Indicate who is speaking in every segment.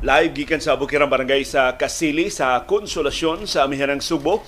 Speaker 1: Live gikan sa Bukirang Barangay sa Kasili sa Konsolasyon sa Amihanang Subo.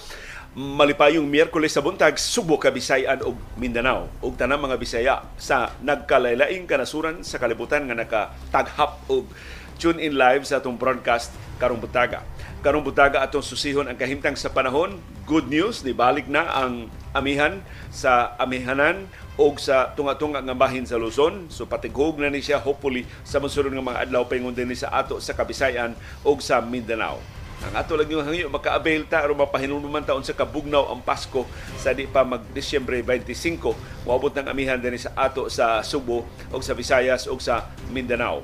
Speaker 1: Malipayong Miyerkules sa buntag, Subo, Kabisayan ug Mindanao ug tanang mga Bisaya sa nagkalaylaing kanasuran sa kalibutan nga nakataghap og tune in live sa atong broadcast karong butaga. Karong butaga atong susihon ang kahimtang sa panahon. Good news, nibalik na ang amihan sa amihanan og sa tunga-tunga nga bahin sa Luzon. So patighog na ni siya hopefully sa mosunod nga mga adlaw paingon din sa ato sa Kabisayan og sa Mindanao. Ang ato lang yung hangyo maka-avail ta aron mapahinumduman taon sa kabugnaw ang Pasko sa di pa mag Disyembre 25 moabot ng amihan din sa ato sa Subo og sa Visayas og sa Mindanao.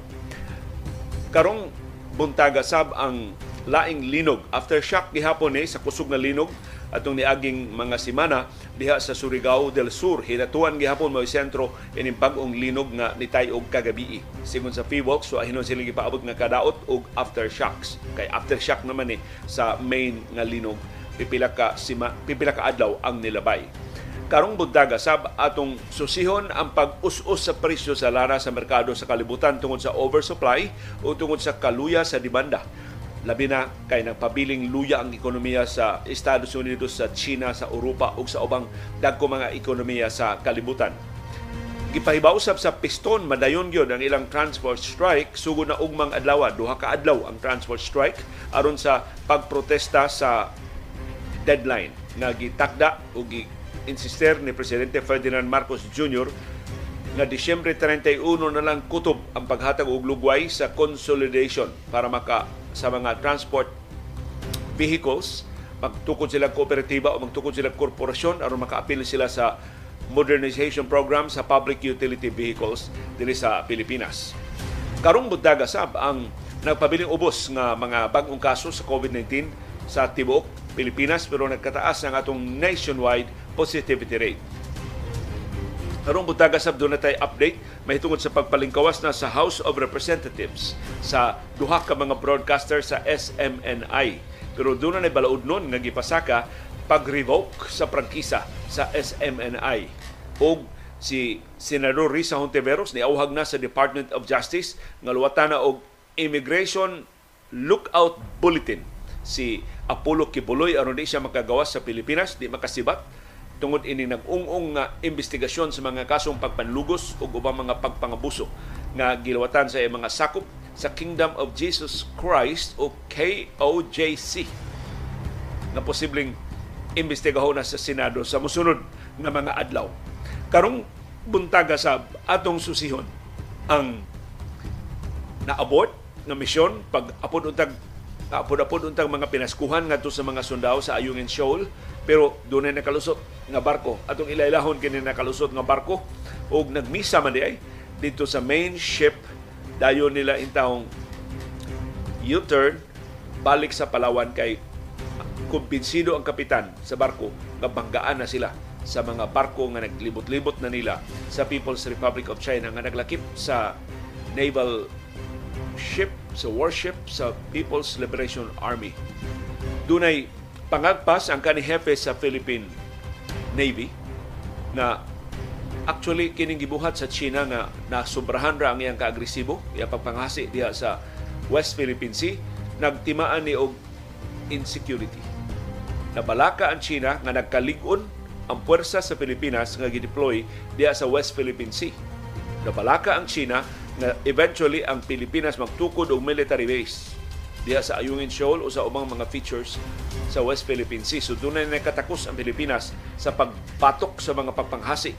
Speaker 1: Karong buntaga sab ang laing linog. Aftershock gihapon ni eh, sa kusog na linog atong niaging mga semana diha sa Surigao del Sur. Hinatuan gihapon mo sentro ining bag-ong linog nga nitay og kagabi. Sigon sa PWOC, so ahinon sila gipaabot nga kadaot og aftershocks. Kay aftershock naman ni eh, sa main nga linog pipila ka sima, pipila ka adlaw ang nilabay. Karong buntaga sab atong susihon ang pag-us-us sa presyo sa lana sa merkado sa kalibutan tungod sa oversupply o tungod sa kaluya sa demanda labi na kay nagpabiling luya ang ekonomiya sa Estados Unidos, sa China, sa Europa ug sa ubang dagko mga ekonomiya sa kalibutan. Gipahibausap sa piston madayon gyud ang ilang transport strike sugod na ugmang adlaw, duha ka adlaw ang transport strike aron sa pagprotesta sa deadline nga gitakda o gi-insister ni Presidente Ferdinand Marcos Jr. na Disyembre 31 na lang kutob ang paghatag og lugway sa consolidation para maka sa mga transport vehicles, magtukod sila kooperatiba o magtukod sila korporasyon aron makaapil sila sa modernization program sa public utility vehicles dili sa Pilipinas. Karong buntaga sab ang nagpabiling ubos nga mga bagong kaso sa COVID-19 sa tibuok Pilipinas pero nagkataas ang atong nationwide positivity rate. Karong butaga sab doon natay update mahitungod sa pagpalingkawas na sa House of Representatives sa duha ka mga broadcaster sa SMNI. Pero doon na balaod nun nga gipasaka pag-revoke sa prangkisa sa SMNI. O si Senador Risa Hontiveros ni auhag na sa Department of Justice nga luwatan na og Immigration Lookout Bulletin si Apollo Kibuloy aron di siya makagawas sa Pilipinas, di makasibat tungod ini nag-ung-ung nga investigasyon sa mga kasong pagpanlugos ug ubang mga pagpangabuso nga gilawatan sa mga sakop sa Kingdom of Jesus Christ o KOJC na posibleng imbestigahon na sa Senado sa musunod nga mga adlaw. Karong buntaga sa atong susihon ang naabot nga misyon pag apod apod-apod untag mga pinaskuhan ngadto sa mga sundao sa Ayungin Shoal pero na nakalusot nga barko. Atong ilailahon kini nakalusot nga barko ug nagmisa man di ay dito sa main ship dayon nila intawong U-turn balik sa Palawan kay kumbinsido ang kapitan sa barko nga banggaan na sila sa mga barko nga naglibot-libot na nila sa People's Republic of China nga naglakip sa naval ship, sa warship sa People's Liberation Army. Dunay pangagpas ang kani hepe sa Philippine Navy na actually kining gibuhat sa China nga nasubrahan ra ang iyang kaagresibo iya pagpangasi diha sa West Philippine Sea nagtimaan ni og insecurity nabalaka ang China nga nagkalig-on ang puwersa sa Pilipinas nga gideploy diha sa West Philippine Sea nabalaka ang China nga eventually ang Pilipinas magtukod og military base diha sa Ayungin Shoal o sa ubang mga features sa West Philippine Sea. So doon na nakatakos ang Pilipinas sa pagpatok sa mga pagpanghasi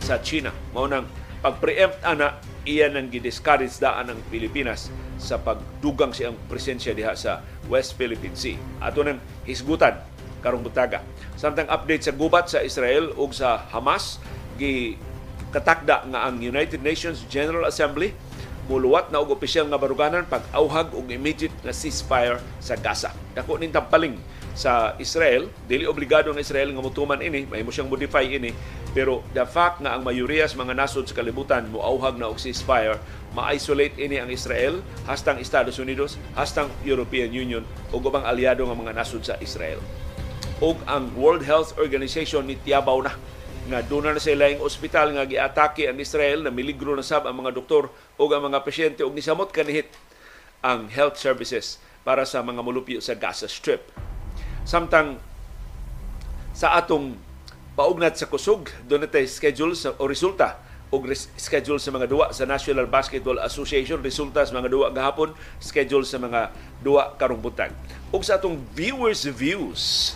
Speaker 1: sa China. Mao nang pag-preempt ana iyan ang gidiscourage daan ng Pilipinas sa pagdugang siyang presensya diha sa West Philippine Sea. Ato nang hisgutan karong butaga. Samtang update sa gubat sa Israel ug sa Hamas gi katakda nga ang United Nations General Assembly muluwat na og opisyal nga baruganan pag-auhag og immediate na ceasefire sa Gaza. Dako ning tampaling sa Israel, dili obligado ang Israel nga mutuman ini, mahimo siyang modify ini, pero the fact nga ang mayoriya sa mga nasod sa kalibutan moauhag na og ceasefire, ma-isolate ini ang Israel, hastang Estados Unidos, hastang European Union ug ubang aliado nga mga nasod sa Israel. Og ang World Health Organization ni tiyabaw na nga doon na sa ilang ospital nga giatake ang Israel na miligro na sab ang mga doktor o ang mga pasyente og nisamot kanihit ang health services para sa mga mulupyo sa Gaza Strip. Samtang sa atong paugnat sa kusog, doon natin schedule sa, o resulta o schedule sa mga duwa sa National Basketball Association resulta sa mga duwa gahapon schedule sa mga duwa karong buntag ug sa atong viewers views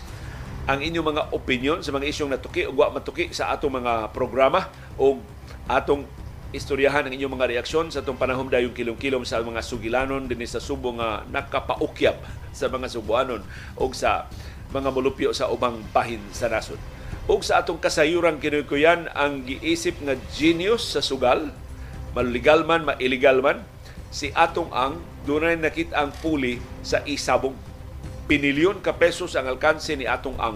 Speaker 1: ang inyong mga opinion sa mga isyong natuki o wa matuki sa atong mga programa o atong istoryahan ang inyong mga reaksyon sa itong panahon dayong kilom-kilom sa mga sugilanon din sa Subo nga nakapaukyab sa mga Subuanon o sa mga mulupyo sa ubang bahin sa nasod ug sa atong kasayuran kinukuyan ang giisip nga genius sa sugal, maligal man, mailigal man, si atong ang dunay nakit ang puli sa isabong. Pinilyon ka pesos ang alkanse ni atong ang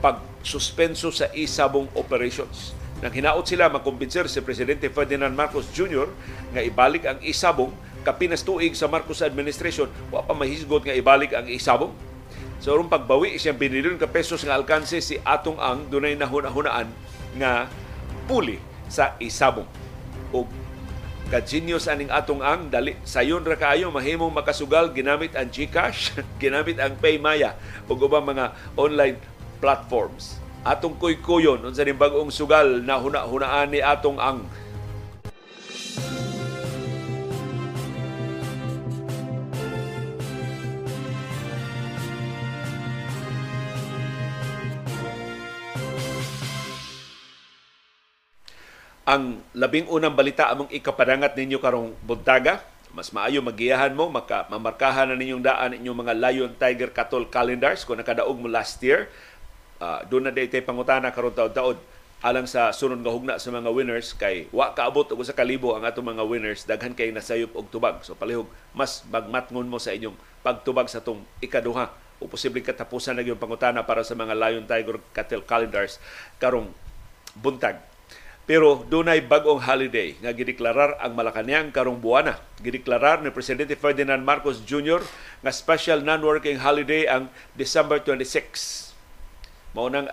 Speaker 1: pagsuspenso sa isabong operations. Nang hinaot sila makumbinser si Presidente Ferdinand Marcos Jr. nga ibalik ang isabong kapinas tuig sa Marcos administration, wa pa mahisgot nga ibalik ang isabong So ron pagbawi siyang binilyon ka pesos nga alkanse si atong ang dunay nahuna-hunaan nga puli sa isabong. O ka-genius aning atong ang dali sayon ra kaayo mahimong makasugal ginamit ang GCash, ginamit ang Paymaya ug ubang mga online platforms. Atong kuy-kuyon unsa ning bag-ong sugal na huna-hunaan ni atong ang ang labing unang balita among ikapadangat ninyo karong buntaga. Mas maayo magiyahan mo, maka, mamarkahan na ninyong daan inyong mga Lion, Tiger, Katol calendars kung nakadaog mo last year. Uh, doon na daytay pangutana karon taon-taon alang sa sunod nga hugna sa mga winners kay wa kaabot og sa kalibo ang atong mga winners daghan kay nasayop og tubag so palihog mas magmatngon mo sa inyong pagtubag sa tong ikaduha o posibleng katapusan na yung pangutana para sa mga Lion Tiger Cattle calendars karong buntag pero dunay bag-ong holiday nga gideklarar ang Malacañang karong buwana. Gideklarar ni Presidente Ferdinand Marcos Jr. nga special non-working holiday ang December 26. Mao nang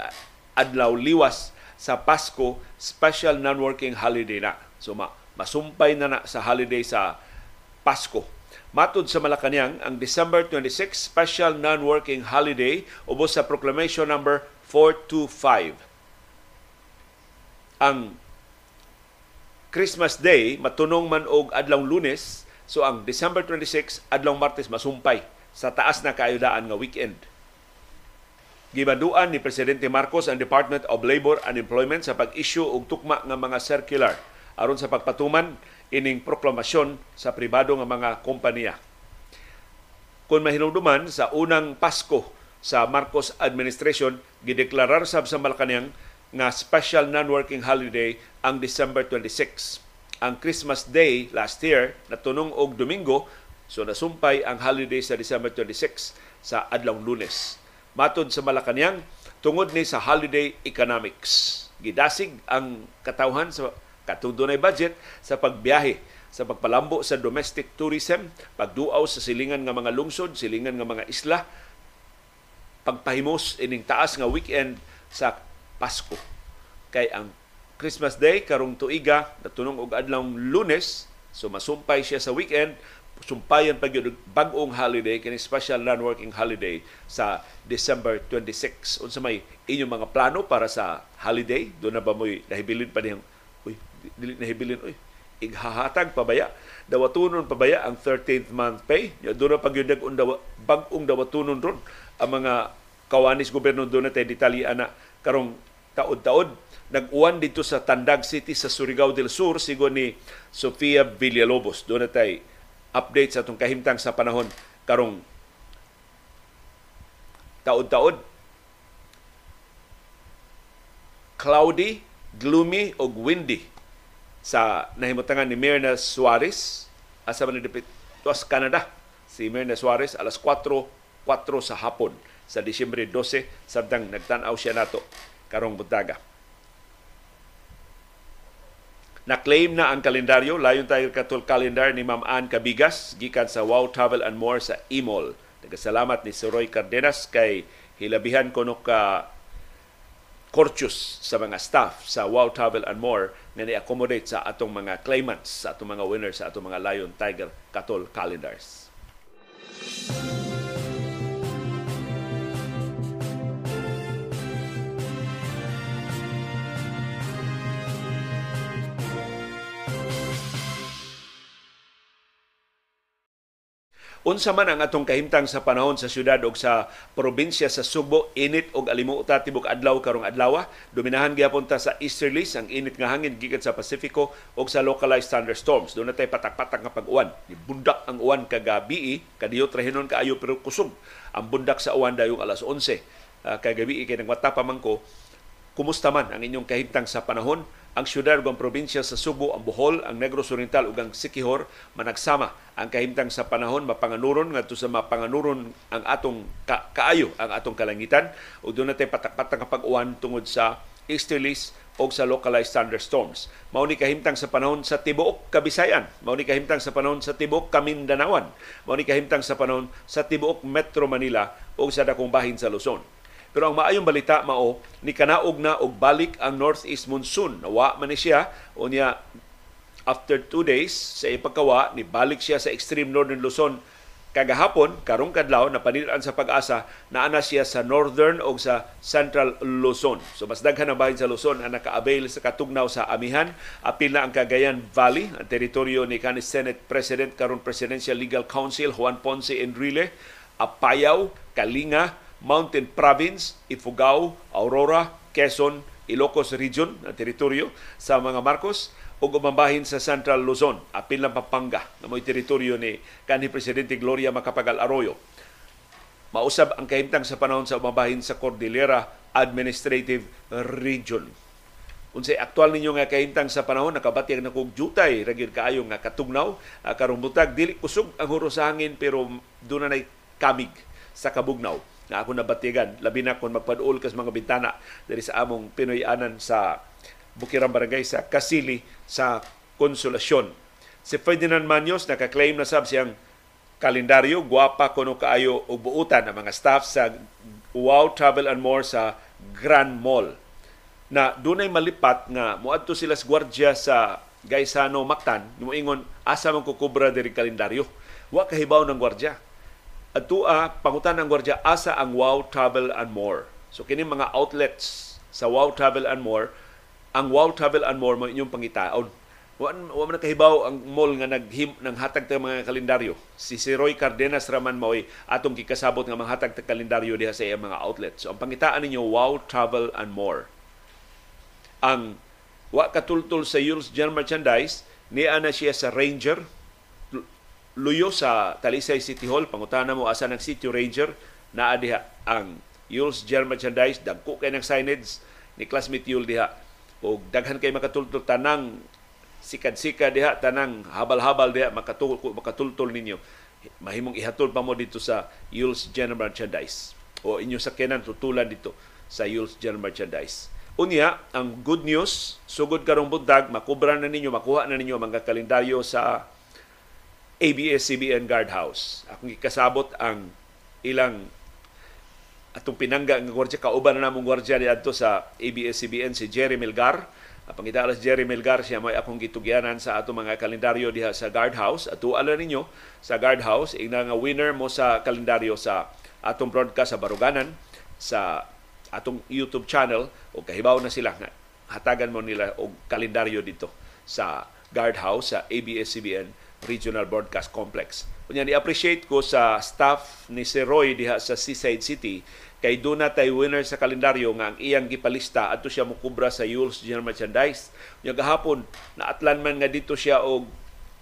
Speaker 1: adlaw liwas sa Pasko, special non-working holiday na. So ma masumpay na na sa holiday sa Pasko. Matod sa Malacañang, ang December 26 special non-working holiday ubos sa Proclamation number 425 ang Christmas Day matunong man og adlaw Lunes so ang December 26 adlaw Martes masumpay sa taas na kaayudaan nga weekend. Gibanduan ni Presidente Marcos ang Department of Labor and Employment sa pag-issue og tukma nga mga circular aron sa pagpatuman ining proklamasyon sa pribado nga mga kompanya. Kung mahinungduman sa unang Pasko sa Marcos administration gideklarar sab sa Malacañang nga special non-working holiday ang December 26. Ang Christmas Day last year natunong og Domingo so nasumpay ang holiday sa December 26 sa adlaw Lunes. Matod sa Malacañang tungod ni sa holiday economics. Gidasig ang katawhan sa katudunay budget sa pagbiyahe sa pagpalambo sa domestic tourism, pagduaw sa silingan nga mga lungsod, silingan nga mga isla, pagpahimos ining taas nga weekend sa Pasko. Kay ang Christmas Day karong tuiga natunong og adlaw Lunes, so masumpay siya sa weekend, sumpayan pag yun bag-ong holiday kini special non-working holiday sa December 26 unsa may inyong mga plano para sa holiday? Do na ba mo'y nahibilin pa niyang uy dili nahibilin uy ighahatag pabaya dawatunon pabaya ang 13th month pay? Do na pag yun bag-ong dawatunon ron ang mga kawanis gobyerno. Do na tay detalye ana karong taod-taod. Nag-uwan dito sa Tandag City sa Surigao del Sur sigo ni Sofia Villalobos. Doon tay update sa itong kahimtang sa panahon karong taod-taod. Cloudy, gloomy o windy sa nahimutangan ni Mirna Suarez. Asa man dipit Canada? Si Mirna Suarez alas 4 4 sa hapon. Sa Disyembre 12 sabtang nagtan-aw siya nato karong buntaga. Na-claim na ang kalendaryo, layon tayo katul calendar ni Ma'am Ann Kabigas, gikan sa Wow Travel and More sa Imol. Nagkasalamat ni Sir Roy Cardenas kay hilabihan ko no ka courteous sa mga staff sa Wow Travel and More na ni-accommodate sa atong mga claimants, sa atong mga winners, sa atong mga Lion Tiger Katol calendars. Unsa man ang atong kahimtang sa panahon sa syudad o sa probinsya sa Subo, init og alimuota tibok adlaw karong adlaw. Dominahan gyapon ta sa easterlies ang init nga hangin gikan sa Pasifiko o sa localized thunderstorms. Doon natay patak-patak nga pag-uwan. Bundak ang uwan kagabi, kadiyot rahinon kaayo pero kusog. Ang bundak sa uwan dayong alas 11. Uh, kagabi kay nagwata pa man ko Kumusta man ang inyong kahimtang sa panahon? Ang syudad ug probinsya sa Subo, ang Bohol, ang Negros Oriental ug ang Sikihor managsama ang kahimtang sa panahon mapanganuron ngadto sa mapanganuron ang atong ka- kaayo ang atong kalangitan ug doon natay patak-patak pag-uwan tungod sa easterlies o sa localized thunderstorms. Mao ni kahimtang sa panahon sa tibuok Kabisayan, mao ni kahimtang sa panahon sa tibuok Kamindanawan, mao ni kahimtang sa panahon sa tibuok Metro Manila o sa dakong bahin sa Luzon. Pero ang maayong balita mao ni kanaog na og balik ang northeast monsoon. Nawa man ni siya unya after two days sa ipagkawa ni balik siya sa extreme northern Luzon kagahapon karong kadlaw na panilaan sa pag-asa na ana siya sa northern o sa central Luzon. So mas daghan ang bahin sa Luzon ang naka-avail sa katugnaw sa amihan. Apil na ang Cagayan Valley, ang teritoryo ni kanis Senate President karon Presidential Legal Council Juan Ponce Enrile, Apayao, Kalinga, Mountain Province, Ifugao, Aurora, Quezon, Ilocos Region na teritoryo sa mga Marcos ug umambahin sa Central Luzon, apil ng Pampanga na mo'y teritoryo ni kanhi Presidente Gloria Macapagal Arroyo. Mausab ang kahimtang sa panahon sa umambahin sa Cordillera Administrative Region. Unsay aktual ninyo nga kahimtang sa panahon nakabatyag na kog jutay ragid kaayo nga katugnaw karong dili kusog ang huro sa hangin pero na kamig sa kabugnaw na ako nabatigan. Labi na kung magpaduol kas mga bintana. Diri sa among Pinoy-anan sa Bukirang Barangay sa Kasili sa Konsolasyon. Si Ferdinand Manyos naka-claim na sab siyang kalendaryo, guwapa kuno kaayo og buutan ang mga staff sa Wow Travel and More sa Grand Mall. Na dunay malipat nga muadto sila sa gwardiya sa Gaisano Mactan, moingon asa man ko kubra diri kalendaryo. Wa kahibaw ng gwardiya atua pangutan ng gwardiya asa ang Wow Travel and More. So kini mga outlets sa Wow Travel and More, ang Wow Travel and More mo inyong pangitaon. Wa man kahibaw ang mall nga naghim nang hatag ta mga kalendaryo. Si si Roy Cardenas raman mo'y atong kikasabot nga manghatag ta kalendaryo diha sa iyang mga outlets. So ang pangitaan ninyo Wow Travel and More. Ang wa katultol sa Yules General Merchandise, niya na siya sa Ranger, luyo sa Talisay City Hall. Pangutana mo asa ng City Ranger naa diha ang Yules Gel merchandise. Dagko kay ng signage ni classmate Yul diha. O daghan kay makatultol tanang sikad-sikad diha tanang habal-habal diha makatultol makatultol ninyo. Mahimong ihatol pa mo dito sa Yules General Merchandise. O inyo sakyanan tutulan dito sa Yules General Merchandise. Unya, ang good news, sugod karong buntag, makubra na ninyo, makuha na ninyo ang mga kalendaryo sa ABS-CBN Guardhouse. Akong ikasabot ang ilang atong pinangga nga gwardiya kauban na namong gwardiya diadto sa ABS-CBN si Jerry Milgar. Ang pangitalas Jerry Milgar siya may akong gitugyanan sa ato mga kalendaryo diha sa Guardhouse. At tuala ninyo sa Guardhouse ina nga winner mo sa kalendaryo sa atong broadcast sa Baruganan sa atong YouTube channel o kahibaw na sila nga hatagan mo nila og kalendaryo dito sa Guardhouse sa ABS-CBN Regional Broadcast Complex. Kunya ni-appreciate ko sa staff ni si Roy diha sa Seaside City kay doon tay winner sa kalendaryo nga ang iyang gipalista adto siya mukubra sa Yules General Merchandise. Nya gahapon naatlan man nga dito siya og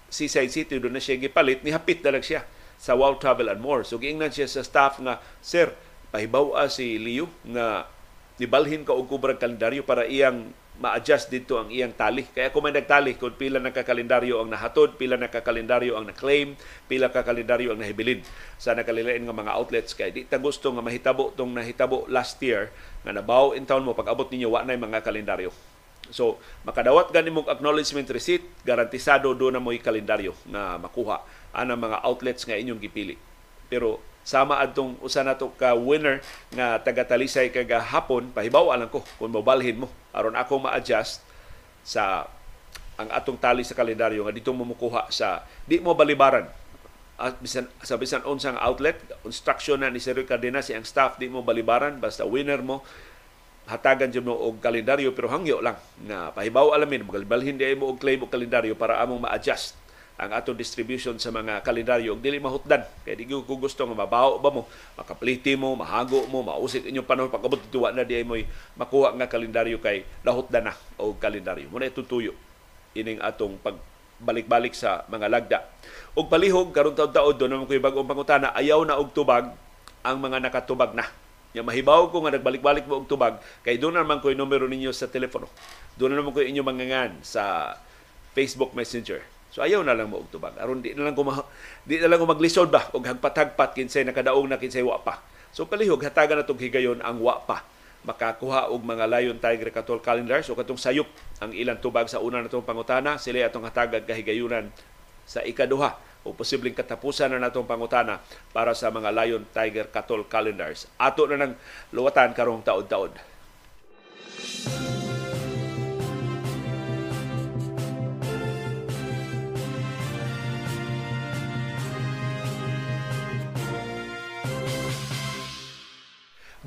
Speaker 1: Seaside City doon na siya gipalit ni hapit na lang siya sa Wow Travel and More. So giingnan siya sa staff nga sir pahibaw si Leo nga nibalhin ka og kubrang kalendaryo para iyang ma-adjust dito ang iyang tali. Kaya kung may nagtali, kung pila na kakalendaryo ang nahatod, pila na kakalendaryo ang na-claim, pila ka kalendaryo ang nahibilin sa nakalilain nga mga outlets. Kaya di ta gusto nga mahitabo tong nahitabo last year nga nabaw in town mo pag abot ninyo wa na mga kalendaryo. So, makadawat gani mong acknowledgement receipt, garantisado do na mo'y kalendaryo na makuha ana mga outlets nga inyong gipili. Pero sama adtong usa nato ka winner nga taga Talisay kaga hapon pahibaw alang ko kung mobalhin mo. Aron ako ma-adjust sa ang atong tali sa kalendaryo nga dito mo mukuha sa di mo balibaran. At bisan, sa bisan unsang outlet, instruction na ni Sir Cardenas ang staff di mo balibaran basta winner mo. Hatagan jud mo og kalendaryo pero hangyo lang nga pahibaw alamin magalbalhin di mo og claim og kalendaryo para among ma-adjust ang atong distribution sa mga kalendaryo. Og dili mahutdan. Kay di ko gusto nga mabaho ba mo makapliti mo mahago mo mausit inyong panahon. Pagabot tuwa na di mo makuha nga kalendaryo kay lahutdan na og kalendaryo. Mo na tutuyo ining atong pagbalik-balik sa mga lagda. Og palihog karon taud-taud do naman koy bag-ong pangutana. Ayaw na og tubag ang mga nakatubag na. Ya mahibaw ko nga nagbalik-balik mo og tubag kay doon naman ko yung numero ninyo sa telepono. Doon naman ko inyo mangangan sa Facebook Messenger. So ayaw na lang mo og tubag. Aron di na lang ko di na lang ko maglisod ba og hagpat-hagpat kinsay nakadaong na kinsay wa pa. So palihog hatagan natong higayon ang wa pa makakuha og mga Lion Tiger Katol calendar so katong sayop ang ilang tubag sa una natong pangutana sila atong hatagag kahigayunan sa ikaduha o posibleng katapusan na natong pangutana para sa mga Lion, Tiger, Katol calendars. Ato na ng luwatan karong taod-taod.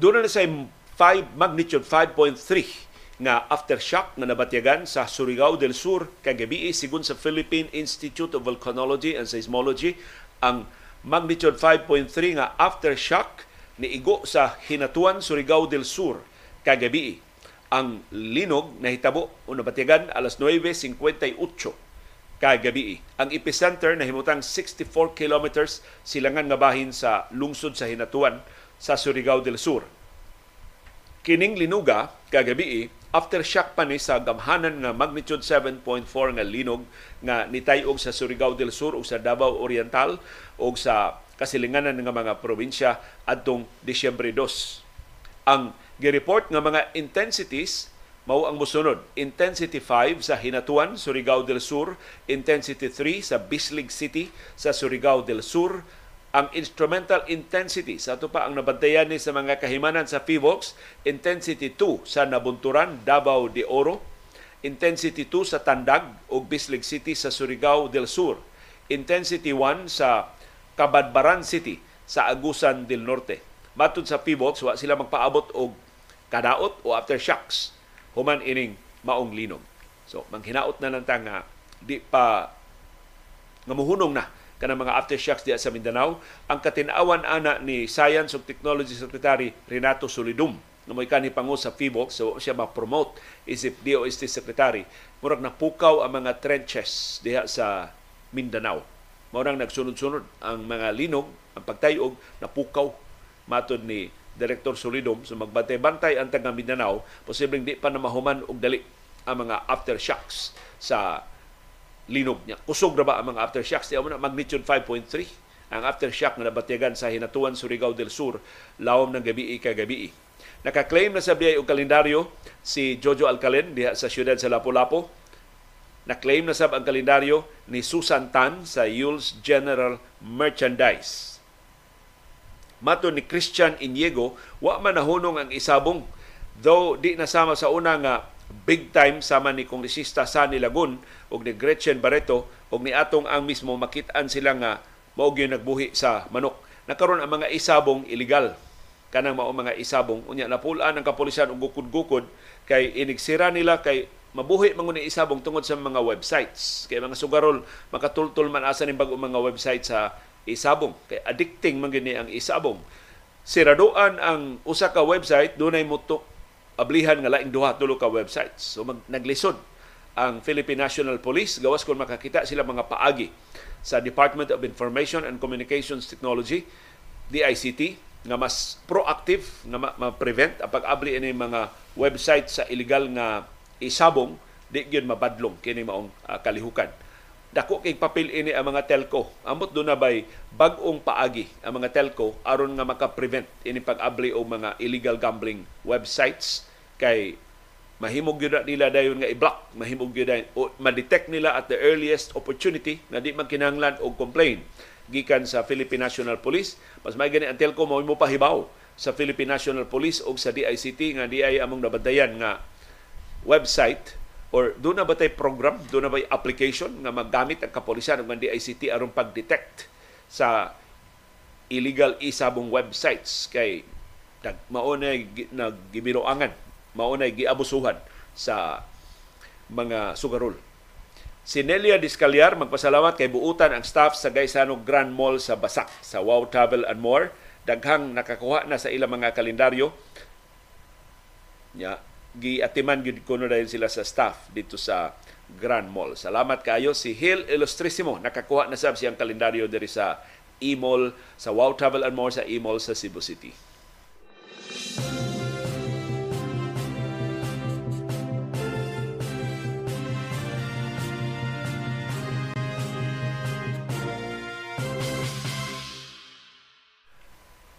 Speaker 1: Doon na sa 5 magnitude 5.3 nga aftershock nga nabatyagan sa Surigao del Sur kagabi sigon sa Philippine Institute of Volcanology and Seismology ang magnitude 5.3 nga aftershock ni igo sa Hinatuan Surigao del Sur kagabi ang linog na hitabo o nabatyagan alas 9.58 kagabi. Ang epicenter na himutang 64 kilometers silangan nga bahin sa lungsod sa Hinatuan sa Surigao del Sur. Kining linuga kagabi aftershock pa ni sa gamhanan nga magnitude 7.4 nga linog nga nitayog sa Surigao del Sur ug sa Davao Oriental ug sa kasilinganan nga mga probinsya adtong Disyembre 2. Ang gireport nga mga intensities mao ang mosunod. Intensity 5 sa Hinatuan, Surigao del Sur, intensity 3 sa Bislig City sa Surigao del Sur, ang instrumental intensity sa ato pa ang nabantayan ni sa mga kahimanan sa PIVOX, intensity 2 sa Nabunturan, Davao de Oro, intensity 2 sa Tandag ug Bislig City sa Surigao del Sur, intensity 1 sa Cabadbaran City sa Agusan del Norte. Matod sa PIVOX, wa sila magpaabot og kadaot o aftershocks human ining maong linog. So, manghinaot na lang ta nga di pa nga muhunong na kanang mga aftershocks diya sa Mindanao ang katinawan ana ni Science ug Technology Secretary Renato Solidum na may kani pangu sa FIBOC so siya ma-promote isip DOST Secretary. Murag napukaw ang mga trenches diha sa Mindanao. Mao nang nagsunod-sunod ang mga linog ang pagtayog napukaw matod ni Director Solidum. So magbantay-bantay ang taga Mindanao posibleng di pa na mahuman og dali ang mga aftershocks sa linog niya. Kusog na ba ang mga aftershocks? Di na magnitude 5.3 ang aftershock na nabatyagan sa Hinatuan, Surigao del Sur, lawom ng gabi kagabi. Naka-claim na sa biyay og kalendaryo si Jojo Alcalen diha sa siyudad sa Lapu-Lapu. Na-claim na sab ang kalendaryo ni Susan Tan sa Yule's General Merchandise. Mato ni Christian Iniego, wa man ang isabong. Though di nasama sa una nga big time sama ni kongresista Sani Lagun ug ni Gretchen Barreto ug ni atong ang mismo makitaan sila nga mao gyud nagbuhi sa manok. Nakaron ang mga isabong illegal. Kanang mao mga isabong unya napulaan ang kapulisan og gukod-gukod kay inigsira nila kay mabuhi man ni isabong tungod sa mga websites. Kay mga sugarol makatultol man asa ni bag mga website sa isabong. Kay addicting man ang isabong. Siraduan ang usa ka website dunay muto ablihan nga laing duha tulo ka websites. So mag, naglisod ang Philippine National Police. Gawas kung makakita sila mga paagi sa Department of Information and Communications Technology DICT nga mas proactive nga ma-prevent ang pag-abli ini mga website sa illegal nga isabong di gyud mabadlong kini maong uh, kalihukan. Dako kay papel ini ang mga telco. Amot do na bay bag-ong paagi ang mga telco aron nga maka-prevent ini pag-abli og mga illegal gambling websites kay mahimog gyud nila dayon nga i-block. Mahimog gyud o ma-detect nila at the earliest opportunity nga di man kinahanglan og complain gikan sa Philippine National Police. Mas may gani ang telco mo mo pahibaw sa Philippine National Police o sa DICT nga di ay among nabantayan nga website or doon na ba tay program, doon na ba application nga maggamit ang kapolisan ng DICT aron pag-detect sa illegal isabong websites? Kay maunay naggibiroangan maunay giabusuhan sa mga sugarol. Si Nelia Discalyar magpasalamat kay buutan ang staff sa Gaisano Grand Mall sa Basak sa Wow Travel and More. Daghang nakakuha na sa ilang mga kalendaryo. Ya, giatiman gyud kuno dahil sila sa staff dito sa Grand Mall. Salamat kayo si Hill Illustrissimo nakakuha na sab siyang kalendaryo diri sa E-Mall sa Wow Travel and More sa E-Mall sa Cebu City.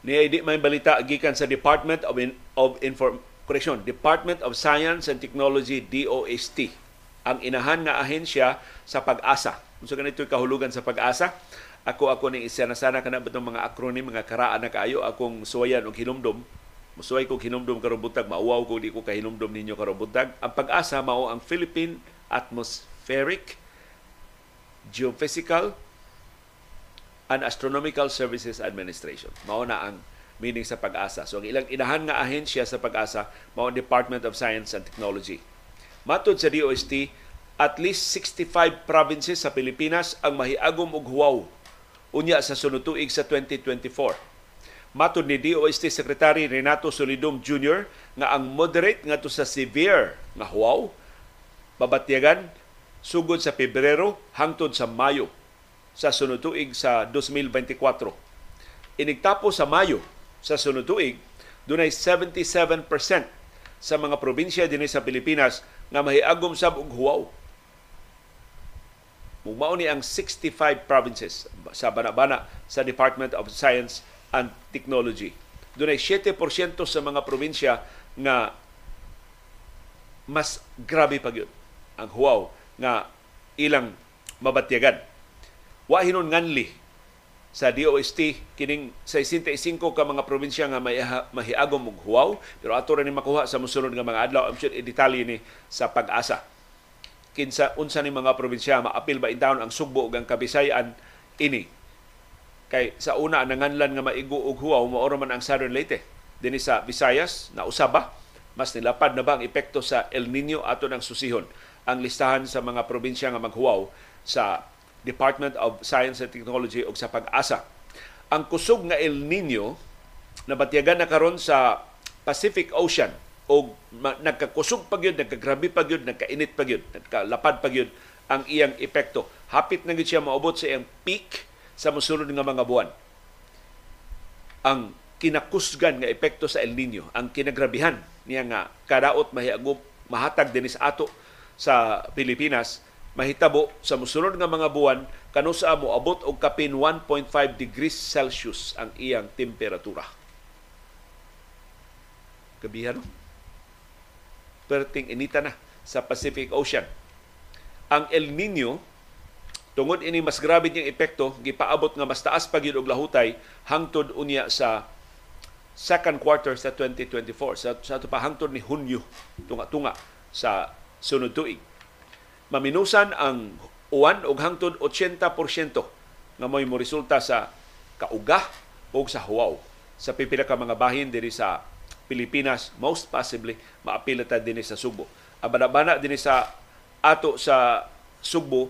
Speaker 1: Ni di may balita gikan sa Department of In- of Inform correction, Department of Science and Technology DOST ang inahan nga ahensya sa pag-asa. Unsa ganito kahulugan sa pag-asa? Ako ako ni isa na sana kana batong mga acronym mga karaan na kaayo akong suwayan og hinumdom. Musuway ko hinumdom karon buntag, mauwaw ko di ko kahinumdom ninyo karon buntag. Ang pag-asa mao ang Philippine Atmospheric Geophysical and Astronomical Services Administration. Mao na ang meaning sa pag-asa. So ang ilang inahan nga ahensya sa pag-asa mao ang Department of Science and Technology. Matod sa DOST, at least 65 provinces sa Pilipinas ang mahiagom og huwaw unya sa sunod tuig sa 2024. Matod ni DOST Secretary Renato Solidum Jr. nga ang moderate ngadto sa severe nga huwaw babatyagan sugod sa Pebrero hangtod sa Mayo sa sunod tuig sa 2024. Inigtapo sa Mayo sa sunod tuig, dunay 77% sa mga probinsya dinhi sa Pilipinas nga mahiagom sab og huwaw. Mugmao ni ang 65 provinces sa banabana sa Department of Science and Technology. Dunay 7% sa mga probinsya nga mas grabe pa gyud ang huwaw nga ilang mabatyagan wa hinon nganli sa DOST kining 65 ka mga probinsya nga may mahiagom og huwaw pero ato ra ni makuha sa mosunod nga mga adlaw. I'm sure i-detalye ni sa pag-asa. Kinsa unsa ni mga probinsya maapil ba intawon ang Sugbo ug ang Kabisayan ini? Kay sa una nanganlan nga maigo og huwaw mao man ang Southern Leyte. Dinhi sa Visayas na usaba mas nilapad na ba ang epekto sa El Nino ato ng susihon? Ang listahan sa mga probinsya nga maghuwaw sa Department of Science and Technology ug sa pag-asa. Ang kusog nga El Nino nabatyagan na karon sa Pacific Ocean o nagkakusog pa gyud, nagkagrabe pa gyud, nagkainit pa gyud, nagkalapad pa gyud ang iyang epekto. Hapit na gyud siya maubot sa iyang peak sa mosunod nga mga buwan. Ang kinakusgan nga epekto sa El Nino, ang kinagrabihan niya nga kadaot mahiagom mahatag dinis ato sa Pilipinas mahitabo sa musunod nga mga buwan kanusa mo abot og kapin 1.5 degrees Celsius ang iyang temperatura. Gabihan no? Perting inita na sa Pacific Ocean. Ang El Nino tungod ini mas grabe niyang epekto gipaabot nga mas taas pa og lahutay hangtod unya sa second quarter sa 2024 sa sa pa hangtod ni Hunyo tunga-tunga sa sunod tuig maminusan ang uwan og hangtod 80% nga may mo resulta sa kauga o sa huwaw. Sa pipila ka mga bahin diri sa Pilipinas most possibly maapilata dinhi sa Subo. Abana-bana dinhi sa ato sa Subo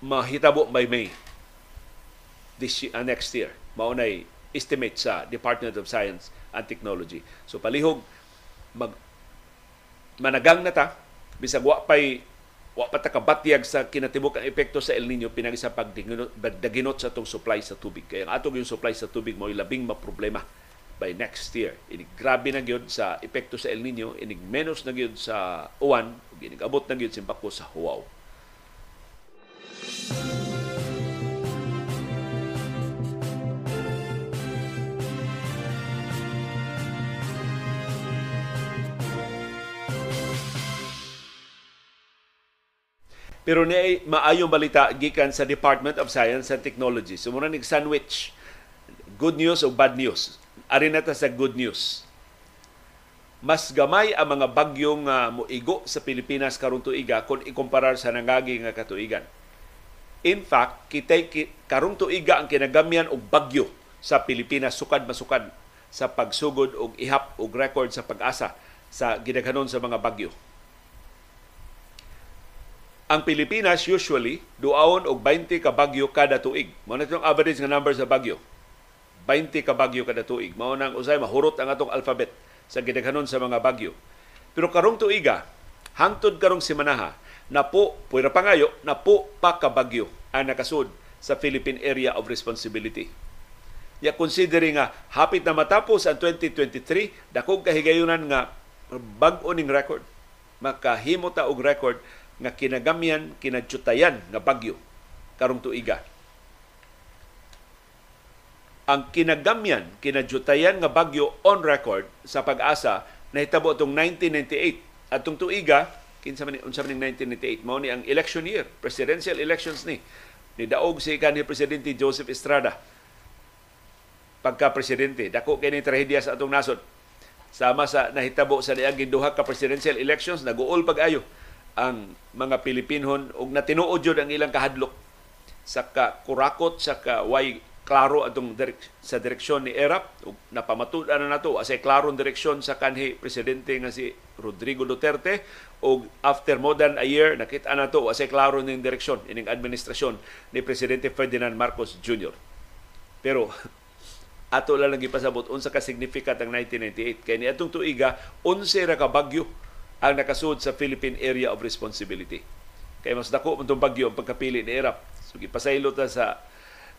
Speaker 1: mahitabo by May this uh, next year. Mao nay estimate sa Department of Science and Technology. So palihog mag managang na ta bisag wa pay wa pa ta kabatyag sa kinatibok ang epekto sa El Nino pinagi sa pagdaginot sa tong supply sa tubig. Kaya ang atong yung supply sa tubig mo labing maproblema by next year. Ini grabe na gyud sa epekto sa El Nino ini menos na gyud sa uwan ug ini abot na gyud simpako sa huwaw Pero ni maayong balita gikan sa Department of Science and Technology. So muna nig sandwich good news o bad news. Ari na ta sa good news. Mas gamay ang mga bagyong uh, moigo sa Pilipinas karon tuiga kung ikumparar sa nangagi nga katuigan. In fact, kitay ki, karong tuiga ang kinagamyan og bagyo sa Pilipinas sukad masukad sa pagsugod og ihap og record sa pag-asa sa gidaghanon sa mga bagyo. Ang Pilipinas usually duaon og 20 ka bagyo kada tuig. Mao na itong average nga number sa bagyo. 20 ka bagyo kada tuig. Mao nang usay mahurot ang atong alphabet sa gidaghanon sa mga bagyo. Pero karong tuiga, hangtod karong simanaha, na po, pwera pangayo, na po pa kabagyo ang nakasud sa Philippine Area of Responsibility. Ya considering nga hapit na matapos ang 2023, dakog kahigayunan nga bag-o ning record. Makahimo ta og record nga kinagamyan, kinadjutayan nga bagyo karong tuiga. Ang kinagamyan, kinadjutayan nga bagyo on record sa pag-asa nahitabo atong 1998 atong tuiga kinsa man unsa man 1998 mao ni ang election year presidential elections ni ni daog si kanhi presidente Joseph Estrada. Pagka presidente dako kay ni trahedya sa atong nasod. Sama sa nahitabo sa niaging duha ka presidential elections naguol pag-ayo ang mga Pilipinhon ug natinuod jud ang ilang kahadlok sa ka kurakot sa ka way klaro atong direk, sa direksyon ni ERAP. Ug napamatudan na nato asay klarong direksyon sa kanhi presidente nga si Rodrigo Duterte. Ug after more than a year nakita na to asay klaro ning direksyon ining administrasyon ni presidente Ferdinand Marcos Jr. Pero ato lang lagi pasabot unsa ka significant ang 1998 kay ni atong tuiga 11 ra ka bagyo ang nakasud sa Philippine Area of Responsibility. Kay mas dako man bagyo ang pagkapili ni ERAP. So gipasaylo ta sa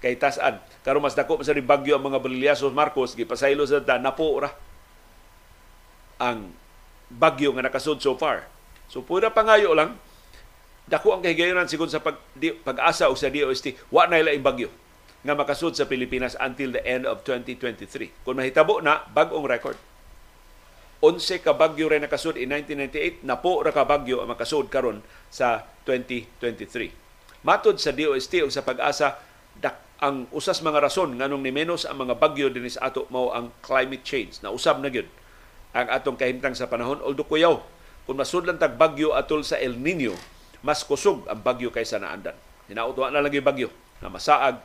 Speaker 1: kay tasan. Karon mas dako sa bagyo ang mga Baliliasos Marcos gipasaylo sa ta napo ra ang bagyo nga nakasud so far. So pura pangayo lang dako ang kahigayonan sigon sa pag, di, pag-asa o sa DOST wa na ila bagyo nga makasud sa Pilipinas until the end of 2023. Kung mahitabo na bag-ong record. 11 ka bagyo rin nakasud in 1998, napo ra ka bagyo ang makasud karon sa 2023. Matod sa DOST o sa pag-asa, dak ang usas mga rason nganong ni menos ang mga bagyo dinis ato mao ang climate change. Na usab na gyud ang atong kahimtang sa panahon. Although kuyaw kung masudlan tag bagyo atol sa El Nino mas kusog ang bagyo kaysa naandan. Hinaut wa na lagi bagyo na masaag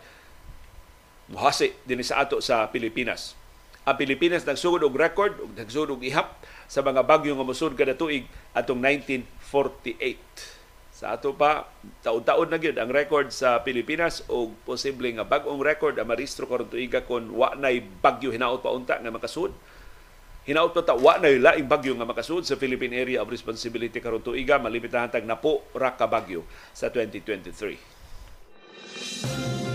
Speaker 1: muhasi din sa ato sa Pilipinas ang Pilipinas nagsugod og record ug nagsugod og ihap sa mga bagyo nga mosud kada tuig atong 1948 sa ato pa taon-taon na gyud ang record sa Pilipinas o posible nga bag-ong record. Ang maristro karon tuiga kon wa nay bagyo. Hinaot pa unta nga makasud. Hinaot pa ta wa nay laing bagyo nga makasud sa Philippine Area of Responsibility karon tuiga malipitahan tag napo ra ka bagyo sa 2023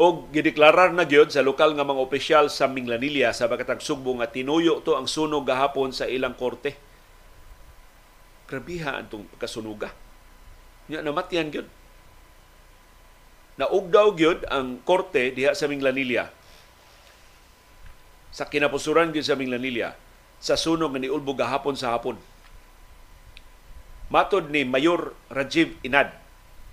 Speaker 1: og gideklarar na gyud sa lokal nga mga opisyal sa Minglanilla sa Bakatag Sugbo nga tinuyo to ang sunog gahapon sa ilang korte. Grabiha antong kasunuga. Nya namatyan gyud. Naugdaw gyud ang korte diha sa Minglanilla. Sa kinapusuran gyud sa Minglanilla sa sunog nga niulbo gahapon sa hapon. Matod ni Mayor Rajiv Inad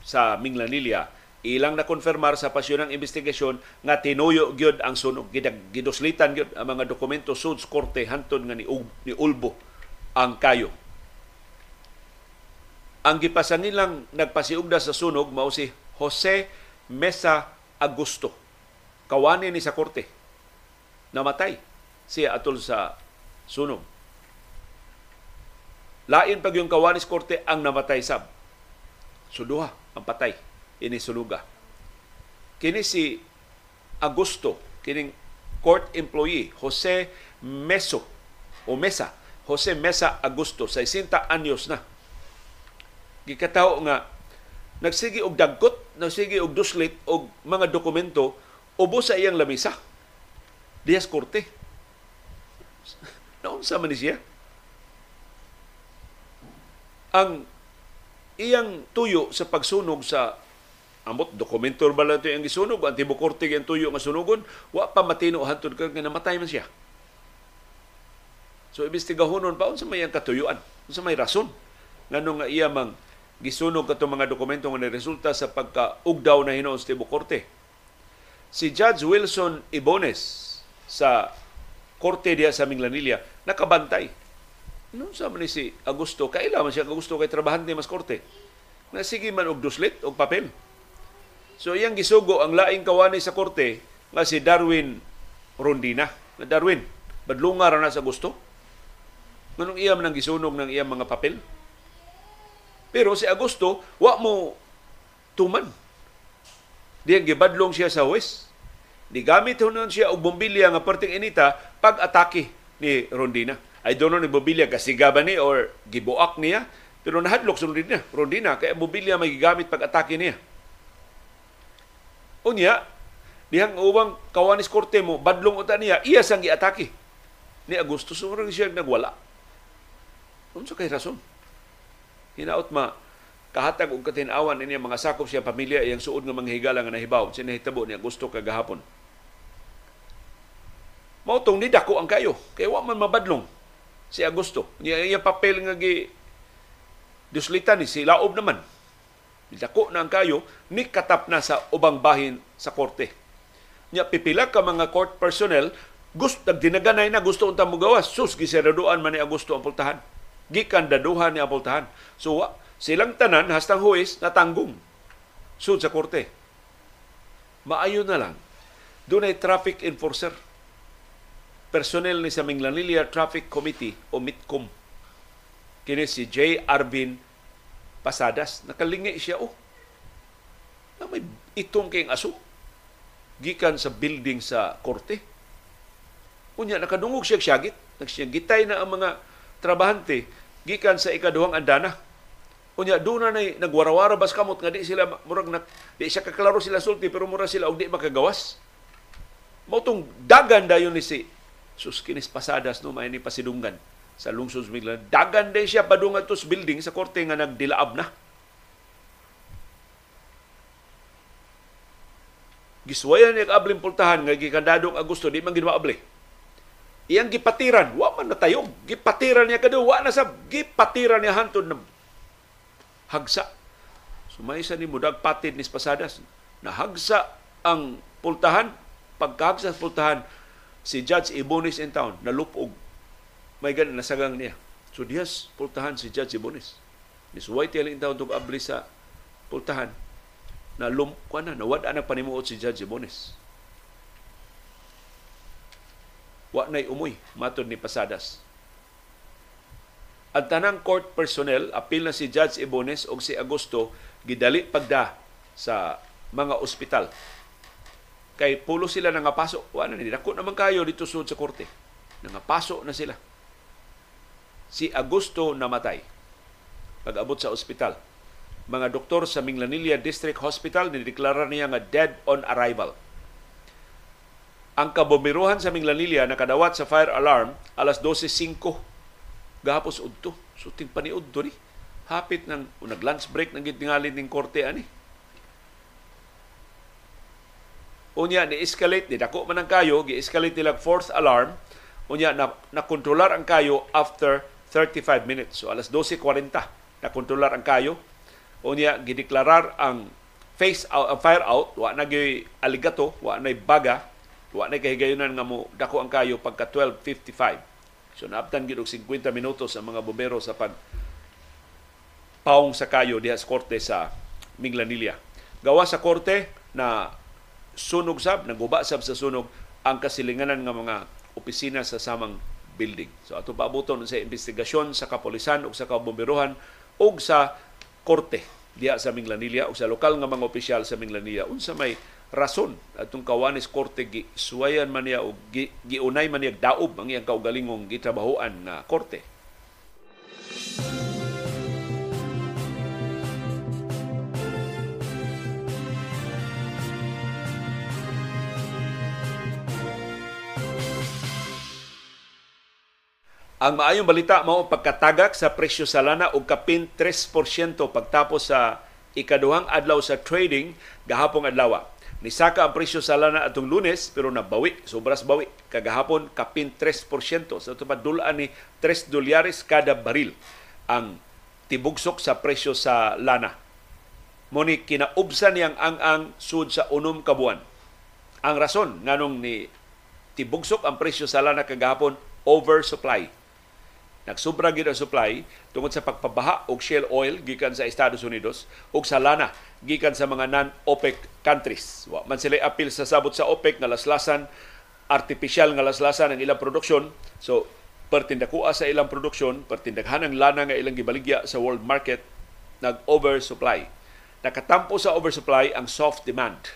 Speaker 1: sa Minglanilla, ilang na konfirmar sa pasyon ng investigasyon nga tinuyo gyud ang sunog. Gidag gyud ang mga dokumento sud korte hantod nga ni, ni Ulbo ang kayo. Ang gipasangin lang nagpasiugda sa sunog mao si Jose Mesa Agusto. Kawani ni sa korte. Namatay siya atol sa sunog. Lain pag yung kawani sa korte ang namatay sab. Suduha ang patay ini suluga. Kini si Agusto, kining court employee, Jose Meso, o Mesa, Jose Mesa Agusto, 60 anyos na. Gikataw nga, nagsigi og dagkot, nagsigi og duslit og mga dokumento ubos sa iyang lamisa. Dias korte. Naunsa man ni siya? Ang iyang tuyo sa pagsunog sa amot dokumento ba lang ito yung gisunog ang tibukorte yung tuyo nga sunugon wa pa matino hantod ka nga namatay man siya so investigahonon pa unsa may ang katuyuan unsa may rason ngano nga iya mang gisunog kato mga dokumento nga resulta sa pagkaugdaw na hinuon sa tibukorte si Judge Wilson Ibones sa korte diya sa Minglanilla nakabantay. Ano sa man si Augusto? Kailan man siya Augusto kay trabahante mas korte. Na sige man og duslit og papel. So iyang gisugo ang laing kawani sa korte nga si Darwin Rondina. Na Darwin, badlunga ra na sa gusto. Nganong iya man ang gisunog ng iyang mga papel. Pero si Augusto, wa mo tuman. Diyan gibadlong siya sa West. Di gamit hunon siya og bombilya nga perting inita pag-atake ni Rondina. I don't know ni bombilya kasigaban ni or gibuak niya. Pero nahadlok sa Rondina. Rondina, kaya bombilya may gigamit pag-atake niya. Unya, dihang ubang kawanis korte mo, badlong uta niya, iya sang giatake. Ni Agosto, sumurang siya nagwala. Unsa kay rason? Hinaot ma, kahatag og katinawan ini mga sakop siya pamilya iyang suod nga mga higala nga nahibaw sinahitabo ni Agosto kagahapon. Mao tong ni dako ang kayo kay wa man mabadlong si Agosto. Niya iya papel nga gi duslitan ni si laob naman. Dako na ang kayo ni katap na sa ubang bahin sa korte. Nya pipila ka mga court personnel gusto dinaganay na gusto unta mo gawas sus giseraduan man ni Agosto ang pultahan. Gikan daduhan ni pultahan. So silang tanan hastang huwis natanggong sud sa korte. Maayo na lang. Doon ay traffic enforcer personnel ni sa Minglanilla Traffic Committee o MITCOM. Kini si J. Arvin Pasadas. Nakalingi siya, oh. Na may itong kayong aso. Gikan sa building sa korte. Unya, nakadungog siya siyagit. Nagsiyagitay na ang mga trabahante gikan sa ikaduhang andana. Unya, doon na nagwarawara bas kamot nga di sila, murag na, di siya kaklaro sila sulti, pero mura sila og di makagawas. Mautong dagan dayon ni si sus kinis pasadas no may ni pasidunggan sa lungsod Miglan. Dagan din siya padungan tos building sa korte nga nagdilaab na. Giswayan niya abling pultahan nga gikandadong Agosto di man ginmaabli. Iyang gipatiran, wa man natayog. Gipatiran niya kadu, wa na sa gipatiran niya hantod na hagsa. Sumaysa ni mudag patid ni pasadas. Nahagsa ang pultahan, pagkahagsa sa pultahan, si Judge Ibonis in town, nalupog. May ganun, nasagang niya. So diyas, pultahan si Judge Ibonis. Nisuway tiyali in town itong abli sa pultahan. Na lumpa na, nawad ang panimuot si Judge Ibonis. Wa na'y umuy, matod ni Pasadas. Ang tanang court personnel, apil na si Judge Ibones o si Agosto, gidali pagda sa mga ospital kay pulo sila nangapaso. Wala na dako naman kayo dito sa korte. Nangapaso na sila. Si Augusto namatay pag-abot sa ospital. Mga doktor sa Minglanilla District Hospital nideklara niya nga dead on arrival. Ang kabomiruhan sa Minglanilla nakadawat sa fire alarm alas 12.05 gahapos udto. So tingpaniud to ni. Hapit ng nag-lunch break ng gitingalin ning korte ani unya ni escalate ni dako man ang kayo gi-escalate nila fourth alarm unya na nakontrolar ang kayo after 35 minutes. So alas 12:40 nakontrolar ang kayo. Unya gideklarar ang face out ang fire out. Wa na gyud aligato wa na baga wa na kahigayonan nga mo dako ang kayo pagka 12:55 so naabtan gid og 50 minutos ang mga bombero sa pag paong sa kayo diha sa korte sa Minglanilla. Gawa sa korte na sunog sab, naguba sab sa sunog ang kasilinganan nga mga opisina sa samang building. So ato paabuton sa investigasyon sa kapolisan o sa kabomberohan o sa korte diya sa Minglanilla o sa lokal nga mga opisyal sa Minglanilla unsa may rason atong kawanis korte gi suwayan man niya o gi, giunay man niya daob ang iyang kaugalingong gitrabahoan na korte. Ang maayong balita mao pagkatagak sa presyo sa lana og kapin 3% pagtapos sa ikaduhang adlaw sa trading gahapon adlaw. Nisaka ang presyo sa lana atong Lunes pero nabawi, sobras bawi. Kagahapon kapin 3% sa tupad dulaan ni 3 dolyares kada baril ang tibugsok sa presyo sa lana. Muni kinaubsan niyang ang-ang sud sa unom ka buwan. Ang rason nganong ni tibugsok ang presyo sa lana kagahapon oversupply. Nagsubra gid ang supply tungod sa pagpabaha og shale oil gikan sa Estados Unidos ug sa lana gikan sa mga non-OPEC countries. Wa man sila apil sa sabot sa OPEC nga laslasan artificial nga laslasan ang ilang produksyon. So pertindakua sa ilang produksyon, pertindaghan ang lana nga ilang gibaligya sa world market nag-oversupply. Nakatampo sa oversupply ang soft demand.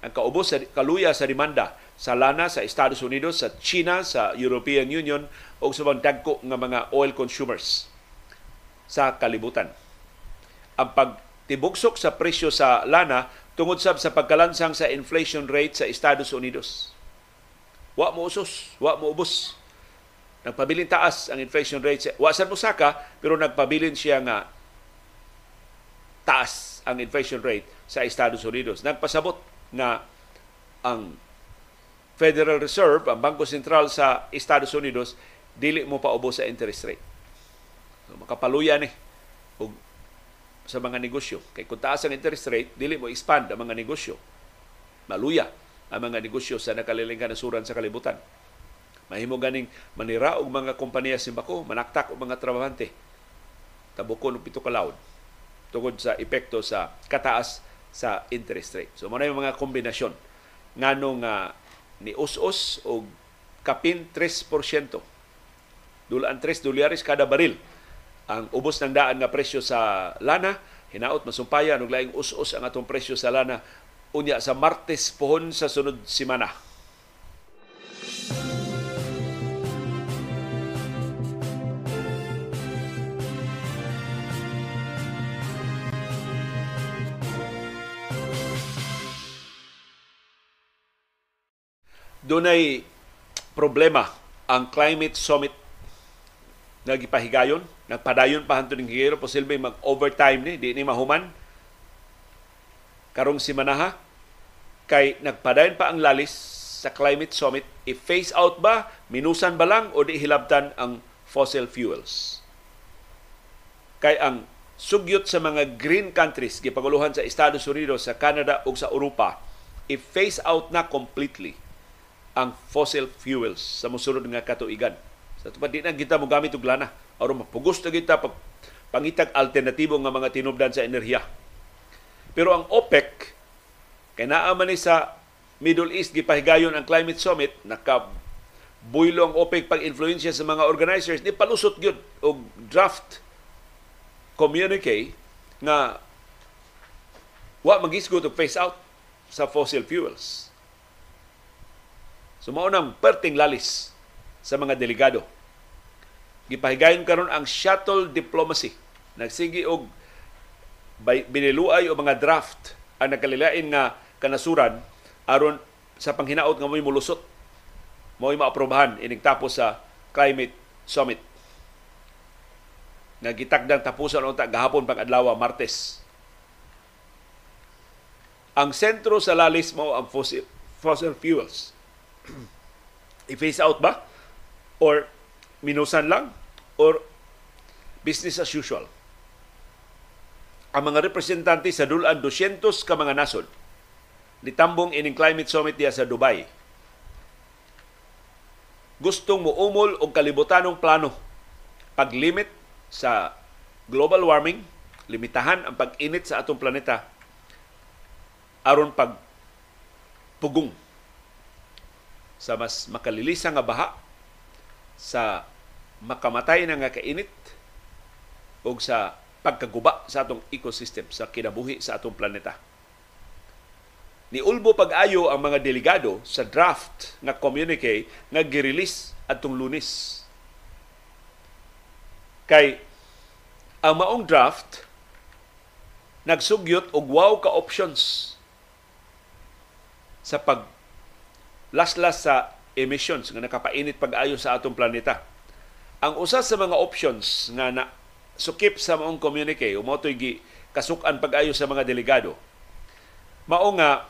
Speaker 1: Ang kaubos sa kaluya sa demanda sa lana sa Estados Unidos, sa China, sa European Union o sa mga dagko nga mga oil consumers sa kalibutan. Ang pagtibugsok sa presyo sa lana tungod sab sa pagkalansang sa inflation rate sa Estados Unidos. Wa mo usos, wa mo ubos. Nagpabilin taas ang inflation rate. Wa sa musaka, pero nagpabilin siya nga taas ang inflation rate sa Estados Unidos. Nagpasabot na ang Federal Reserve, ang Bangko Sentral sa Estados Unidos, dili mo paubos sa interest rate. So, makapaluya ni og sa mga negosyo. Kay kung taas ang interest rate, dili mo expand ang mga negosyo. Maluya ang mga negosyo sa nakalilingan suran sa kalibutan. Mahimo ganing manira og mga kompanya simbako, manaktak og mga trabahante. Tabukon og pito ka loud tungod sa epekto sa kataas sa interest rate. So, muna yung mga kombinasyon nganong uh, ni us-us o kapin 3%. Dulaan 3 dolyares kada baril ang ubos ng daan nga presyo sa lana. Hinaot masumpayan og laing us-us ang atong presyo sa lana unya sa Martes pohon sa sunod semana. Dunay problema ang climate summit nga gipahigayon, nagpadayon pa hantud ning higayro posible mag-overtime ni, di ni mahuman. Karong simanaha kay nagpadayon pa ang lalis sa climate summit, i-phase out ba, minusan ba lang? O di hilabtan ang fossil fuels. Kay ang sugyot sa mga green countries gipaguluhan sa Estados Unidos, sa Canada ug sa Europa, i-phase out na completely ang fossil fuels sa musunod nga katuigan. Sa tupad di na kita mo gamit og lana aron mapugos na kita pag pangitag alternatibo nga mga tinubdan sa enerhiya. Pero ang OPEC kay naa man ni sa Middle East gipahigayon ang climate summit naka buylo ang OPEC pag influensya sa mga organizers ni palusot gyud og draft communique nga wa magisgot og phase out sa fossil fuels So mao nang perting lalis sa mga delegado. Gipahigayon karon ang shuttle diplomacy. Nagsigi og biniluay o mga draft ang nagkalilain nga kanasuran aron sa panghinaot nga mo'y mulusot mo'y maaprobahan ining tapos sa climate summit nga gitakdang tapusan unta gahapon pang adlaw Martes. Ang sentro sa lalis mo ang fossil, fossil fuels i-phase out ba? Or minusan lang? Or business as usual? Ang mga representante sa dulan 200 ka mga nasod nitambong ining climate summit diya sa Dubai. Gustong muumol og kalibutanong plano paglimit sa global warming, limitahan ang pag-init sa atong planeta aron pag pugong sa mas makalilisa nga baha, sa makamatay na nga kainit, o sa pagkaguba sa atong ecosystem, sa kinabuhi sa atong planeta. Ni Ulbo pag-ayo ang mga delegado sa draft nga communique nga girelease atong lunis. Kay ang maong draft nagsugyot og wow ka options sa pag laslas sa emissions nga nakapainit pag-ayo sa atong planeta. Ang usa sa mga options nga na sukip sa maong communique o mo gi kasukan pag-ayo sa mga delegado mao nga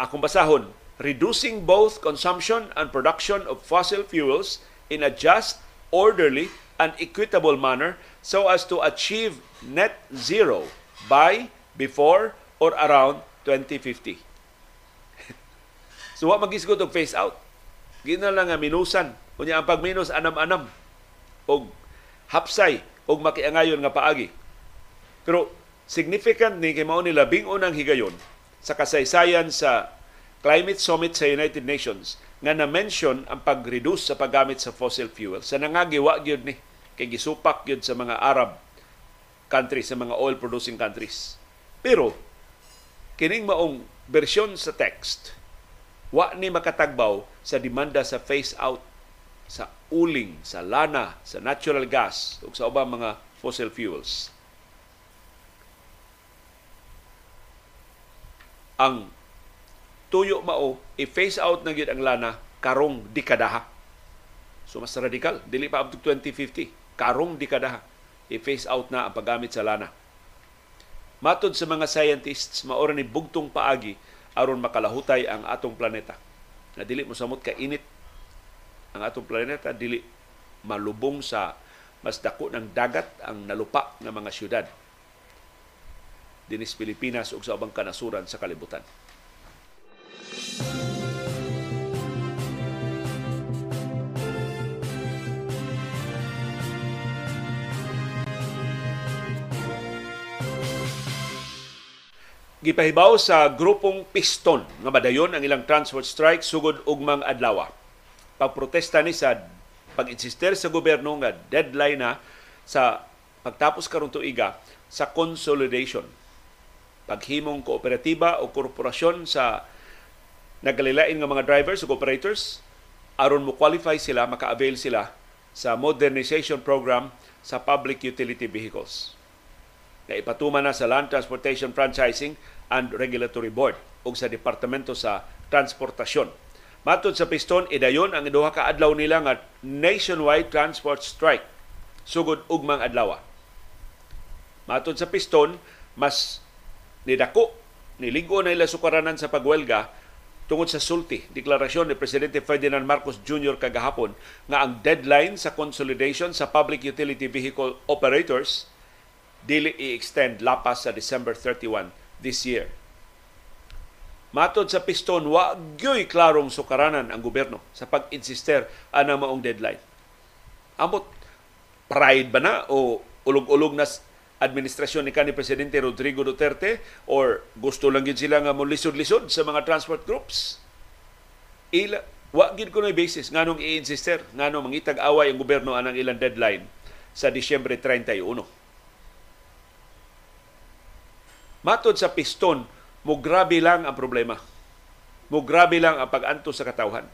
Speaker 1: akong basahon reducing both consumption and production of fossil fuels in a just, orderly, and equitable manner so as to achieve net zero by, before, or around 2050. So wa magisgot og phase out. Gina lang nga minusan. Unya ang pagminus anam-anam og hapsay og makiangayon nga paagi. Pero significant ni kay mao ni labing unang higayon sa kasaysayan sa Climate Summit sa United Nations nga na-mention ang pag-reduce sa paggamit sa fossil fuel. Sa nangagiwa gyud ni kay gisupak gyud sa mga Arab countries, sa mga oil producing countries. Pero kining maong bersyon sa text wa ni makatagbaw sa demanda sa phase out sa uling, sa lana, sa natural gas ug sa ubang mga fossil fuels. Ang tuyo mao i-phase out na gyud ang lana karong dekadaha. So mas radikal, dili pa up to 2050, karong dekadaha i-phase out na ang paggamit sa lana. Matod sa mga scientists, maora ni bugtong paagi aron makalahutay ang atong planeta. Na dili mo samot ka init ang atong planeta dili malubong sa mas dako ng dagat ang nalupa ng mga syudad dinis Pilipinas ug sa ubang kanasuran sa kalibutan. Gipahibaw sa grupong Piston nga madayon ang ilang transport strike sugod ugmang adlaw. Pagprotesta ni sa pag-insister sa gobyerno nga deadline na sa pagtapos karon tuiga sa consolidation. Paghimong kooperatiba o korporasyon sa nagalilain nga mga drivers o operators aron mo qualify sila maka-avail sila sa modernization program sa public utility vehicles na ipatuman na sa Land Transportation Franchising and Regulatory Board o sa Departamento sa Transportasyon Matod sa piston, idayon ang duha ka adlaw nila nga nationwide transport strike sugod ugmang adlaw. Matod sa piston, mas nidako niligo na ila sukaranan sa pagwelga tungod sa sulti deklarasyon ni presidente Ferdinand Marcos Jr. kagahapon nga ang deadline sa consolidation sa public utility vehicle operators dili i-extend lapas sa December 31 this year. Matod sa piston, wa gyoy klarong sukaranan ang gobyerno sa pag-insister ana maong deadline. Amot pride ba na o ulog-ulog na administrasyon ni kanhi presidente Rodrigo Duterte or gusto lang gid sila nga mo lisod-lisod sa mga transport groups? Ila wa gid na basis nganong i-insister nganong mangitag away ang gobyerno anang ilang deadline sa Disyembre 31. Matod sa piston, mo grabe lang ang problema. Mo grabe lang ang pag-anto sa katawhan.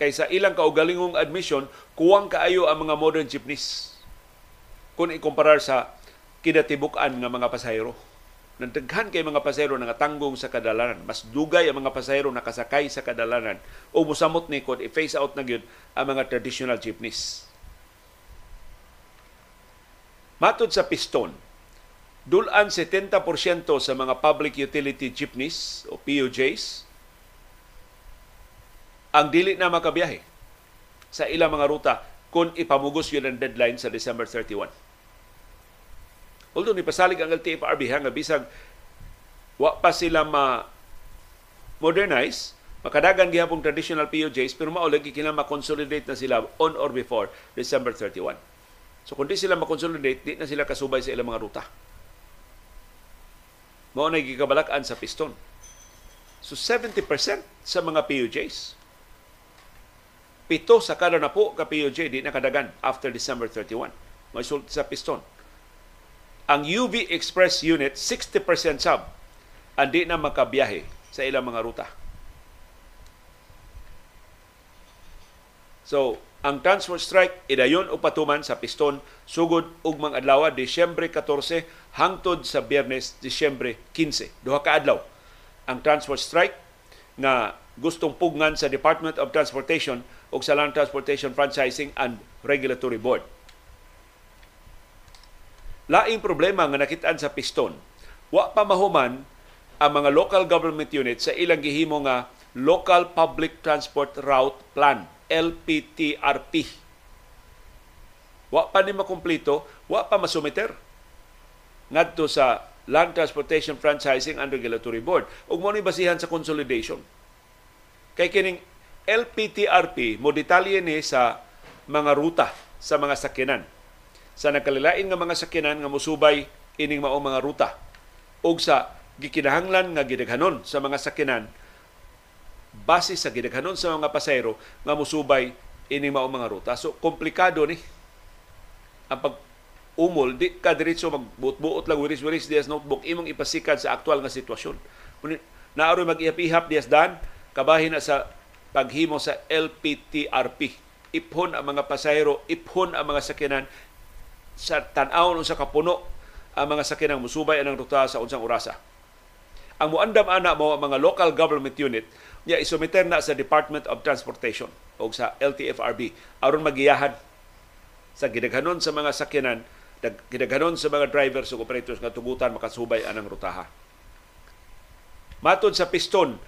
Speaker 1: Kaysa ilang kaugalingong admission, kuwang kaayo ang mga modern jeepneys. Kung ikumparar sa kinatibukan ng mga pasahero. Nagdaghan kay mga pasahero nga tanggong sa kadalanan. Mas dugay ang mga pasahero nakasakay sa kadalanan. O musamot ni kod i-face out na gyud ang mga traditional jeepneys. Matod sa piston, dulan 70% sa mga public utility jeepneys o PUJs ang dili na makabiyahe sa ilang mga ruta kung ipamugos yun ang deadline sa December 31. Although ni pasalig ang LTFRB nga bisag wa pa sila ma modernize makadagan gihapong traditional PUJs pero maulag kailangan ma-consolidate na sila on or before December 31. So kung di sila ma-consolidate, di na sila kasubay sa ilang mga ruta mao na gikabalakan sa piston. So 70% sa mga PUJs. Pito sa kada na po ka PUJ di nakadagan after December 31. May sulti sa piston. Ang UV Express unit 60% sub ang di na makabiyahe sa ilang mga ruta. So, ang transport strike idayon o patuman sa piston sugod ugmang adlaw Disyembre 14 hangtod sa Biyernes Disyembre 15 duha ka adlaw. Ang transport strike nga gustong pugnan sa Department of Transportation ug sa Land Transportation Franchising and Regulatory Board. Laing problema nga nakitaan sa piston. Wa pa mahuman ang mga local government units sa ilang gihimo nga Local Public Transport Route Plan LPTRP. Wa pa ni makumpleto, wa pa masumiter ngadto sa Land Transportation Franchising and Regulatory Board. Ug mo ni basihan sa consolidation. Kay kining LPTRP mo detalye ni sa mga ruta sa mga sakyanan. Sa nagkalilain nga mga sakyanan nga musubay ining mao mga ruta ug sa gikinahanglan nga gidaghanon sa mga sakyanan base sa gidaghanon sa mga pasayro nga musubay ining mao mga ruta. So komplikado ni ang pag umol di ka diretso magbuot-buot lang wiris-wiris dias notebook imong ipasikad sa aktual nga sitwasyon. Naaroy mag-ihap-ihap dias dan kabahin na sa paghimo sa LPTRP. Iphon ang mga pasahero, iphon ang mga sakyanan sa tan-awon sa kapuno ang mga sakyanan musubay anang ruta sa unsang orasa. Ang muandam ana mo ang mga local government unit niya isumiter na sa Department of Transportation o sa LTFRB aron magiyahan sa gidaghanon sa mga sakyanan gidaghanon sa mga drivers ug operators nga tugutan makasubay anang rutaha. Matod sa piston,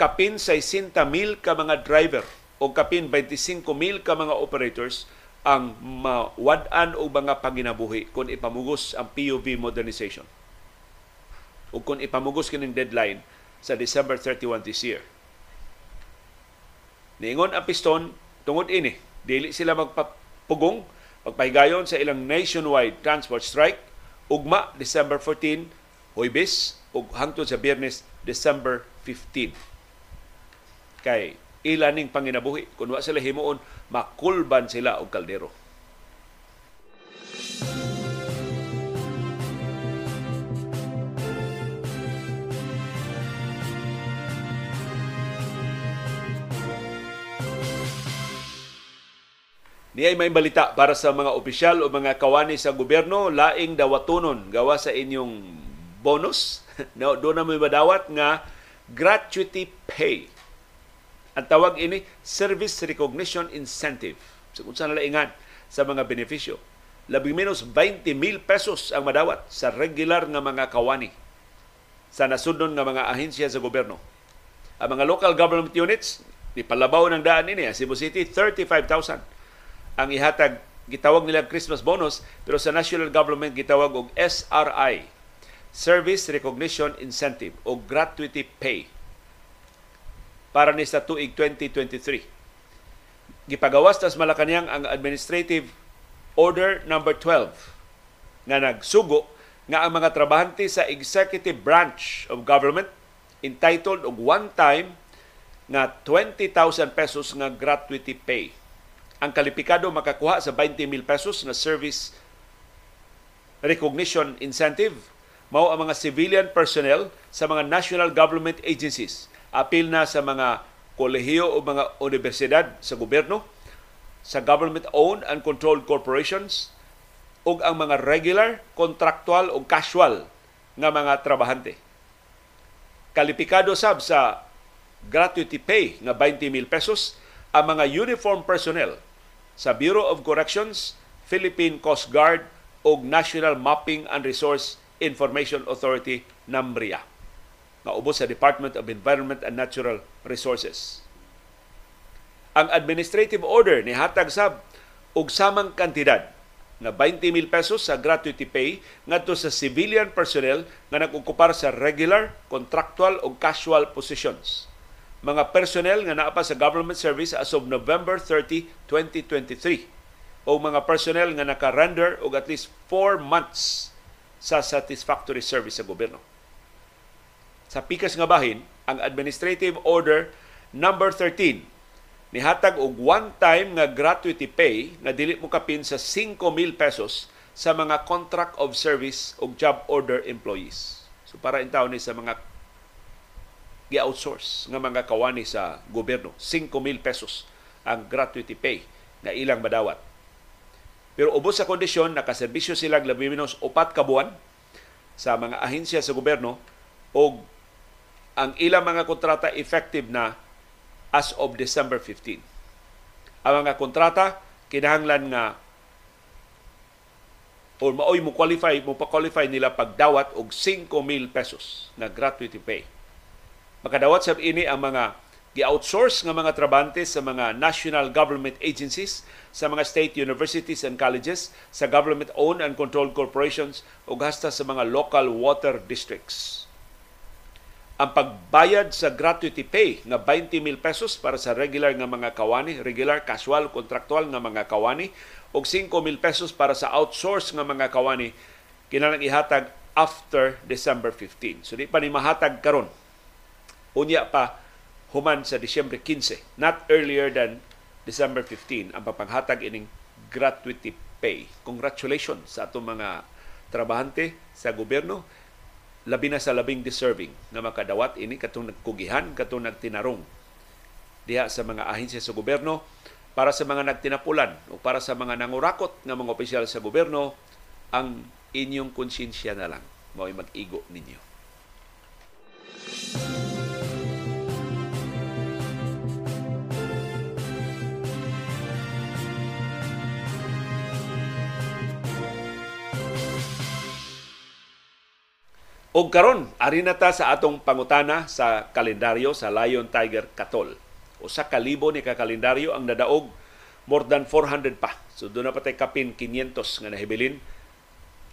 Speaker 1: kapin 60 mil ka mga driver o kapin 25 mil ka mga operators ang mawadan o mga panginabuhi kung ipamugos ang POV modernization o kung ipamugos kining deadline sa December 31 this year. Niingon ang piston tungod ini, dili sila magpapugong pagpahigayon sa ilang nationwide transport strike ugma December 14 Huwebes ug hangtod sa Biyernes December 15 kay ilaning panginabuhi kun wa sila himuon makulban sila og kaldero Niyay may balita para sa mga opisyal o mga kawani sa gobyerno, laing dawatunon gawa sa inyong bonus. no, doon na may madawat nga gratuity pay ang tawag ini Service Recognition Incentive. So kung saan nalaingan sa mga benepisyo. Labing menos 20 mil pesos ang madawat sa regular nga mga kawani sa nasudnon nga mga ahensya sa gobyerno. Ang mga local government units, ni palabaw ng daan ini, Cebu City, 35,000 ang ihatag gitawag nila Christmas bonus pero sa national government gitawag og SRI Service Recognition Incentive o gratuity pay para ni sa tuig 2023. Gipagawas tas Malacañang ang Administrative Order number 12 nga nagsugo nga ang mga trabahante sa executive branch of government entitled og one time nga 20,000 pesos nga gratuity pay. Ang kalipikado makakuha sa 20 mil pesos na service recognition incentive mao ang mga civilian personnel sa mga national government agencies apil na sa mga kolehiyo o mga universidad sa gobyerno, sa government-owned and controlled corporations, ug ang mga regular, contractual o casual nga mga trabahante. Kalipikado sab sa gratuity pay nga 20 mil pesos ang mga uniform personnel sa Bureau of Corrections, Philippine Coast Guard ug National Mapping and Resource Information Authority NAMRIA nga ubos sa Department of Environment and Natural Resources. Ang administrative order ni hatag sab og samang kantidad na 20 mil pesos sa gratuity pay ngadto sa civilian personnel nga nag-okupar sa regular, contractual o casual positions. Mga personnel nga naa pa sa government service as of November 30, 2023 o mga personnel nga naka-render og at least 4 months sa satisfactory service sa gobyerno sa pikas nga bahin ang Administrative Order number 13 nihatag og one time nga gratuity pay nga dili mo kapin sa 5,000 pesos sa mga contract of service o job order employees. So para intaw ni sa mga gi-outsource nga mga kawani sa gobyerno, 5,000 pesos ang gratuity pay nga ilang madawat. Pero ubos sa kondisyon, nakaserbisyo sila labi menos upat ka buwan sa mga ahensya sa gobyerno o ang ilang mga kontrata effective na as of December 15. Ang mga kontrata kinahanglan nga or maoy mo qualify mo pa-qualify nila pagdawat og 5,000 pesos na gratuity pay. Makadawat sa ini ang mga gi-outsource nga mga trabante sa mga national government agencies, sa mga state universities and colleges, sa government-owned and controlled corporations ug hasta sa mga local water districts ang pagbayad sa gratuity pay nga 20 mil pesos para sa regular nga mga kawani, regular, casual, contractual nga mga kawani, og 5 mil pesos para sa outsource nga mga kawani kinahanglan ihatag after December 15. So di pa ni mahatag karon. Unya pa human sa Disyembre 15, not earlier than December 15 ang papanghatag ining gratuity pay. Congratulations sa atong mga trabahante sa gobyerno labi na sa labing deserving nga makadawat ini katong nagkugihan katong nagtinarong diha sa mga ahensya sa gobyerno para sa mga nagtinapulan o para sa mga nangurakot nga mga opisyal sa gobyerno ang inyong konsensya na lang mao mag-igo ninyo. Og karon, ari na ta sa atong pangutana sa kalendaryo sa Lion Tiger Katol. Usa ka libo ni ka kalendaryo ang nadaog more than 400 pa. So doon na patay kapin 500 nga nahibilin.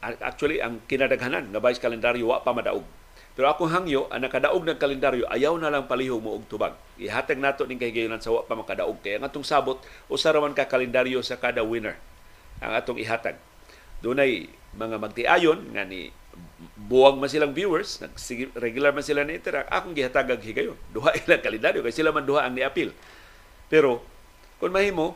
Speaker 1: Actually, ang kinadaghanan nga vice kalendaryo wa pa madaog. Pero akong hangyo, ang nakadaog ng kalendaryo, ayaw na lang palihog mo og tubag. Ihatag nato ning kahigayonan sa wa pa makadaog. Kaya ang atong sabot, usa raman ka kalendaryo sa kada winner ang atong ihatag. Dunay mga magtiayon nga ni buwag man silang viewers, regular man sila na interact, akong gihatagag higayon. Duha ilang kalendaryo, kay sila man duha ang niapil. Pero, kung mahimo,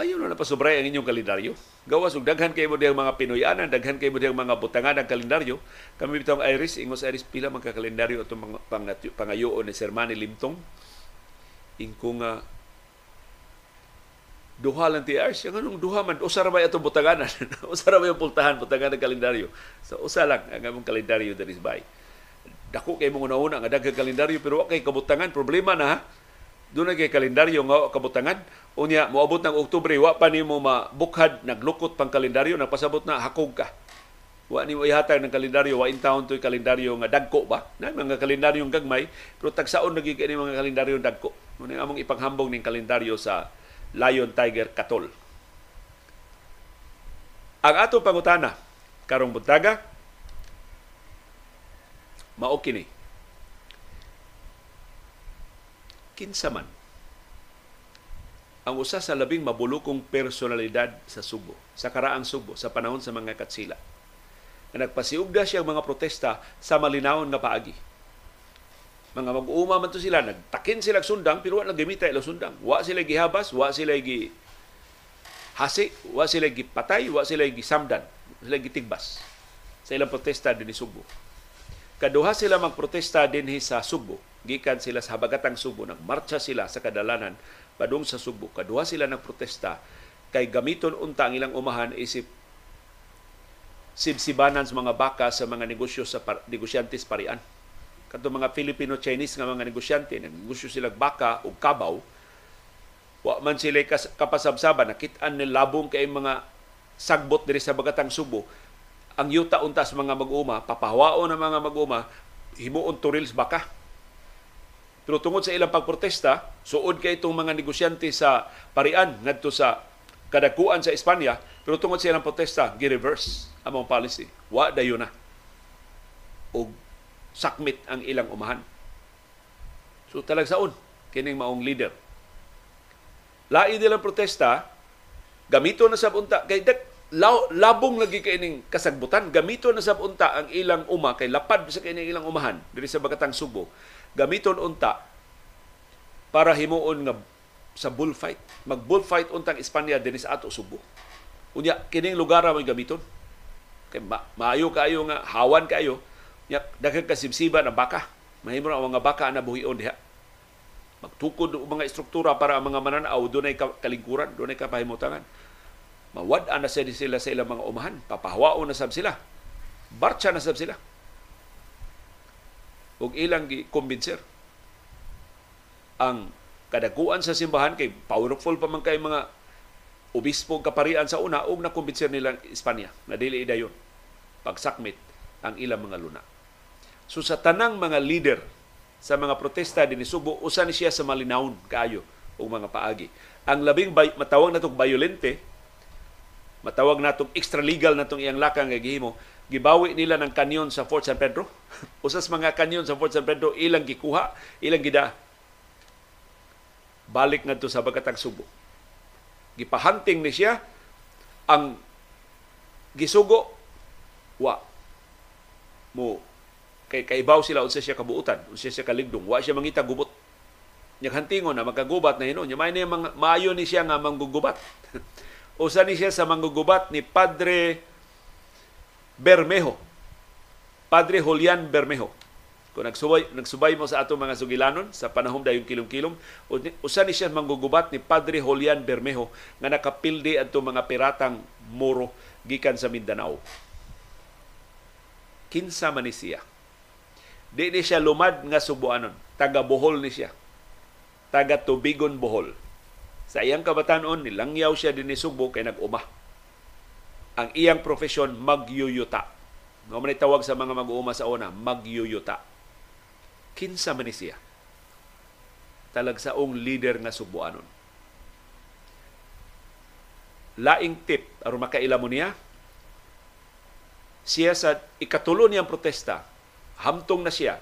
Speaker 1: ayaw na napasobray ang inyong kalendaryo. Gawas ug daghan kay mo diyang mga Pinoyanan, daghan kay mo diyang mga butangan ng kalendaryo. Kami bitong Iris, ingos Iris pila man ka kalendaryo atong pangayoon ni Sir Manny Limtong. Ingkong uh, duha lang ti Ars. Yung anong duha man, usa ra ba itong butanganan? usa ra yung pultahan, butangan ng kalendaryo? So, usa lang ang among kalendaryo that is by. Dako kay mga una nga daghang kalendaryo pero kay kabutangan problema na ha. Doon kay kalendaryo nga kabutangan. Unya moabot ng Oktubre wa pa nimo mabukhad naglukot pang kalendaryo napasabot na hakog ka. Wa nimo ihatag ng kalendaryo wa in town toy kalendaryo nga dagko ba? Na mga kalendaryong gagmay pero tagsaon lagi kay mga kalendaryo dagko. Mo among ipanghambong ning kalendaryo sa Lion Tiger Katol. Ang ato pangutana karong buntaga mao kini. Kinsa man ang usa sa labing mabulukong personalidad sa Subo, sa karaang Subo, sa panahon sa mga katsila. Na nagpasiugda siya mga protesta sa malinawon nga paagi mga mag-uuma man to sila, nagtakin sila sundang, pero wala gamita ila sundang. Wa sila gihabas, wa sila gi hasi, wa sila gipatay, wa sila gisamdan, wa sila gitigbas sa ilang protesta din sa Subo. Kaduha sila magprotesta din sa Subo. Gikan sila sa habagatang Subo, nagmarcha sila sa kadalanan padung sa Subo. Kaduha sila nagprotesta kay gamiton unta ang ilang umahan isip sibsibanan sa mga baka sa mga negosyo sa par- negosyantes parian kadto mga Filipino-Chinese nga mga negosyante nagnegosyo sila baka o kabaw. Wa man sila kapasabsaban nakit-an ni labong kay mga sagbot diri sa bagatang Subo. Ang yuta untas mga mag-uma papahwao na mga mag-uma himuon turils baka. Pero tungod sa ilang pagprotesta suod kay itong mga negosyante sa parian ngadto sa kadakuan sa Espanya pero tungod sa ilang protesta gi-reverse among policy. Wa dayon na. Og sakmit ang ilang umahan. So talagsaon kining maong leader. Lai nilang protesta, gamito na sa unta kay dak labong lagi kay ning kasagbutan, gamito na sa unta ang ilang uma kay lapad sa kining ilang umahan diri sa Bagatang Subo. Gamiton unta para himuon nga sa bullfight. Mag bullfight untang Espanya dinhi sa ato Subo. Unya kining lugar ra may gamiton. Kay ma- maayo kayo nga hawan kayo Yak daghang kasibsiban ang baka. Mahimo ang mga baka na buhion diha. Magtukod og mga istruktura para ang mga mananaw dunay kalingkuran, dunay kapahimutangan. Mawad na sila, sila sa ilang mga umahan. Papahwao na sab sila. Barcha na sab sila. Ug ilang gi-convincer ang kadaguan sa simbahan kay powerful pa man kay mga obispo kaparian sa una ug nakumbinser nila Espanya na dili dayon pagsakmit ang ilang mga luna. So sa tanang mga leader sa mga protesta din Subo, usa ni siya sa malinawon kaayo o mga paagi. Ang labing bay, matawag natong violente, matawag natong extra legal natong iyang lakang nga gihimo, gibawi nila ng kanyon sa Fort San Pedro. Usas mga kanyon sa Fort San Pedro ilang gikuha, ilang gida balik ngadto sa Bagatang Subo. Gipahunting ni siya ang gisugo wa mo kay kaibaw sila unsa siya kabuutan, unsa siya kaligdong, wa siya mangita gubot. Nyaghantingon na magagubat na hinon. Nya may mga maayo ni siya nga manggugubat. Usa ni siya sa manggugubat ni Padre Bermejo. Padre Julian Bermejo. Kung nagsubay, nagsubay mo sa atong mga sugilanon sa panahon dayon kilom-kilom, usa ni siya manggugubat ni Padre Julian Bermejo nga nakapildi adto mga piratang Moro gikan sa Mindanao. Kinsa man ni siya. Di ni siya lumad nga subuanon. Taga Bohol ni siya. Taga Tubigon, Bohol. Sa iyang kabatanon, nilangyaw siya din ni Subo kay nag-uma ang iyang profesyon magyuyuta. Nga man tawag sa mga mag-uuma sa una, magyuyuta. Kinsa man siya? Talagsaong leader nga subuanon. Laing tip, aron makaila mo niya, siya sa ikatulo niyang protesta, hamtong na siya,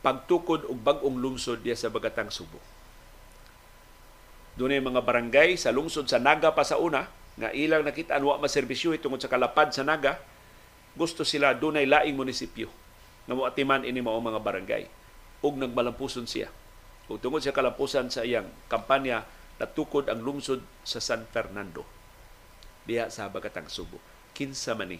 Speaker 1: pagtukod og bag-ong lungsod diya sa Bagatang Subo doon mga barangay sa lungsod sa Naga pa sa una, nga ilang nakita wa maserbisyo tungod sa kalapad sa Naga, gusto sila doon ay laing munisipyo nga moatiman ini mao mga barangay ug nagmalampuson siya. Ug tungod sa kalampusan sa iyang kampanya, natukod ang lungsod sa San Fernando diha sa Bagatang Subo. Kinsa man ni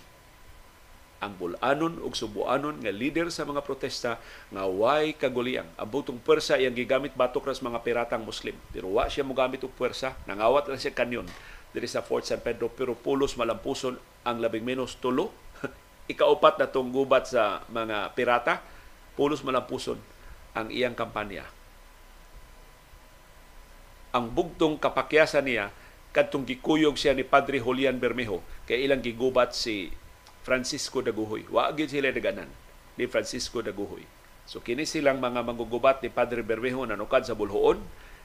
Speaker 1: ang bulanon ug subuanon nga leader sa mga protesta nga way kaguliyang ang butong pwersa iyang gigamit batok ras mga piratang Muslim. Pero wa siya mo gamit og pwersa. Nangawat lang siya kanyon. Diri sa Fort San Pedro pero pulos malampuson ang labing menos tulo. Ikaupat na tong gubat sa mga pirata. Pulos malampuson ang iyang kampanya. Ang bugtong kapakyasan niya kadtong gikuyog siya ni Padre Julian Bermejo kay ilang gigubat si Francisco Daguhoy. Wa gyud sila daganan ni Francisco Daguhoy. So kini silang mga manggugubat ni Padre Bermejo na nukad sa Bulhoon,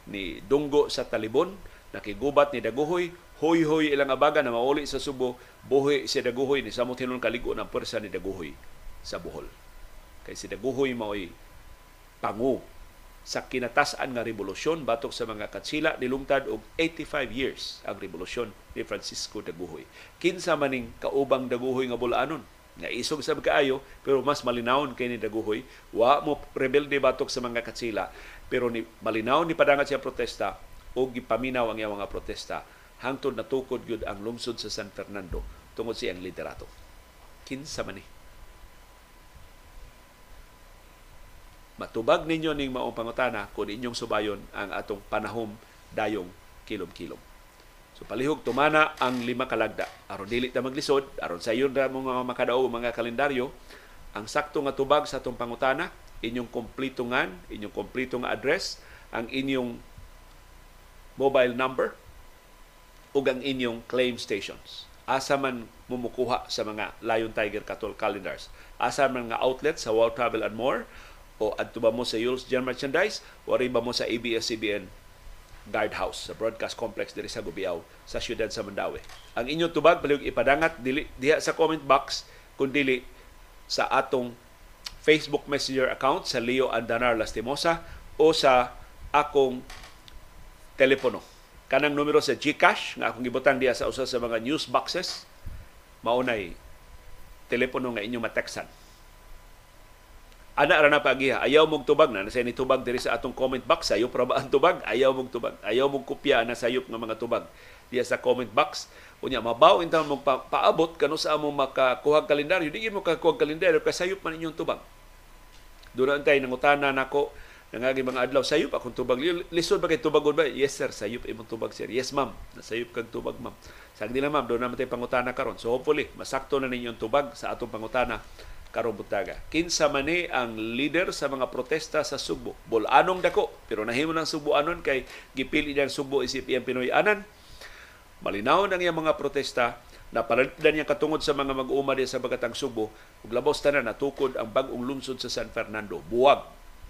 Speaker 1: ni Dunggo sa Talibon, nakigubat ni Daguhoy, hoy-hoy ilang abaga na mauli sa Subo, buhi si Daguhoy ni samot hinon kaligo ng pwersa ni Daguhoy sa Bohol. Kay si Daguhoy mao'y pangu sa kinatasan nga revolusyon batok sa mga katsila nilungtad og 85 years ang revolusyon ni Francisco Daguhoy. Kinsa maning kaubang Daguhoy nga bulanon nga isog sa kaayo pero mas malinawon kay ni Daguhoy wa mo rebelde batok sa mga katsila pero ni malinaw ni padangat siya protesta o gipaminaw ang iyang mga protesta hangtod natukod gyud ang lungsod sa San Fernando tungod sa iyang liderato. Kinsa man ni matubag ninyo ning maong pangutana kung inyong subayon ang atong panahom dayong kilom-kilom. So palihog tumana ang lima kalagda. Aron dili ta maglisod, aron sa iyon ra mga makadao mga kalendaryo, ang sakto nga tubag sa atong pangutana, inyong kompletongan, inyong kompleto nga address, ang inyong mobile number ug ang inyong claim stations. Asa man mumukuha sa mga Lion Tiger Cattle calendars. Asa man nga outlet sa World Travel and More o adto ba mo sa Yules General Merchandise o ba mo sa ABS-CBN guardhouse sa broadcast complex diri sa Gubiao sa siyudad sa Mandawi. Ang inyong tubag palihog ipadangat dili diha sa comment box kun dili sa atong Facebook Messenger account sa Leo Andanar Lastimosa o sa akong telepono. Kanang numero sa GCash nga akong gibutang diha sa usa sa mga news boxes maunay telepono nga inyong mateksan ana ra na pagiha ayaw mong tubag na nasa ni tubag diri sa atong comment box sayo para ba tubag? Ayaw mong tubag. Ayaw mong kopya na sayop nga mga tubag. Diya sa comment box. Unya mabaw inta mong pa, paabot kano sa among makakuha kalendaryo. Di mo kakuha kalendaryo kay sayop man inyong tubag. Doon tay nangutana nako nangagi mga adlaw sayop akong tubag. Lisod ba kay tubagon ba? Yes sir sayop imong tubag sir. Yes ma'am. Nasayop kag tubag ma'am. Sagdi lang ma'am do na matay pangutana karon. So hopefully masakto na ninyong tubag sa atong pangutana karong butaga. Kinsa man ni ang leader sa mga protesta sa Subo. Bolanong dako, pero nahimo ng Subo-anon kay gipili niyang Subo isip iyang Pinoy-anan. Malinaw nang iyang mga protesta na palalitan niya katungod sa mga mag-uuma sa Bagatang Subo ug labos tanan natukod ang bag-ong lungsod sa San Fernando. Buwag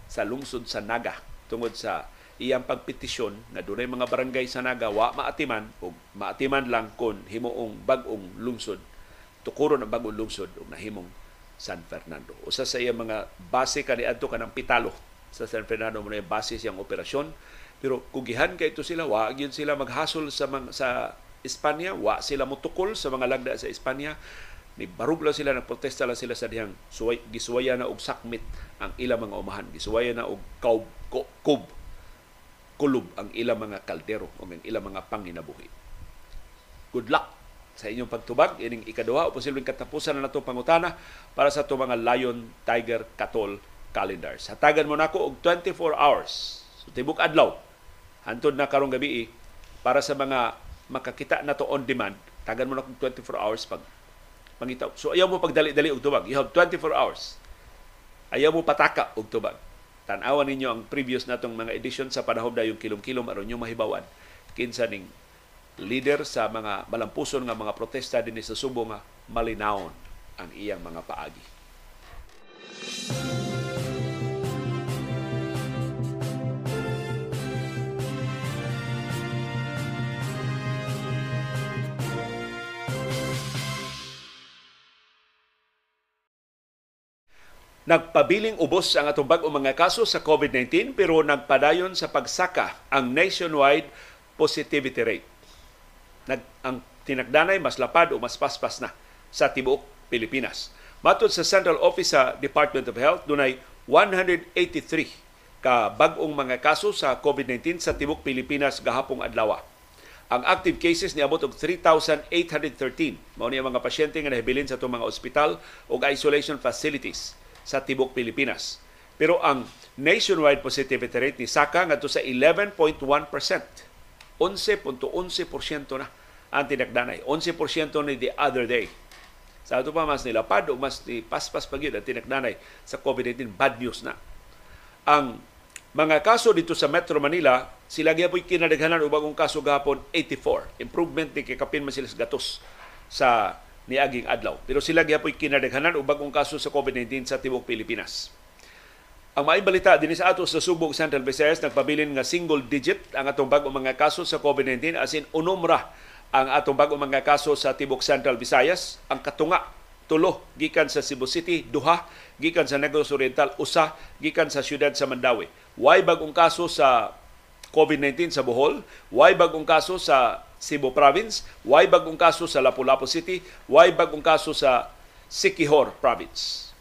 Speaker 1: sa lungsod sa Naga tungod sa iyang pagpetisyon na dunay mga barangay sa Naga wa maatiman og maatiman lang kon himuong bag-ong lungsod tukuron ang bagong lungsod ug nahimong San Fernando. Usa sa iya mga base kaniadto kanang pitalo sa San Fernando mo na base siyang operasyon. Pero kung gihan kay ito sila, wa gyud sila maghasol sa mga, sa Espanya, wa sila mutukol sa mga lagda sa Espanya. Ni barug lang sila nagprotesta lang sila sa dihang suway, gisuwaya na og sakmit ang ilang mga umahan. Gisuwaya na og kaub, kub, kulob ang ilang mga kaldero o ang ilang mga panginabuhi. Good luck sa inyong pagtubag ining ikaduha o posibleng katapusan na nato pangutana para sa itong mga Lion, Tiger, Katol calendars. Hatagan mo nako og 24 hours. So tibok adlaw. Hantod na karong gabi para sa mga makakita na to on demand, tagan mo na og 24 hours pag pangitaw. So ayaw mo pagdali-dali og tubag. You have 24 hours. Ayaw mo pataka og tubag. Tanawan ninyo ang previous natong mga edition sa panahon da yung kilom-kilom aron nyo mahibawan kinsa ning leader sa mga malampuson nga mga protesta dinhi sa Subo nga malinawon ang iyang mga paagi. Nagpabiling ubos ang atong bag-o mga kaso sa COVID-19 pero nagpadayon sa pagsaka ang nationwide positivity rate. Nag, ang tinagdanay mas lapad o mas paspas na sa tibuok Pilipinas. Matod sa Central Office sa Department of Health, dunay 183 ka bag-ong mga kaso sa COVID-19 sa tibuok Pilipinas gahapong adlaw. Ang active cases niabot og 3,813. Mao ni mga pasyente nga nahibilin sa itong mga ospital o isolation facilities sa tibok Pilipinas. Pero ang nationwide positivity rate ni Saka ngadto sa 11.1%. 11.11% na ang tinakdanay. 11% ni the other day. Sa ito pa mas nilapad o mas ni paspas pa ang tinakdanay sa COVID-19. Bad news na. Ang mga kaso dito sa Metro Manila, sila gyapon kinadaghanan og bagong kaso gahapon 84. Improvement ni kikapin man sila gatos sa niaging adlaw. Pero sila gyapon kinadaghanan og bagong kaso sa COVID-19 sa tibuok Pilipinas. Ang may balita din sa ato sa Subog Central Visayas nagpabilin nga single digit ang atong bagong mga kaso sa COVID-19 as in unomra ang atong bagong mga kaso sa Tibok Central Visayas. Ang katunga tulo gikan sa Cebu City, duha gikan sa Negros Oriental, usa gikan sa siyudad sa Mandawi. Why bagong kaso sa COVID-19 sa Bohol, why bagong kaso sa Cebu Province, why bagong kaso sa Lapu-Lapu City, why bagong kaso sa Siquijor Province.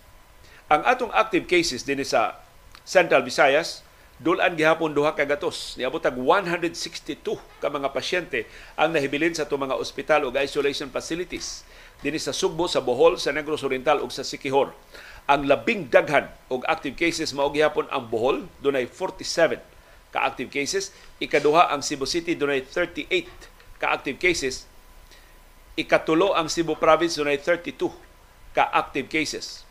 Speaker 1: Ang atong active cases din sa Central Visayas, dulan gihapon duha ka gatos. Niabot 162 ka mga pasyente ang nahibilin sa mga ospital o isolation facilities dinhi sa Sugbo, sa Bohol, sa Negros Oriental ug sa Siquijor. Ang labing daghan og active cases mao gihapon ang Bohol, dunay 47 ka-active cases. Ikaduha ang Cebu City, dunay 38 ka-active cases. Ikatulo ang Cebu Province, dunay 32 ka-active cases.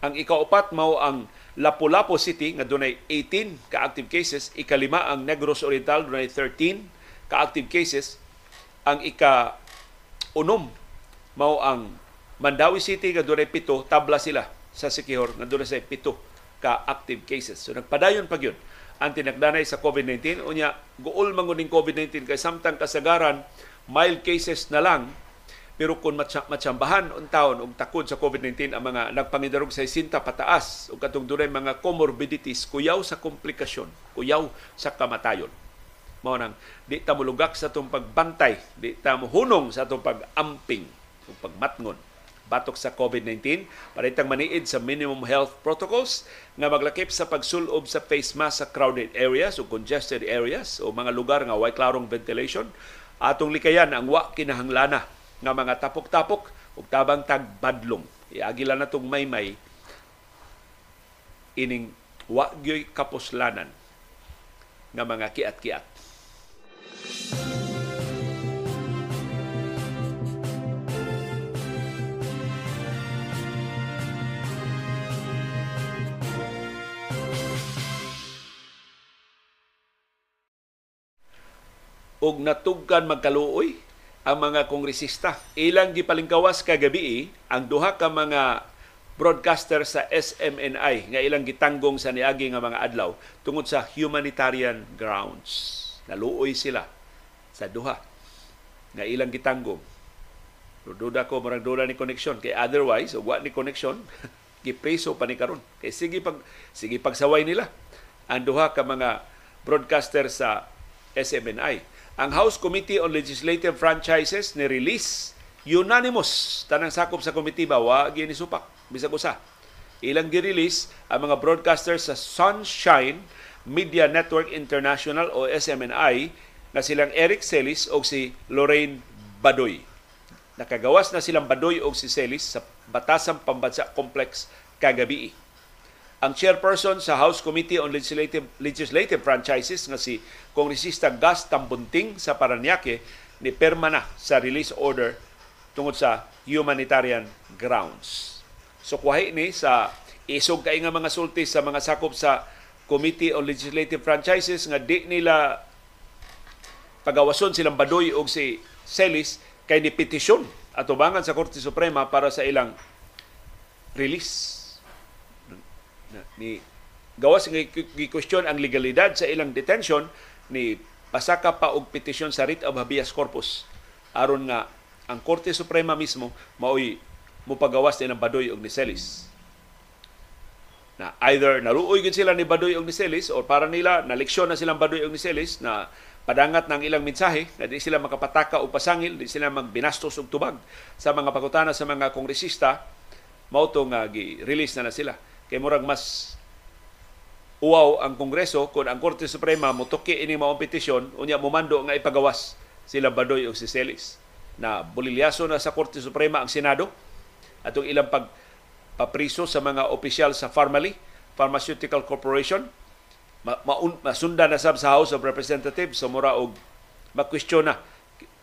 Speaker 1: Ang ikaupat mao ang Lapu-Lapu City nga dunay 18 ka-active cases, ikalima ang Negros Oriental dunay 13 ka-active cases, ang ika unom mao ang Mandawi City nga dunay pito, tabla sila sa Sikihor nga dunay sa pito ka-active cases. So nagpadayon pag yun ang tinagdanay sa COVID-19. Unya, guol manguning COVID-19 kay samtang kasagaran, mild cases na lang, pero kung matsambahan ang taon og takod sa COVID-19 ang mga nagpangidarog sa isinta pataas o katong dunay mga comorbidities, kuyaw sa komplikasyon, kuyaw sa kamatayon. Mao nang di ta mulugak sa itong pagbantay, di ta mohunong sa itong pag-amping, o pagmatngon batok sa COVID-19 paritang maniid sa minimum health protocols nga maglakip sa pagsulob sa face mask sa crowded areas o congested areas o mga lugar nga way klarong ventilation atong likayan ang wa kinahanglana nga mga tapok-tapok ug tabang tagbadlong iagila na tong may-may ining wa gyoy kapuslanan nga mga kiat-kiat. og natugkan magkaluoy ang mga kongresista. Ilang gipalingkawas kagabi ang duha ka mga broadcaster sa SMNI nga ilang gitanggong sa niagi nga mga adlaw tungod sa humanitarian grounds. Naluoy sila sa duha nga ilang gitanggong. Duda ko marang duda ni connection kay otherwise wa ni connection gipreso pa ni karon. Kay sige pag sige pagsaway nila ang duha ka mga broadcaster sa SMNI. Ang House Committee on Legislative Franchises ni release unanimous tanang sakop sa komitiba wa gini supak bisag usa. Ilang gi-release ang mga broadcasters sa Sunshine Media Network International o SMNI na silang Eric Celis o si Lorraine Badoy. Nakagawas na silang Badoy o si Celis sa Batasang Pambansa Complex kagabi. Ang chairperson sa House Committee on Legislative, Legislative Franchises nga si Kongresista Gas Tambunting sa Paranaque ni perma na sa release order tungod sa humanitarian grounds. So kuhay ni sa isog kay nga mga sulti sa mga sakop sa Committee on Legislative Franchises nga di nila pagawason silang Badoy og si Celis kay ni petisyon atubangan sa Korte Suprema para sa ilang release ni gawas nga gi-question ang legalidad sa ilang detention ni pasaka pa og petisyon sa writ of habeas corpus aron nga ang Korte Suprema mismo maoy mupagawas nilang Badoy og ni Celis. Na either naruoy gid sila ni Badoy og ni Celis or para nila na leksyon na silang Badoy og ni Celis na padangat ng ilang mensahe na di sila makapataka o pasangil, di sila magbinastos og tubag sa mga pakutana sa mga kongresista, mao to nga gi-release na na sila. Kay murag mas uwaw ang Kongreso kung ang Korte Suprema mutuki ini maong petisyon unya mumando nga ipagawas sila Badoy o si Celis. Na bulilyaso na sa Korte Suprema ang Senado atong ilang pag papriso sa mga opisyal sa Pharmaly, Pharmaceutical Corporation. Ma, masunda na sab sa House of Representatives. So mura og makwestiyon na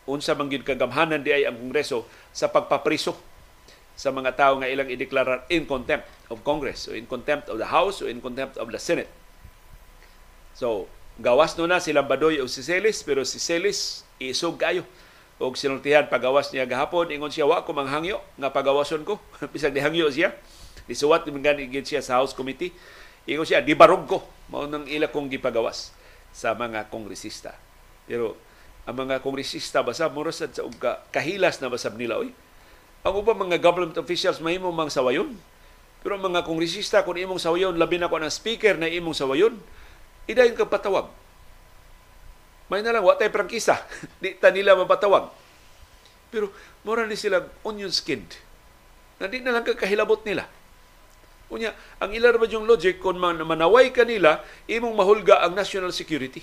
Speaker 1: unsa man gyud kagamhanan di ay ang Kongreso sa pagpapriso sa mga tao nga ilang ideklarar in contempt of Congress o in contempt of the House o in contempt of the Senate. So, gawas no na silang Badoy o si Celis pero si Celis isog kayo. Og sinultihan pagawas niya gahapon ingon siya wa ko manghangyo nga pagawason ko. Bisag dihangyo siya. Isuwat man gani siya sa House Committee. Ingon siya di barog ko. Mao nang ila kong gipagawas sa mga kongresista. Pero ang mga kongresista basa mura sa kahilas na basab nila oy ang ubang mga government officials mahimo mang sawayon. Pero mga kongresista, kung imong sawayon, labi na ko ng speaker na imong sawayon, idayon ka patawag. May na lang, watay prangkisa. Di ta nila mapatawag. Pero, mura ni sila onion skinned. Na di na lang kakahilabot nila. Unya, ang ilar ba yung logic, kung man, manaway ka nila, imong mahulga ang national security.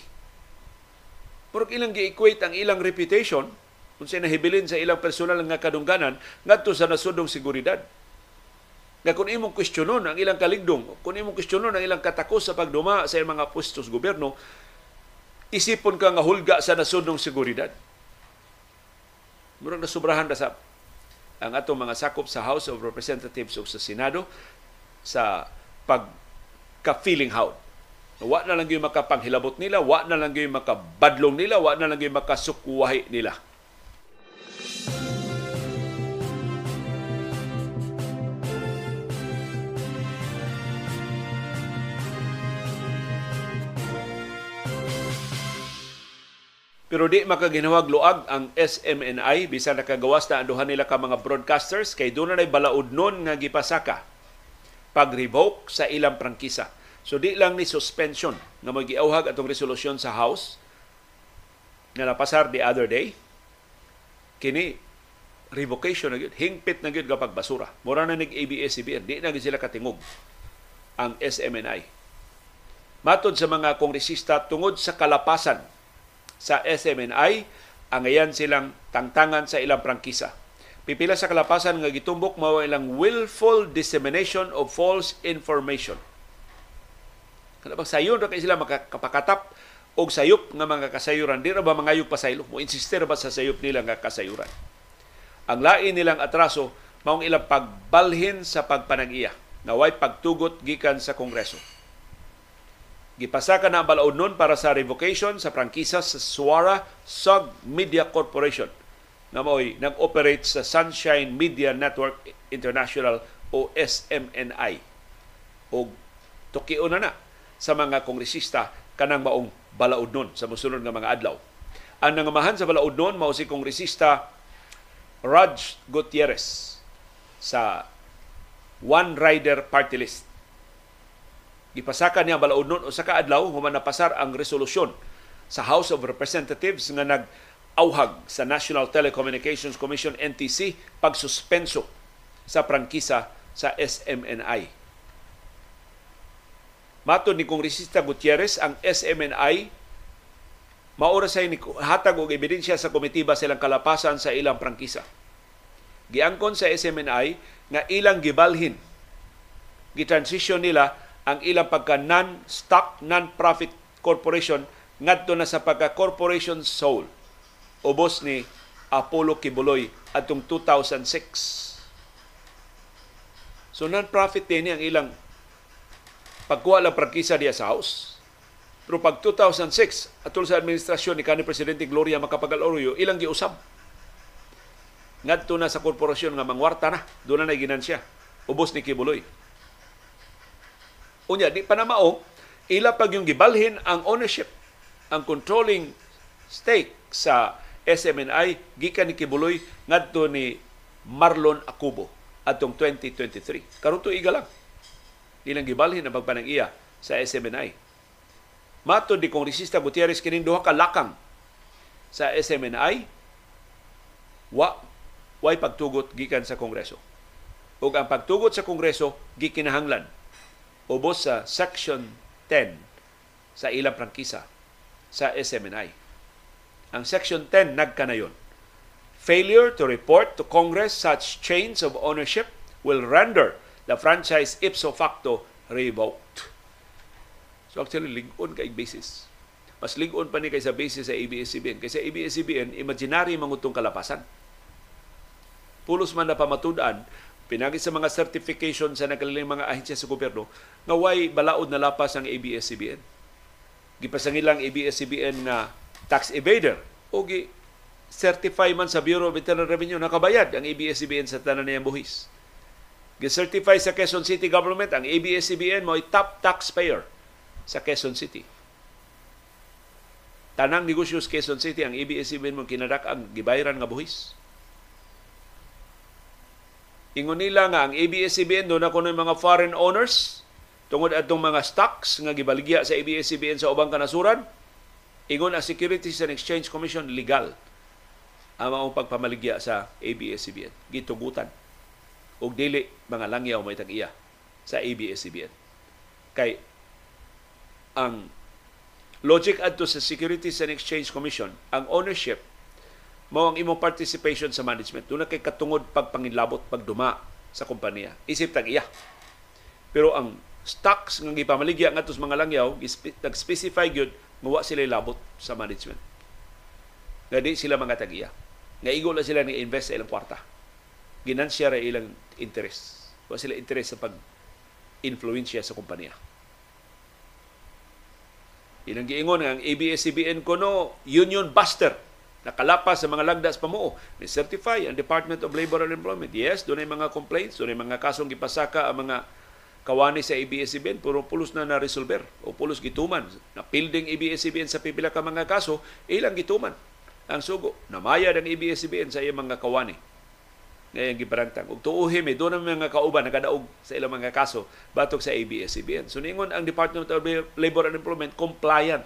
Speaker 1: Pero ilang gi-equate ang ilang reputation kung siya nahibilin sa ilang personal nga kadungganan ngadto sa nasudong seguridad. Nga kung imong kwestiyonon ang ilang kaligdong, kung imong kwestiyonon ang ilang katakos sa pagduma sa mga pwestos gobyerno, isipon ka nga hulga sa nasudong seguridad. Murang nasubrahan na sa ang atong mga sakop sa House of Representatives o sa Senado sa pagka-feeling out. Wa na lang yung makapanghilabot nila, wa na lang yung makabadlong nila, wa na lang yung makasukwahi nila Pero di makaginawag luag ang SMNI bisan nakagawas na anduhan nila ka mga broadcasters kay doon na balaod nun nga gipasaka pag-revoke sa ilang prangkisa. So di lang ni suspension nga magiauhag atong resolusyon sa House nga napasar the other day. Kini revocation na gyud, hingpit na gyud kapag basura. Mura na nig ABS-CBN, di na sila katingog ang SMNI. Matod sa mga kongresista tungod sa kalapasan sa SMNI, ang ayan silang tangtangan sa ilang prangkisa. Pipila sa kalapasan nga gitumbok mao ilang willful dissemination of false information. Kada sayon ra kay sila makakapakatap og sayop nga mga kasayuran. Di ra ba mangayog pasaylo mo insistir ba sa sayop nila nga kasayuran? Ang lain nilang atraso maong ilang pagbalhin sa pagpanag-iya. Na way pagtugot gikan sa Kongreso Gipasaka na ang balaod nun para sa revocation sa prangkisa sa Suara Sug Media Corporation na mo'y nag-operate sa Sunshine Media Network International o SMNI. O tukion na na sa mga kongresista kanang maong balaod nun sa musunod nga mga adlaw. Ang nangamahan sa balaod noon mao si kongresista Raj Gutierrez sa One Rider Party List. Gipasaka niya balaod noon usa ka adlaw human napasar ang resolusyon sa House of Representatives nga nag auhag sa National Telecommunications Commission NTC pagsuspenso sa prangkisa sa SMNI. Matod ni Kongresista Gutierrez, ang SMNI maura sa hatag og ebidensya sa komitiba silang kalapasan sa ilang prangkisa. Giangkon sa SMNI nga ilang gibalhin gitransition nila ang ilang pagka non-stock, non-profit corporation ngadto na sa pagka corporation sole. Ubos ni Apollo Kibuloy atong 2006. So non-profit din ang ilang pagkuha lang prangkisa diya sa house pero pag 2006, atol sa administrasyon ni kanhi Presidente Gloria Macapagal Arroyo, ilang giusab. Ngadto na sa korporasyon nga mangwarta na, doon na ginansya. Ubos ni Kibuloy. Unya, di pa na mao, ila pag yung gibalhin ang ownership, ang controlling stake sa SMNI, gikan ni Kibuloy, ngadto ni Marlon Akubo atong 2023. Karon iga lang. Ilang gibalhin ang pagpanang iya sa SMNI Mato di Kongresista Gutierrez kining duha ka lakang sa SMNI wa way pagtugot gikan sa Kongreso. Ug ang pagtugot sa Kongreso gikinahanglan ubos sa Section 10 sa ilang prangkisa sa SMNI. Ang Section 10 nagkanayon. Failure to report to Congress such change of ownership will render the franchise ipso facto revoked. So actually, lingon kay basis. Mas lingon pa ni kay sa basis sa ABS-CBN. Kay sa ABS-CBN, imaginary mangutong kalapasan. Pulos man na pamatudan, pinagi sa mga certification sa nagkaliling mga ahensya sa gobyerno, nga way balaod na lapas ang ABS-CBN. Gipasangil lang ABS-CBN na tax evader o gi certify man sa Bureau of Internal Revenue nakabayad ang ABS-CBN sa tanan niyang buhis. Gi-certify sa Quezon City Government ang ABS-CBN mo top taxpayer sa Quezon City. Tanang negosyo sa Quezon City ang ABS-CBN mo kinadak ang gibayaran nga buhis. Ingon nila nga ang ABS-CBN doon ako ng mga foreign owners tungod atong mga stocks nga gibaligya sa ABS-CBN sa ubang kanasuran. Ingon ang Securities and Exchange Commission legal ang mga pagpamaligya sa ABS-CBN. Gitugutan. Og dili mga langyaw may tag-iya sa ABS-CBN. Kay ang logic adto sa Securities and Exchange Commission, ang ownership mao ang imong participation sa management. Doon kay katungod pagpangilabot, pagduma sa kompanya. Isip tag iya. Pero ang stocks nga gipamaligya ngadto sa mga langyaw, nag-specify gyud nga sila labot sa management. Nga di sila mga tag-iya. Nga igo na sila ni invest sa ilang kwarta. Ginansya ra ilang interest. Wa sila interest sa pag-influensya sa kompanya. Ilang giingon ang ABS-CBN kono union buster nakalapas sa mga lagdas pamuo ni certify ang Department of Labor and Employment. Yes, doon ay mga complaints, doon ay mga kasong gipasaka ang mga kawani sa ABS-CBN puro pulos na na-resolver o pulos gituman. Na building ABS-CBN sa pipila ka mga kaso, ilang gituman ang sugo. Namayad ang ABS-CBN sa iyang mga kawani ngayong gibarangtang. Ug tuuhi mi doon ang mga kauban nakadaog sa ilang mga kaso batok sa ABS-CBN. So ningon ang Department of Labor and Employment compliant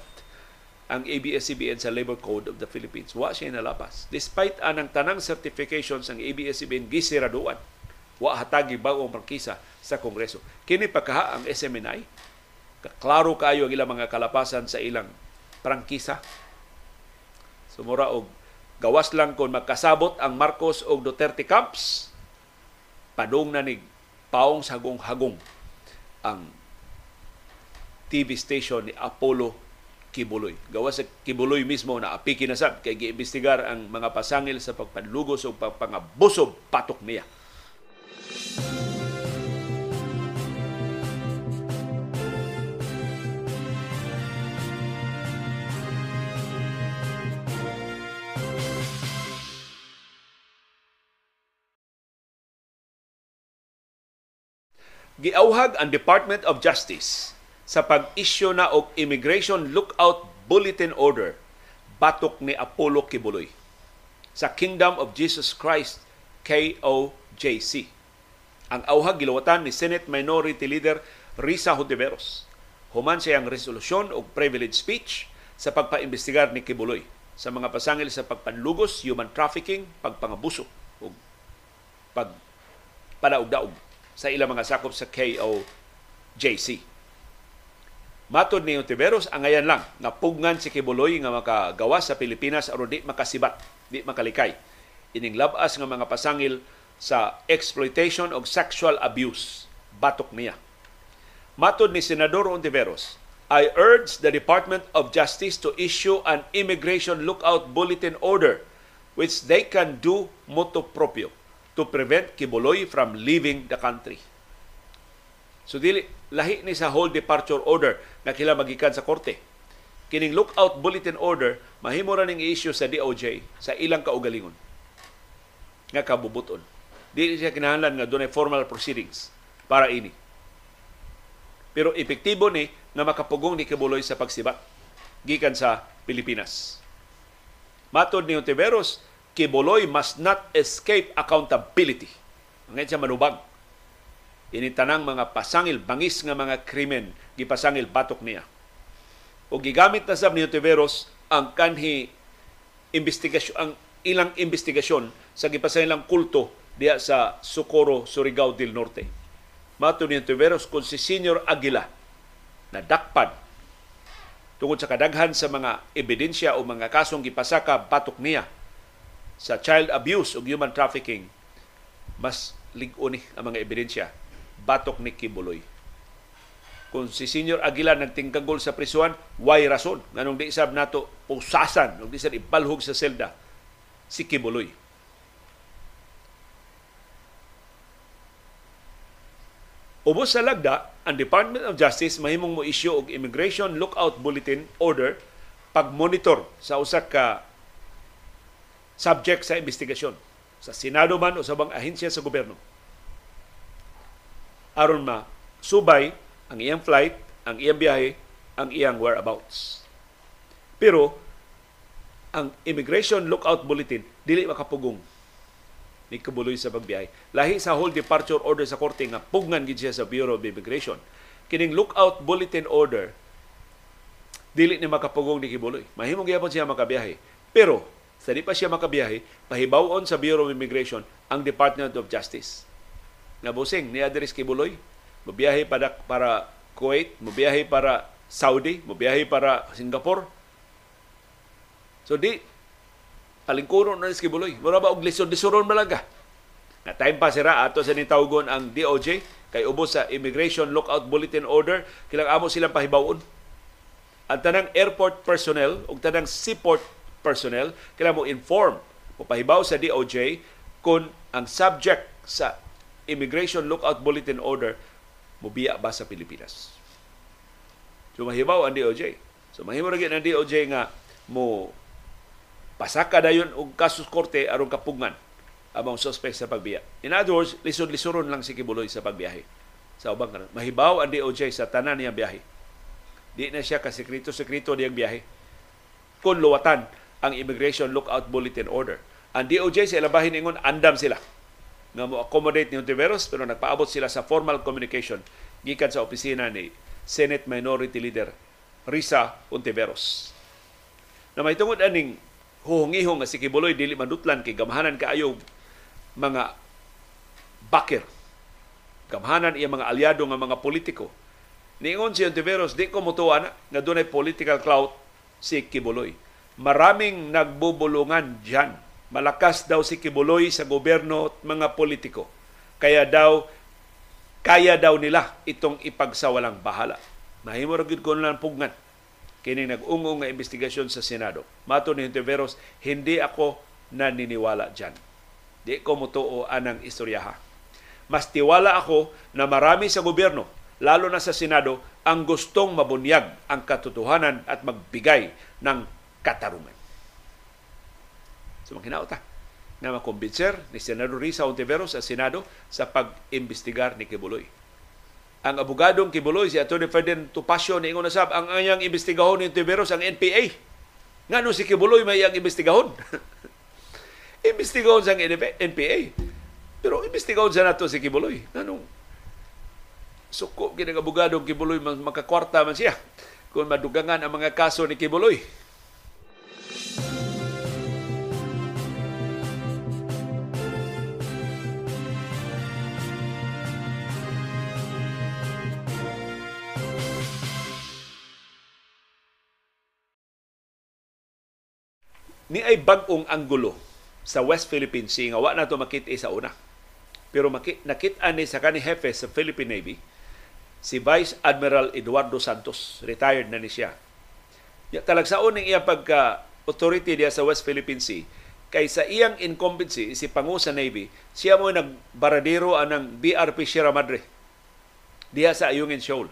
Speaker 1: ang ABS-CBN sa Labor Code of the Philippines. Wa siya nalapas. Despite anang tanang certifications ang ABS-CBN gisiraduan. Wa hatagi bagong prangkisa sa Kongreso. Kini pagkaha ang SMNI. Klaro kayo ang ilang mga kalapasan sa ilang prangkisa. Sumura og Gawas lang kung magkasabot ang Marcos o Duterte camps, padung na ni paong sagong-hagong ang TV station ni Apollo Kibuloy. Gawas sa Kibuloy mismo na apiki na sab kay giimbestigar ang mga pasangil sa pagpanlugos o pagpangabusob patok niya. Giauhag ang Department of Justice sa pag-issue na og Immigration Lookout Bulletin Order batok ni Apollo Kibuloy sa Kingdom of Jesus Christ KOJC. Ang auhag gilawatan ni Senate Minority Leader Risa Hontiveros. Human siyang resolusyon o privilege speech sa pagpaimbestigar ni Kibuloy sa mga pasangil sa pagpanlugos, human trafficking, pagpangabuso o pag padaog-daog sa ilang mga sakop sa KOJC. Matod ni Ontiveros, ang ngayon lang na pugnan si Kibuloy nga makagawa sa Pilipinas aron di makasibat, di makalikay. Ining labas nga mga pasangil sa exploitation o sexual abuse. Batok niya. Matod ni Senador Ontiveros, I urge the Department of Justice to issue an immigration lookout bulletin order which they can do motu proprio to prevent Kibuloy from leaving the country. So dili lahi ni sa whole departure order na kila magikan sa korte. Kining lookout bulletin order mahimo ra ning i-issue sa DOJ sa ilang kaugalingon nga kabubuton. Dili siya kinahanglan nga dunay formal proceedings para ini. Pero epektibo ni nga makapugong ni Kibuloy sa pagsibat gikan sa Pilipinas. Matod ni Ontiveros, Kibuloy must not escape accountability. Ang siya manubag ini tanang mga pasangil bangis nga mga krimen. Gipasangil batok niya. O gigamit na sab ni Tiveros ang kanhi investigasyon ang ilang investigasyon sa gipasangilang kulto diya sa Socorro, Surigao del Norte. Mato ni Tiveros kung si Senior Aguila na dakpan tungod sa kadaghan sa mga ebidensya o mga kasong gipasaka batok niya sa child abuse o human trafficking mas lig-o ni ang mga ebidensya batok ni Kibuloy. Kung si Senior Aguilar nagtingkagol sa prisuan, why rason? Nganong di isab nato pusasan, nung di isab ipalhog sa selda si Kibuloy. Ubos sa lagda, ang Department of Justice mahimong mo issue og Immigration Lookout Bulletin Order pag-monitor sa usa ka subject sa investigasyon sa Senado man o sa bang ahensya sa gobyerno aron ma subay ang iyang flight, ang iyang biyahe, ang iyang whereabouts. Pero ang immigration lookout bulletin dili makapugong ni kabuloy sa pagbiyahe. Lahi sa whole departure order sa korte nga pugnan gid siya sa Bureau of Immigration. Kining lookout bulletin order dili ni makapugong ni Kibuloy. Mahimong gyapon siya makabiyahe. Pero sa di pa siya makabiyahe, pahibawon sa Bureau of Immigration ang Department of Justice nga busing ni Adris Kibuloy. Mabiyahe para, para Kuwait, mabiyahe para Saudi, mabiyahe para Singapore. So di, alingkuron na ni Kibuloy. Mura ba og lisod-lisoron malaga? Na time pa sira ato sa nitawgon ang DOJ kay ubos sa Immigration Lookout Bulletin Order kilang amo silang pahibawon. Ang tanang airport personnel ug tanang seaport personnel kailangan mo inform o pahibaw sa DOJ kung ang subject sa Immigration Lookout Bulletin Order mubiya ba sa Pilipinas. So mahibaw ang DOJ. So mahimo ra ang DOJ nga mo pasaka dayon og kasus korte aron kapugnan among suspect sa pagbiya. In other words, lisod-lisoron lang si Kibuloy sa pagbiyahe. Sa ubang. Mahibaw ang DOJ sa tanan niyang biyahe. Di na siya kasekreto-sekreto niyang biyahe. Kung luwatan ang Immigration Lookout Bulletin Order. Ang DOJ sa ilabahin ingon, andam sila nga mo accommodate ni Ontiveros pero nagpaabot sila sa formal communication gikan sa opisina ni Senate Minority Leader Risa Ontiveros. Na may tungod aning huhungihong nga si Kibuloy dili madutlan kay gamahanan kaayo mga bakir. Gamahanan iya mga aliado nga mga politiko. Niingon si Ontiveros, di ko mutuwa na nga dunay political clout si Kibuloy. Maraming nagbubulungan diyan Malakas daw si Kibuloy sa gobyerno at mga politiko. Kaya daw, kaya daw nila itong ipagsawalang bahala. Mahimo ra ko lang pugnan kining nag-ungong nga investigasyon sa Senado. Mato ni Hontiveros, hindi ako naniniwala dyan. Di ko mutuo anang istoryaha. Mas tiwala ako na marami sa gobyerno, lalo na sa Senado, ang gustong mabunyag ang katotohanan at magbigay ng katarungan. So maghinaot ta na makumbinser ni Senador Risa Ontiveros sa Senado sa pag-imbestigar ni Kibuloy. Ang abogadong Kibuloy, si Atty. Ferdinand Tupacio, niingon na sab, ang anyang imbestigahon ni Ontiveros ang NPA. Nga si Kibuloy may iyang imbestigahon. imbestigahon sa NPA. Pero imbestigahon sa nato si Kibuloy. Nga suko kinang abogado Kibuloy makakwarta man siya kung madugangan ang mga kaso ni Kibuloy. Ni ay bag-ong anggulo sa West Philippine Sea nga wa na to makita sa una. Pero makit nakita ni sa kani hepe sa Philippine Navy si Vice Admiral Eduardo Santos, retired na ni siya. Ya talagsaon ning iyang pagka authority diya sa West Philippine Sea kay sa iyang incumbency si Pangu sa Navy, siya mo nagbaradero anang BRP Sierra Madre diya sa Ayungin Shoal.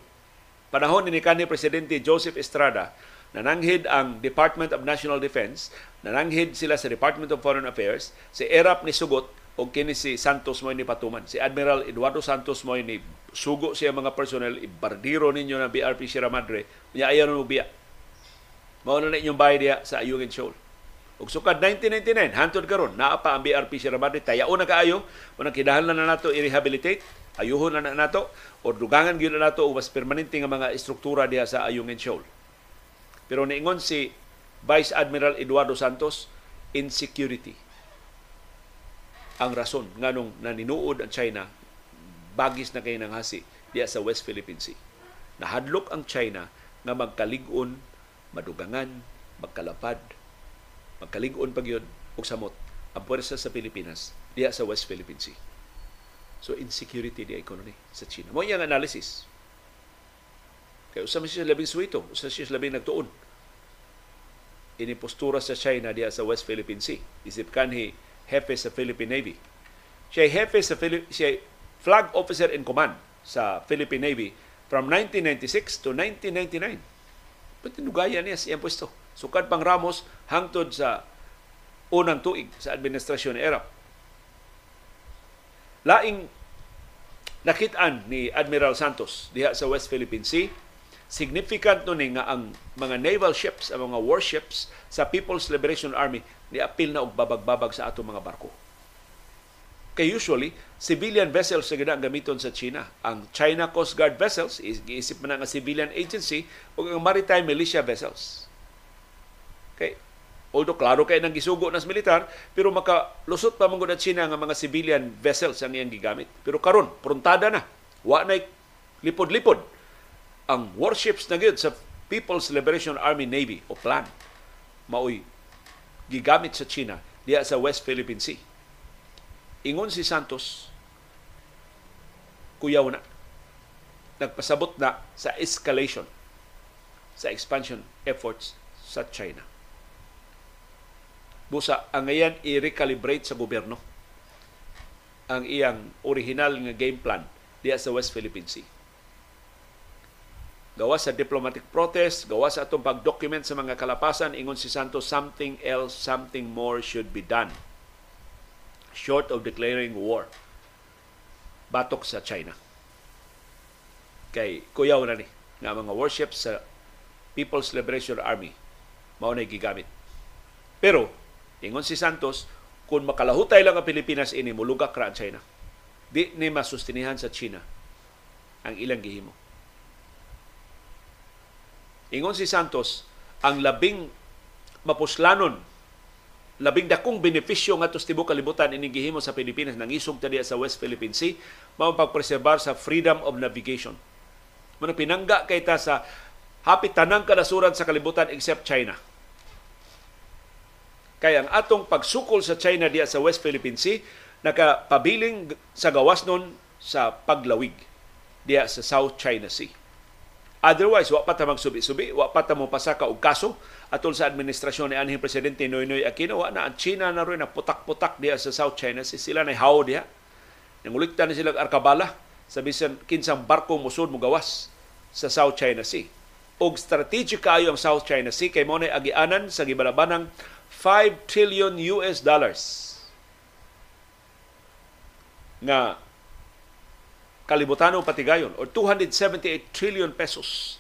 Speaker 1: Panahon ni kanhi presidente Joseph Estrada, nananghid ang Department of National Defense Nananghid sila sa Department of Foreign Affairs, si Erap ni Sugot o kini si Santos mo ni patuman. Si Admiral Eduardo Santos mo ni sugo siya mga personnel, ibardiro ninyo ng BRP Sierra Madre, niya ayaw na biya. Mao na inyong bayad diya sa Ayungin Shoal. Ug sukad 1999, hantod karon naa pa ang BRP Sierra Madre, tayaon na kaayo, unang kinahanglan na nato i-rehabilitate, ayuhon na, na nato, o dugangan gyud na nato o mas permanente nga mga istruktura diya sa Ayungin Shoal. Pero niingon si Vice Admiral Eduardo Santos, insecurity. Ang rason nganong naninuod ang China bagis na kay nang hasi diya sa West Philippine Sea. Nahadlok ang China nga magkalig-on, madugangan, magkalapad, magkalig-on pag yun, og samot ang pwersa sa Pilipinas diya sa West Philippine Sea. So insecurity di economy sa China. Mo iyang analysis. Kaya usam siya labing suwito, usam siya labing nagtuon ini postura sa China diya sa West Philippine Sea. Isip kanhi hepe sa Philippine Navy. Siya hepe sa Philip siya flag officer in command sa Philippine Navy from 1996 to 1999. Patinugaya niya sa pwesto. Sukad pang Ramos hangtod sa unang tuig sa administrasyon ni Erap. Laing nakitaan ni Admiral Santos diha sa West Philippine Sea significant no ni nga ang mga naval ships, ang mga warships sa People's Liberation Army ni apil na og babag-babag sa ato mga barko. Kay usually, civilian vessels sa gina gamiton sa China. Ang China Coast Guard vessels, giisip man nga civilian agency, o ang maritime militia vessels. Okay. Although klaro kay nang gisugo nas militar, pero makalusot pa mong China nga mga civilian vessels ang iyang gigamit. Pero karon, prontada na. Wa na lipod-lipod ang warships na gyud sa People's Liberation Army Navy o PLAN maoy gigamit sa China diya sa West Philippine Sea. Ingon si Santos, kuyaw na, nagpasabot na sa escalation sa expansion efforts sa China. Busa, ang ngayon i-recalibrate sa gobyerno ang iyang original nga game plan diya sa West Philippine Sea gawa sa diplomatic protest, gawa sa atong pag-document sa mga kalapasan, ingon si Santos, something else, something more should be done. Short of declaring war. Batok sa China. Kay kuyaw na ni nga mga warships sa People's Liberation Army mao na gigamit. Pero ingon si Santos, kung makalahutay lang ang Pilipinas ini mulugak ra ang China. Di ni masustinihan sa China ang ilang gihimo. Ingon si Santos, ang labing mapuslanon, labing dakong benepisyo nga tos tibuok kalibutan ining gihimo sa Pilipinas nang isog ta sa West Philippine Sea mao pagpreserbar sa freedom of navigation. Muna pinangga kay ta sa hapit tanang kanasuran sa kalibutan except China. Kaya ang atong pagsukol sa China diya sa West Philippine Sea nakapabiling sa gawas nun sa paglawig diya sa South China Sea. Otherwise, wa pa ta magsubi-subi, wa pa ta mo pasaka og kaso atol sa administrasyon ni anhing presidente Noynoy Aquino, wa na ang China na rin na putak-putak diya sa South China Sea. Sila na haw diha. Nangulikta na sila arkabala sa bisan kinsang barko musod mo gawas sa South China Sea. Og strategic kayo ang South China Sea kay mo na agianan sa gibalabanang 5 trillion US dollars nga kalibutanong patigayon or 278 trillion pesos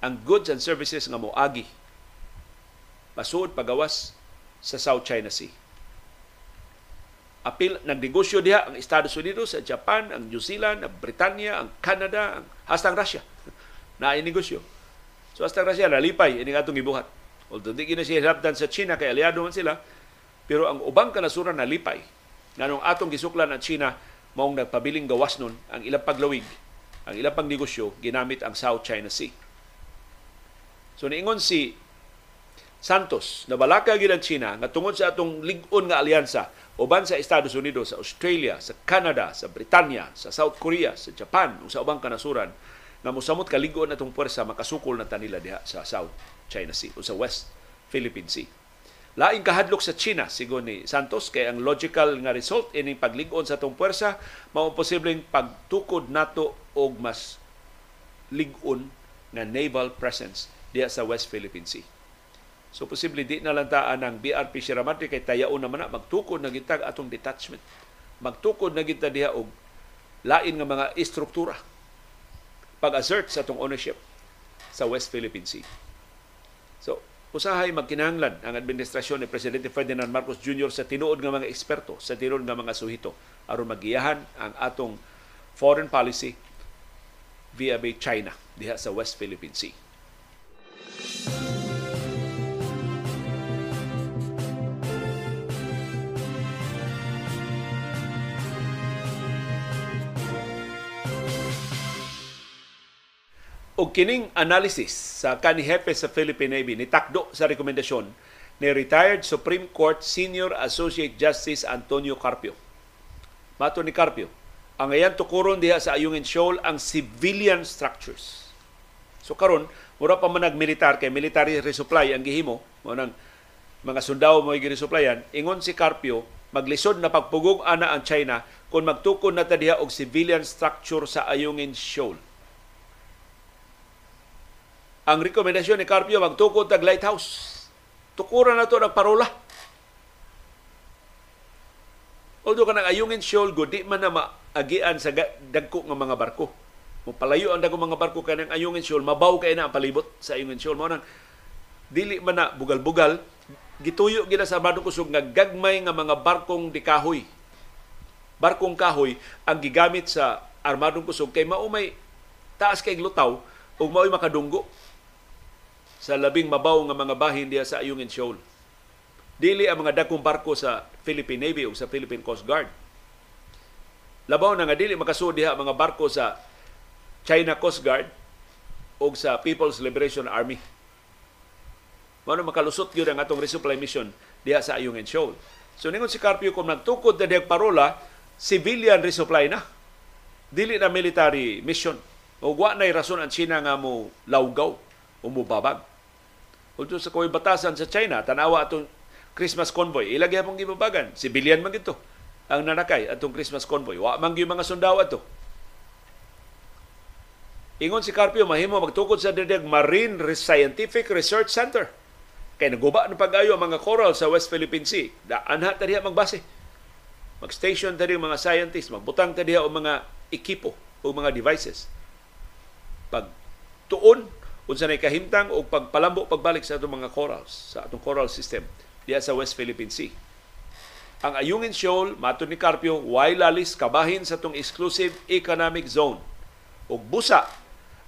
Speaker 1: ang goods and services nga moagi pasuod pagawas sa South China Sea. Apil nagnegosyo diha ang Estados Unidos, ang Japan, ang New Zealand, ang Britanya, ang Canada, ang hasta ang Russia. na negosyo. So hasta ang Russia nalipay ini atong gibuhat. Although di gina siya sa China kay aliado man sila, pero ang ubang kanasuran nalipay. Nganong atong gisuklan ang China maong nagpabiling gawas nun ang ilang paglawig, ang ilang pagnegosyo ginamit ang South China Sea. So niingon si Santos na balaka gid ang China nga tungod sa atong lig-on nga alyansa uban sa Estados Unidos, sa Australia, sa Canada, sa Britanya, sa South Korea, sa Japan, ug sa ubang kanasuran nga mosamot kalig-on atong puwersa makasukol na tanila diha sa South China Sea o sa West Philippine Sea. Laing kahadlok sa China, sigon ni Santos, kay ang logical nga result ining paglig-on sa atong puwersa, mao posibleng pagtukod nato og mas lig-on nga naval presence diha sa West Philippine Sea. So posible di na lang taan ang BRP Sierra Madre kay tayaon naman na magtukod na gitag atong detachment. Magtukod na kita diha og lain nga mga istruktura pag-assert sa atong ownership sa West Philippine Sea. So, usahay magkinahanglan ang administrasyon ni Presidente Ferdinand Marcos Jr. sa tinuod nga mga eksperto, sa tinuod nga mga suhito aron magiyahan ang atong foreign policy via China diha sa West Philippine Sea. Og kining analysis sa kanihepe sa Philippine Navy ni takdo sa rekomendasyon ni retired Supreme Court Senior Associate Justice Antonio Carpio. Mato ni Carpio, ang ayan tukuron diha sa Ayungin Shoal ang civilian structures. So karon mura pa man militar kay military resupply ang gihimo mo nang mga sundao mo gi-resupplyan ingon si Carpio maglisod na pagpugong ana ang China kung magtukon na ta diha og civilian structure sa Ayungin Shoal ang rekomendasyon ni Carpio magtukod tag lighthouse. Tukuran na to ng parola. Although kanang ayungin shoal go, di man na maagian sa dagko nga mga barko. Mupalayo ang dagko mga barko kanang ayungin shoal, mabaw kay na ang palibot sa ayungin shoal. Mao nang dili man na bugal-bugal, gituyo gina sa Armado Kusog nga gagmay nga mga barkong di kahoy. Barkong kahoy ang gigamit sa Armadong Kusog kay mao may taas kay lutaw ug mao'y makadunggo sa labing mabaw nga mga bahin diya sa Ayungin Shoal. Dili ang mga dagkong barko sa Philippine Navy o sa Philippine Coast Guard. Labaw na nga dili makasuod diha mga barko sa China Coast Guard o sa People's Liberation Army. Mano makalusot gyud ang atong resupply mission diha sa Ayungin Shoal. So ningon si Carpio kung nagtukod na diyag parola, civilian resupply na. Dili na military mission. O wa na rason ang China nga mo lawgaw o mubabag. Kung sa koy batasan sa China, tanawa atong Christmas convoy, ilagay mong gibabagan. Civilian man gito ang nanakay atong Christmas convoy. Wa man gyud mga sundao ato. Ingon si Carpio, mahimo magtukod sa didag Marine Scientific Research Center. Kay naguba ng pag-ayo ang mga coral sa West Philippine Sea. Daan ha tadiha magbase. Mag-station tadi mga scientists, magbutang tadiha o mga ekipo o mga devices. Pag tuon unsa nay kahimtang og pagpalambo pagbalik sa atong mga corals sa atong coral system diya sa West Philippine Sea. Ang Ayungin Shoal, mato ni Carpio, way lalis kabahin sa atong exclusive economic zone. Ug busa,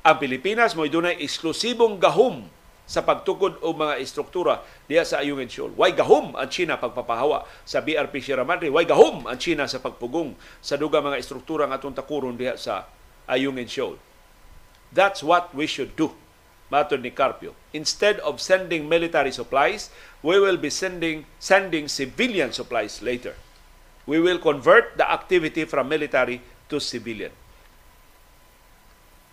Speaker 1: ang Pilipinas mo dunay eksklusibong gahom sa pagtukod o mga istruktura diya sa Ayungin Shoal. Way gahom ang China pagpapahawa sa BRP Sierra Madre. Way gahom ang China sa pagpugong sa duga mga istruktura nga atong takuron diya sa Ayungin Shoal. That's what we should do Matod ni Carpio. Instead of sending military supplies, we will be sending sending civilian supplies later. We will convert the activity from military to civilian.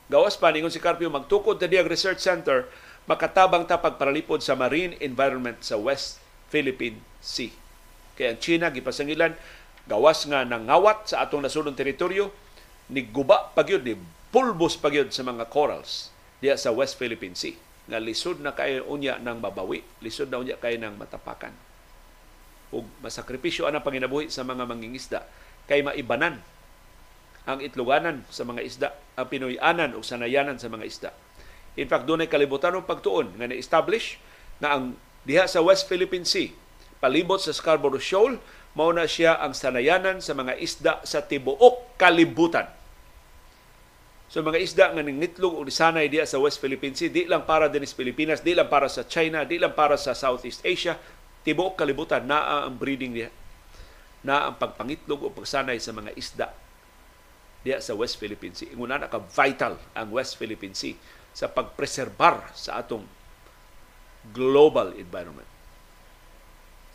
Speaker 1: Gawas pa ningon si Carpio magtukod ta diyag research center makatabang ta pagparalipod sa marine environment sa West Philippine Sea. Kaya ang China gipasangilan gawas nga nangawat sa atong nasunod teritoryo ni guba pagyud ni pulbos pagyud sa mga corals diya sa West Philippine Sea nga lisod na kay unya ng mabawi, lisod na unya kay ng matapakan. Ug masakripisyo ana panginabuhi sa mga mangingisda kay maibanan ang itluganan sa mga isda, ang pinuyanan o sanayanan sa mga isda. In fact, doon ay kalibutan ng pagtuon nga na-establish na ang diha sa West Philippine Sea palibot sa Scarborough Shoal mao na siya ang sanayanan sa mga isda sa tibuok kalibutan So mga isda nga ningitlog o nisanay diya sa West Philippine Sea, di lang para din sa Pilipinas, di lang para sa China, di lang para sa Southeast Asia, tibuok kalibutan naa ang breeding niya. Na ang pagpangitlog o pagsanay sa mga isda diya sa West Philippine Sea. Inguna na ka vital ang West Philippine Sea sa pagpreserbar sa atong global environment.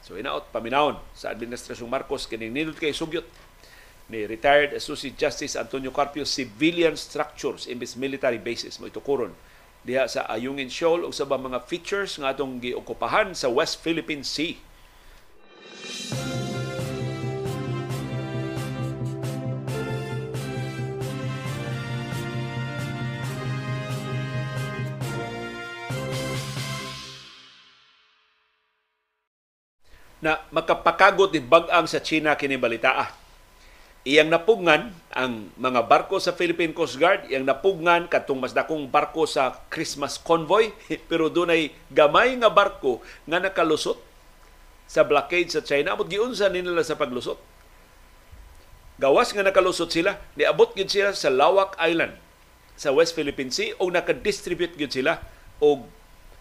Speaker 1: So inaot paminawon sa Administrasyong Marcos kining nindot kay sugyot ni retired Associate Justice Antonio Carpio civilian structures imbes military bases. Mo itukuron. Diha sa Ayungin Shoal ug sa mga features nga atong giokupahan sa West Philippine Sea. na makapakagot ni bag-ang sa China kini balitaa iyang napugngan ang mga barko sa Philippine Coast Guard, iyang napugngan katong mas dakong barko sa Christmas convoy, pero dunay gamay nga barko nga nakalusot sa blockade sa China. Amot giunsa nila sa paglusot. Gawas nga nakalusot sila, niabot gyud sila sa Lawak Island sa West Philippine Sea o naka-distribute gyud sila og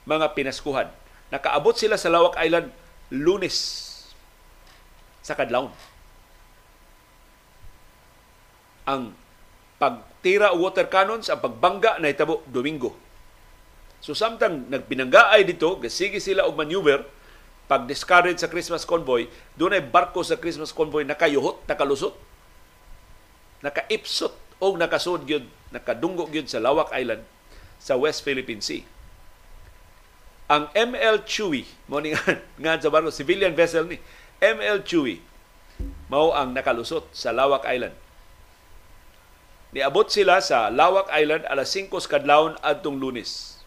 Speaker 1: mga pinaskuhan. Nakaabot sila sa Lawak Island lunes sa kadlawon ang pagtira o water cannons, ang pagbangga na itabo Domingo. So samtang nagpinanggaay dito, gasige sila og maneuver, pag discourage sa Christmas convoy, doon ay barko sa Christmas convoy nakayuhot, nakalusot, nakaipsot o nakasud gyud, nakadunggo gyud sa Lawak Island sa West Philippine Sea. Ang ML Chewy, mo ni nga sa barko civilian vessel ni ML Chewy mao ang nakalusot sa Lawak Island Niabot sila sa Lawak Island alas 5 kadlawon adtong Lunes.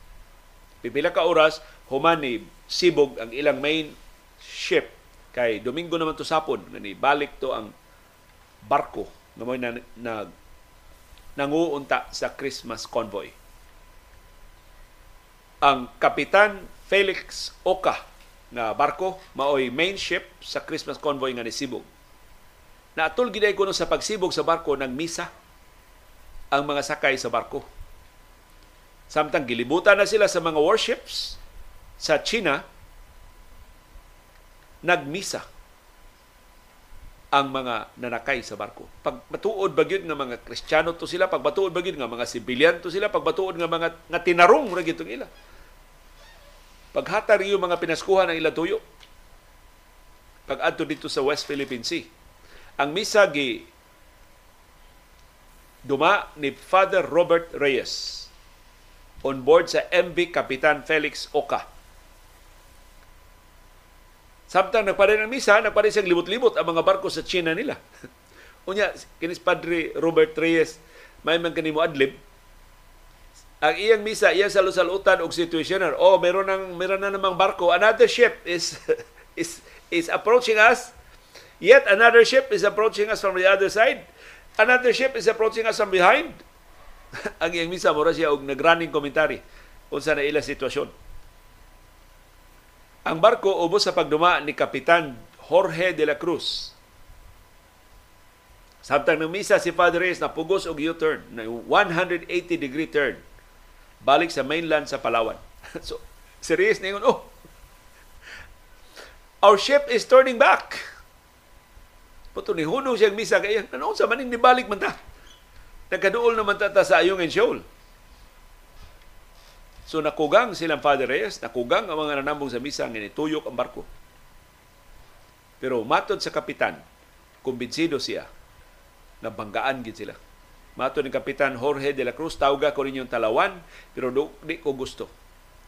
Speaker 1: Pipila ka oras human ni sibog ang ilang main ship kay Domingo naman to sapon nga ni balik to ang barko nga mo na, na nanguunta sa Christmas convoy. Ang kapitan Felix Oka nga barko maoy main ship sa Christmas convoy nga ni Sibog. Naatol giday kuno sa pagsibog sa barko ng misa ang mga sakay sa barko. Samtang gilibutan na sila sa mga warships sa China, nagmisa ang mga nanakay sa barko. Pag matuod ba nga mga Kristiyano to sila, pag matuod ba nga mga sibilyan to sila, pag matuod nga mga nga tinarong ra gitong ila. Paghatar yung mga pinaskuhan ng ila tuyo. Pag adto dito sa West Philippine Sea. Ang misa gi duma ni Father Robert Reyes on board sa MV Kapitan Felix Oka. Samtang nagparin ang misa, nagparin siyang libot-libot ang mga barko sa China nila. Unya, kinis Padre Robert Reyes, may man kanimo adlib, ang iyang misa, iyang salusalutan og situationer. Oh, meron nang meron na namang barko. Another ship is is is approaching us. Yet another ship is approaching us from the other side Another ship is approaching us from behind. ang iyang misa mura siya og nagrunning commentary unsa na ila sitwasyon. Ang barko ubos sa pagduma ni Kapitan Jorge de la Cruz. Samtang ng misa si Father Reyes na pugos og U-turn, na 180 degree turn, balik sa mainland sa Palawan. so, si Reyes ningon, oh, our ship is turning back. Puto ni hunong siyang misa kay ano sa maning nibalik man ta. Nagkaduol naman ta, ta sa ayong en Shoal. So nakugang silang Father Reyes, nakugang ang mga nanambong sa misa nga nituyok ang barko. Pero matod sa kapitan, kumbinsido siya na banggaan gid sila. Matod ni Kapitan Jorge de la Cruz, tawga ko ninyong talawan, pero do, di ko gusto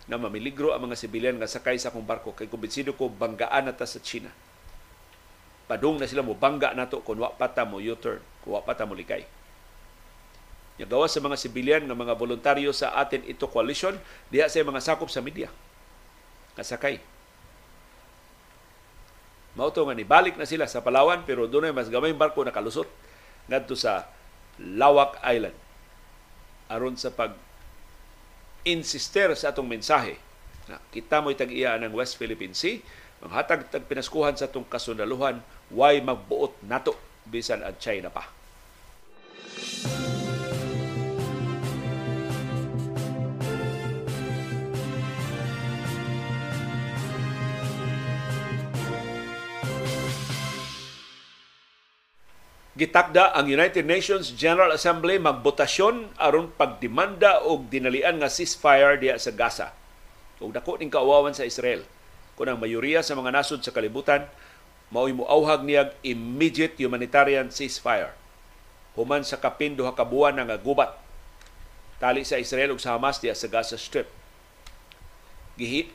Speaker 1: na mamiligro ang mga sibilyan nga sakay sa akong barko kay kumbinsido ko banggaan na ta sa China padung na sila mo bangga nato kung wa pata mo U-turn, kung wa pata mo likay. Yung sa mga sibilyan ng mga voluntaryo sa atin ito coalition, diha sa mga sakop sa media. Kasakay. Mauto nga ni balik na sila sa Palawan pero doon ay mas gamay barko na kalusot ngadto sa Lawak Island aron sa pag insister sa atong mensahe Na kita mo'y tag-iya ng West Philippine Sea, ang hatag tag pinaskuhan sa itong kasundaluhan, why magbuot nato bisan at China pa. gitakda ang United Nations General Assembly magbotasyon aron pagdemanda og dinalian nga ceasefire diya sa Gaza. Ug dako ning kaawawan sa Israel. Kung ang mayoriya sa mga nasod sa kalibutan mao'y muawhag niyag immediate humanitarian ceasefire. Human sa kapin duha ka nga gubat tali sa Israel ug sa Hamas diya sa Gaza Strip.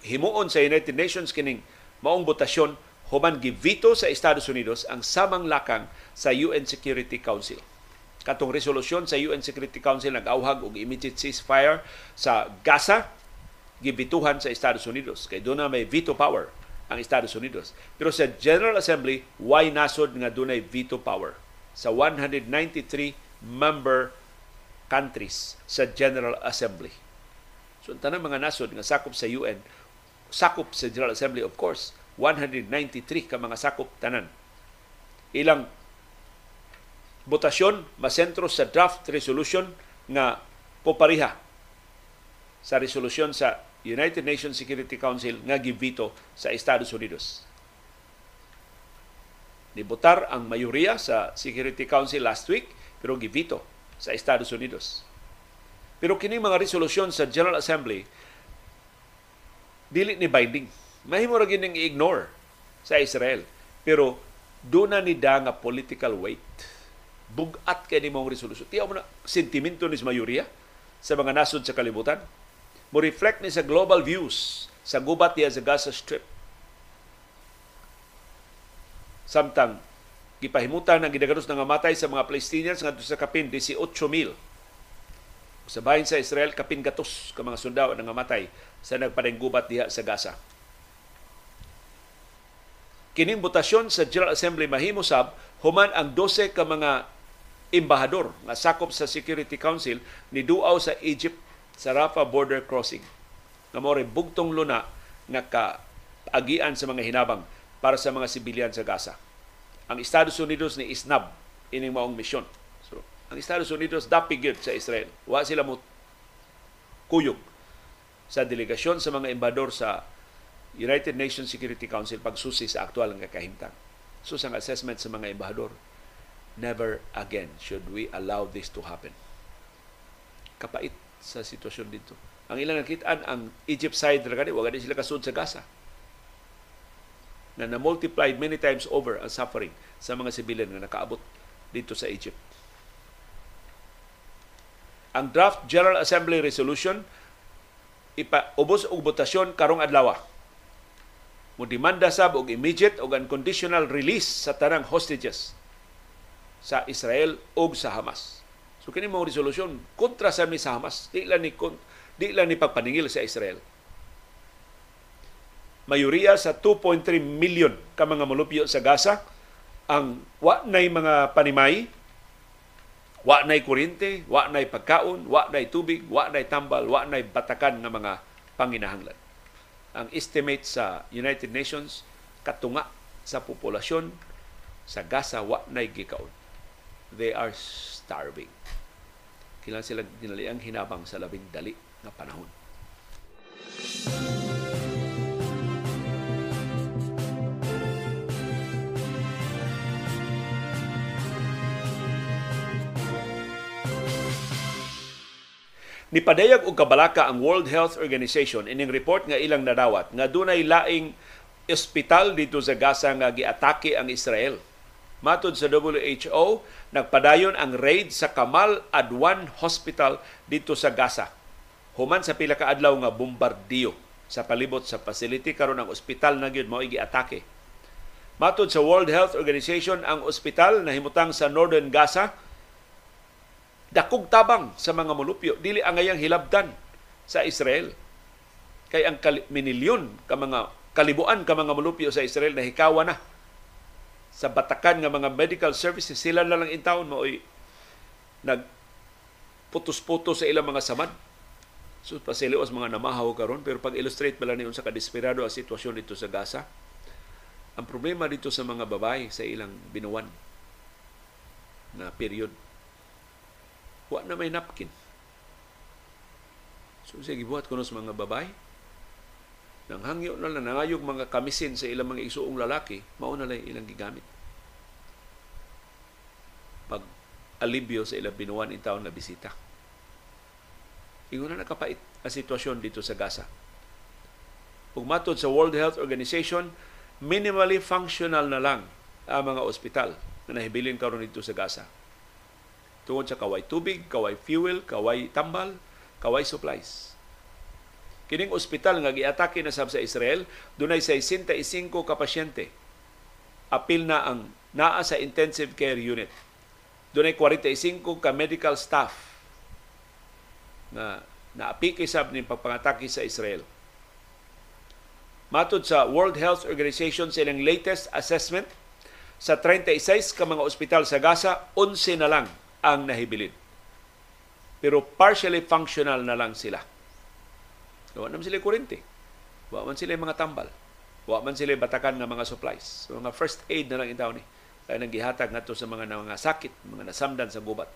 Speaker 1: Himuon sa United Nations kining maong botasyon human givito sa Estados Unidos ang samang lakang sa UN Security Council. Katong resolusyon sa UN Security Council nag-awhag og immediate ceasefire sa Gaza gibituhan sa Estados Unidos kay doon na may veto power ang Estados Unidos. Pero sa General Assembly, why nasod nga dunay veto power? Sa 193 member countries sa General Assembly. So, tanang mga nasod nga sakop sa UN, sakop sa General Assembly, of course, 193 ka mga sakop tanan. Ilang botasyon masentro sa draft resolution nga popariha sa resolusyon sa United Nations Security Council nga givito sa Estados Unidos. Nibotar ang mayoriya sa Security Council last week pero givito sa Estados Unidos. Pero kining mga resolusyon sa General Assembly dili ni binding mahimo ra gining i-ignore sa Israel. Pero doon na ni da nga political weight. Bugat kay ni mong resolusyon. Tiyaw mo na sentimento ni mayoriya sa mga nasod sa kalibutan. Mo reflect ni sa global views sa gubat niya sa Gaza Strip. Samtang gipahimutan ang gidaganos nga matay sa mga Palestinians nga sa kapin 18,000. Sa bahin sa Israel kapin gatos ka mga sundao nga matay sa nagpadeng gubat diha sa Gaza. Kining botasyon sa General Assembly mahimo sab human ang 12 ka mga embahador nga sakop sa Security Council ni duaw sa Egypt sa Rafah border crossing. Mo bugtong luna nga kaagian sa mga hinabang para sa mga sibilyan sa Gaza. Ang Estados Unidos ni isnab ining maong misyon. So, ang Estados Unidos dapigid sa Israel. Wa sila mo kuyog sa delegasyon sa mga embahador sa United Nations Security Council pagsusi sa aktual nga kahimtang. So sa assessment sa mga embahador, never again should we allow this to happen. Kapait sa sitwasyon dito. Ang ilang nakitaan, ang Egypt side ra gani, wag sila kasud sa Gaza. Na na-multiplied many times over ang suffering sa mga sibilyan nga nakaabot dito sa Egypt. Ang draft General Assembly Resolution ipa ubos og botasyon karong adlaw mo demanda sab og immediate og unconditional release sa tanang hostages sa Israel o sa Hamas. So kini mo resolusyon kontra sa mi sa Hamas, di lang ni di lang ni pagpaningil sa Israel. Mayoriya sa 2.3 million ka mga molupyo sa Gaza ang wa nay mga panimay, wa nay kuryente, wa nay pagkaon, wa nay tubig, wa nay tambal, wa nay batakan nga mga panginahanglan ang estimate sa United Nations katunga sa populasyon sa Gaza wa nay gikaon. They are starving. Kailan sila dinali ang hinabang sa labing dali nga panahon. Nipadayag og kabalaka ang World Health Organization ining report nga ilang nadawat nga dunay laing ospital dito sa Gaza nga giatake ang Israel. Matod sa WHO, nagpadayon ang raid sa Kamal Adwan Hospital dito sa Gaza. Human sa pila ka adlaw nga bombardiyo sa palibot sa facility karon ang ospital na gyud mao giatake. Matod sa World Health Organization, ang ospital na himutang sa Northern Gaza dakog tabang sa mga molupyo dili ang angayang hilabdan sa Israel kay ang minilyon ka mga kalibuan ka mga molupyo sa Israel na hikawa na sa batakan nga mga medical services sila na lang intawon mo nag putos-putos sa ilang mga samad So pasilios mga namahaw karon pero pag illustrate pala ni unsa ka desperado ang sitwasyon dito sa Gaza. Ang problema dito sa mga babae sa ilang binuwan na period. Wa na may napkin. So sige buhat kuno sa mga babae. Nang hangyo na lang nangayog mga kamisin sa ilang mga isuong lalaki, mao na lang ilang gigamit. Pag alibyo sa ilang binuwan in taon na bisita. Ingon na nakapait ang sitwasyon dito sa Gaza. Ug matod sa World Health Organization, minimally functional na lang ang mga ospital na nahibilin karon dito sa Gaza. Tungod sa kaway tubig, kaway fuel, kaway tambal, kaway supplies. Kining ospital nga giatake na sab sa Israel, dunay 65 ka pasyente. Apil na ang naa sa intensive care unit. Dunay 45 ka medical staff na naapiki sab ni pagpangatake sa Israel. Matod sa World Health Organization sa ilang latest assessment, sa 36 ka mga ospital sa Gaza, 11 na lang ang nahibilin. Pero partially functional na lang sila. Wa man sila kurente. Wa man sila mga tambal. Wa man sila batakan ng mga supplies. So, mga first aid na lang itaw ni. Kaya nang gihatag ngadto sa mga mga sakit, mga nasamdan sa gubat.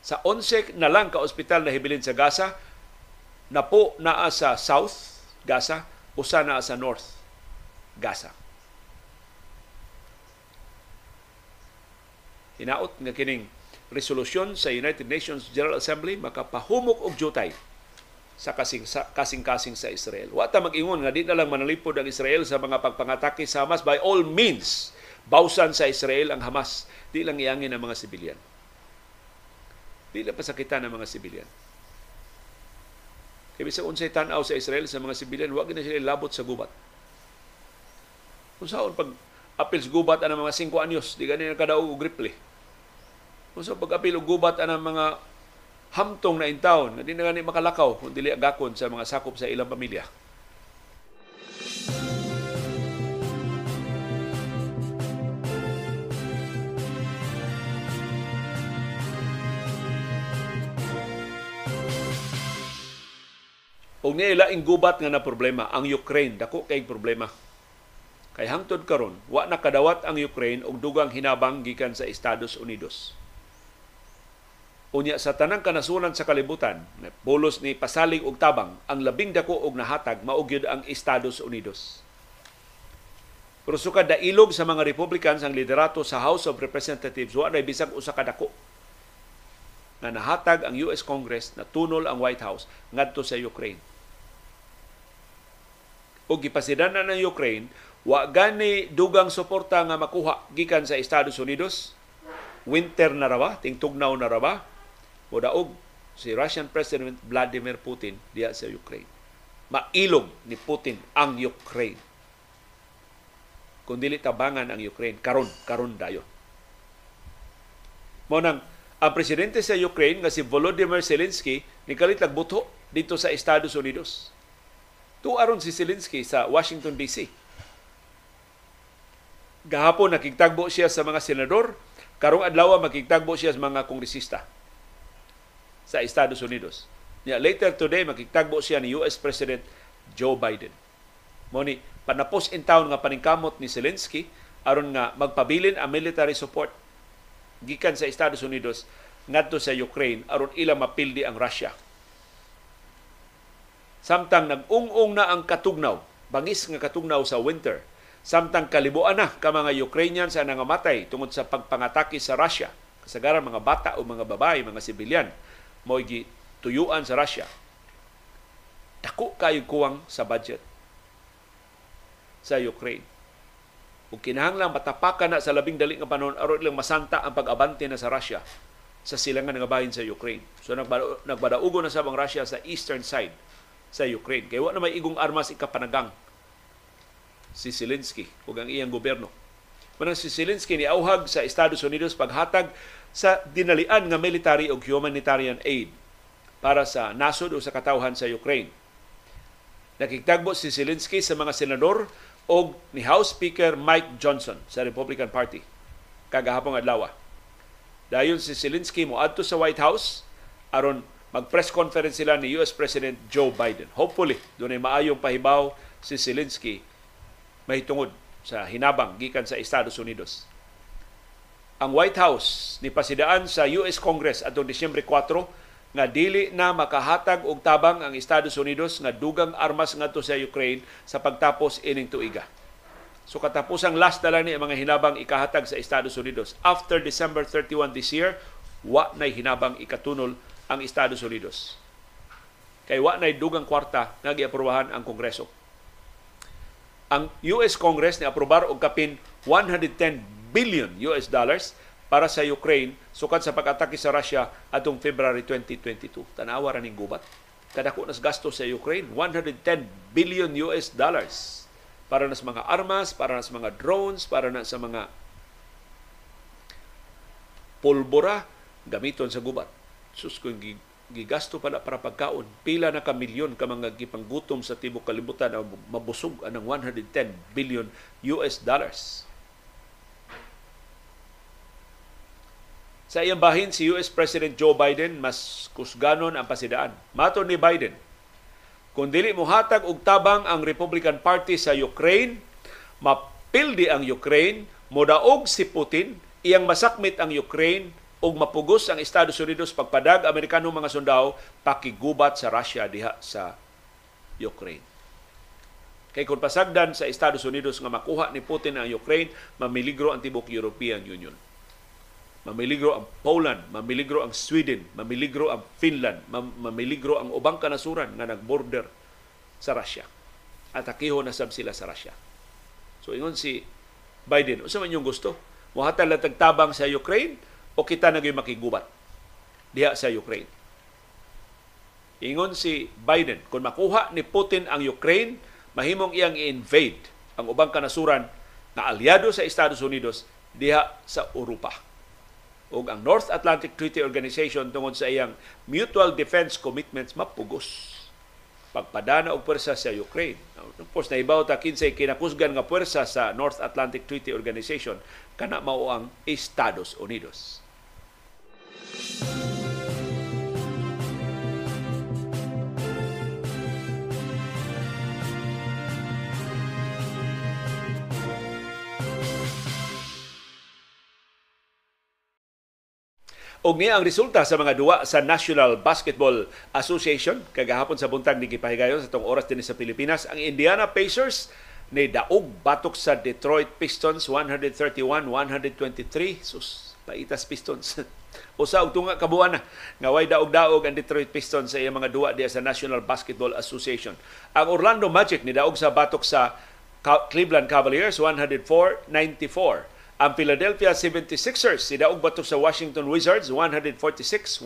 Speaker 1: Sa 11 na lang ka ospital na hibilin sa Gaza, na po naa sa South Gaza, usa naa sa North Gaza. Hinaot nga kining resolusyon sa United Nations General Assembly makapahumok og jutay sa kasing kasing-kasing sa Israel. Wa ta mag-ingon nga di na lang manalipod ang Israel sa mga pagpangatake sa Hamas by all means. Bawsan sa Israel ang Hamas, di lang iyangin ang mga sibilyan. Dili pa sakitan ng mga sibilyan. Kaya bisag unsay tan-aw sa Israel sa mga sibilyan, wa na sila labot sa gubat. Kung saan pag apil sa gubat ang mga 5 anyos, di ganyan kadaog og rifle. Kung saan pag apil og gubat ang mga hamtong na intawon, na di na gani makalakaw kung dili agakon sa mga sakop sa ilang pamilya. Og niya laing gubat nga na problema ang Ukraine dako kay problema. Kay hangtod karon wa nakadawat ang Ukraine og dugang hinabang gikan sa Estados Unidos. Unya sa tanang kanasunan sa kalibutan, bolos ni pasalig og tabang, ang labing dako og nahatag mao ang Estados Unidos. Pero sukad da ilog sa mga Republicans ang liderato sa House of Representatives wa na bisag usa ka dako na nahatag ang US Congress na tunol ang White House ngadto sa Ukraine. O gipasidanan ng Ukraine wa gani dugang suporta nga makuha gikan sa Estados Unidos? Winter na rawa ting tugnaw na rawa modaog si Russian President Vladimir Putin diya sa Ukraine. Mailog ni Putin ang Ukraine. Kung dili tabangan ang Ukraine karon karon dayon. Mo nang ang presidente sa Ukraine nga si Volodymyr Zelensky ni kalit buto dito sa Estados Unidos. Tuaron si Zelensky sa Washington DC. Gahapon nakigtagbo siya sa mga senador, karong adlaw makigtagbo siya sa mga kongresista sa Estados Unidos. Yeah, later today makigtagbo siya ni US President Joe Biden. Mo ni panapos in town nga paningkamot ni Zelensky aron nga magpabilin ang military support gikan sa Estados Unidos ngadto sa Ukraine aron ila mapildi ang Russia Samtang nag-ung-ung na ang katugnaw, bangis nga katugnaw sa winter, samtang kalibuan na ka mga Ukrainians ang nangamatay tungod sa pagpangatake sa Russia, kasagaran mga bata o mga babae, mga sibilyan, mo tuyuan sa Russia. Dako kayo kuwang sa budget sa Ukraine. Kung kinahanglan matapakan na sa labing dali nga panahon aron ilang masanta ang pag-abante na sa Russia sa silangan nga bahin sa Ukraine. So nagbadaugo na sa bang Russia sa eastern side sa Ukraine. Kaya wala na may igong armas ikapanagang si Zelensky ug ang iyang gobyerno. Manang si Zelensky ni auhag sa Estados Unidos paghatag sa dinalian nga military ug humanitarian aid para sa nasod o sa katawhan sa Ukraine. Nakigtagbo si Zelensky sa mga senador o ni House Speaker Mike Johnson sa Republican Party kagahapon adlaw. Dayon si Zelensky mo adto sa White House aron mag-press conference sila ni US President Joe Biden. Hopefully, doon ay maayong pahibaw si Zelensky mahitungod sa hinabang gikan sa Estados Unidos. Ang White House ni pasidaan sa US Congress atong Disyembre 4 nga dili na makahatag og tabang ang Estados Unidos nga dugang armas ngadto sa Ukraine sa pagtapos ining tuiga. So katapusang last na ni mga hinabang ikahatag sa Estados Unidos. After December 31 this year, wa nay hinabang ikatunol ang Estados Unidos. Kay wa nay dugang kwarta nga giaprobahan ang Kongreso. Ang US Congress ni aprobar og kapin 110 billion US dollars para sa Ukraine sukad sa pag-atake sa Russia atong February 2022. Tanawa ra ning gubat. Kadako nas gasto sa Ukraine 110 billion US dollars para na sa mga armas, para na sa mga drones, para na sa mga pulbura gamiton sa gubat sus kung gigasto pala para pagkaon pila na ka milyon ka mga gipanggutom sa tibok kalibutan ang mabusog anang 110 billion US dollars Sa iyang bahin, si US President Joe Biden mas kusganon ang pasidaan. Mato ni Biden, kung dili mo hatag og tabang ang Republican Party sa Ukraine, mapildi ang Ukraine, modaog si Putin, iyang masakmit ang Ukraine, ug mapugos ang Estados Unidos pagpadag Amerikano mga sundao pakigubat sa Russia diha sa Ukraine. Kay kung pasagdan sa Estados Unidos nga makuha ni Putin ang Ukraine, mamiligro ang tibok European Union. Mamiligro ang Poland, mamiligro ang Sweden, mamiligro ang Finland, mamiligro ang ubang kanasuran nga nagborder sa Russia. At akiho na sab sila sa Russia. So ingon si Biden, unsa man yung gusto? Muhatag lang tagtabang sa Ukraine o kita na makigubat diha sa Ukraine. Ingon si Biden, kung makuha ni Putin ang Ukraine, mahimong iyang i-invade ang ubang kanasuran na aliado sa Estados Unidos diha sa Europa. O ang North Atlantic Treaty Organization tungod sa iyang mutual defense commitments mapugos pagpadana og pwersa sa Ukraine. Course, naibaw ta kinsay kinakusgan nga pwersa sa North Atlantic Treaty Organization kana mao ang Estados Unidos. Og niya ang resulta sa mga duwa sa National Basketball Association. Kagahapon sa buntag ni gipahigayon sa tong oras din sa Pilipinas ang Indiana Pacers ni daog batok sa Detroit Pistons 131-123 sus paitas Pistons. Usa og tunga kabuan na nga way daog-daog ang Detroit Pistons sa iyang mga duwa diya sa National Basketball Association. Ang Orlando Magic ni daog sa batok sa Cleveland Cavaliers 104-94 ang Philadelphia 76ers si daog batok sa Washington Wizards 146-101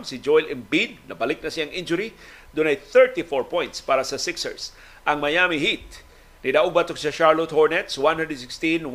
Speaker 1: si Joel Embiid nabalik na siyang injury. Dunay 34 points para sa Sixers. Ang Miami Heat ni daog batok sa Charlotte Hornets 116-114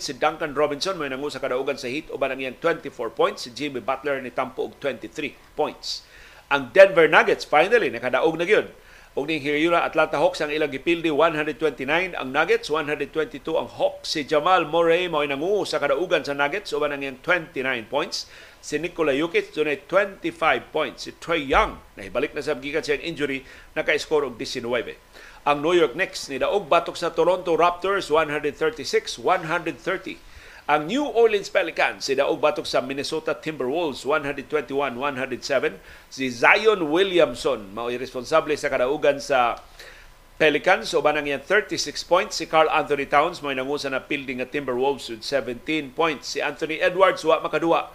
Speaker 1: si Duncan Robinson may nangu sa kadaugan sa Heat uban ang iyang 24 points. Si Jimmy Butler ni tampo og 23 points. Ang Denver Nuggets finally nakadaog na gyud og ning Hiriura Atlanta Hawks ang ilang gipildi 129 ang Nuggets 122 ang Hawks. Si Jamal Murray mao nangu sa kadaugan sa Nuggets uban ang iyang 29 points. Si Nikola Jokic dunay 25 points. Si Trey Young nahibalik na sa gikan sa injury naka-score og 19 ang New York Knicks ni daog batok sa Toronto Raptors 136-130 ang New Orleans Pelicans si daog batok sa Minnesota Timberwolves 121-107. Si Zion Williamson mao responsable sa kadaugan sa Pelicans o banang yan 36 points. Si Carl Anthony Towns may nangusa na fielding nga Timberwolves with 17 points. Si Anthony Edwards wa makaduwa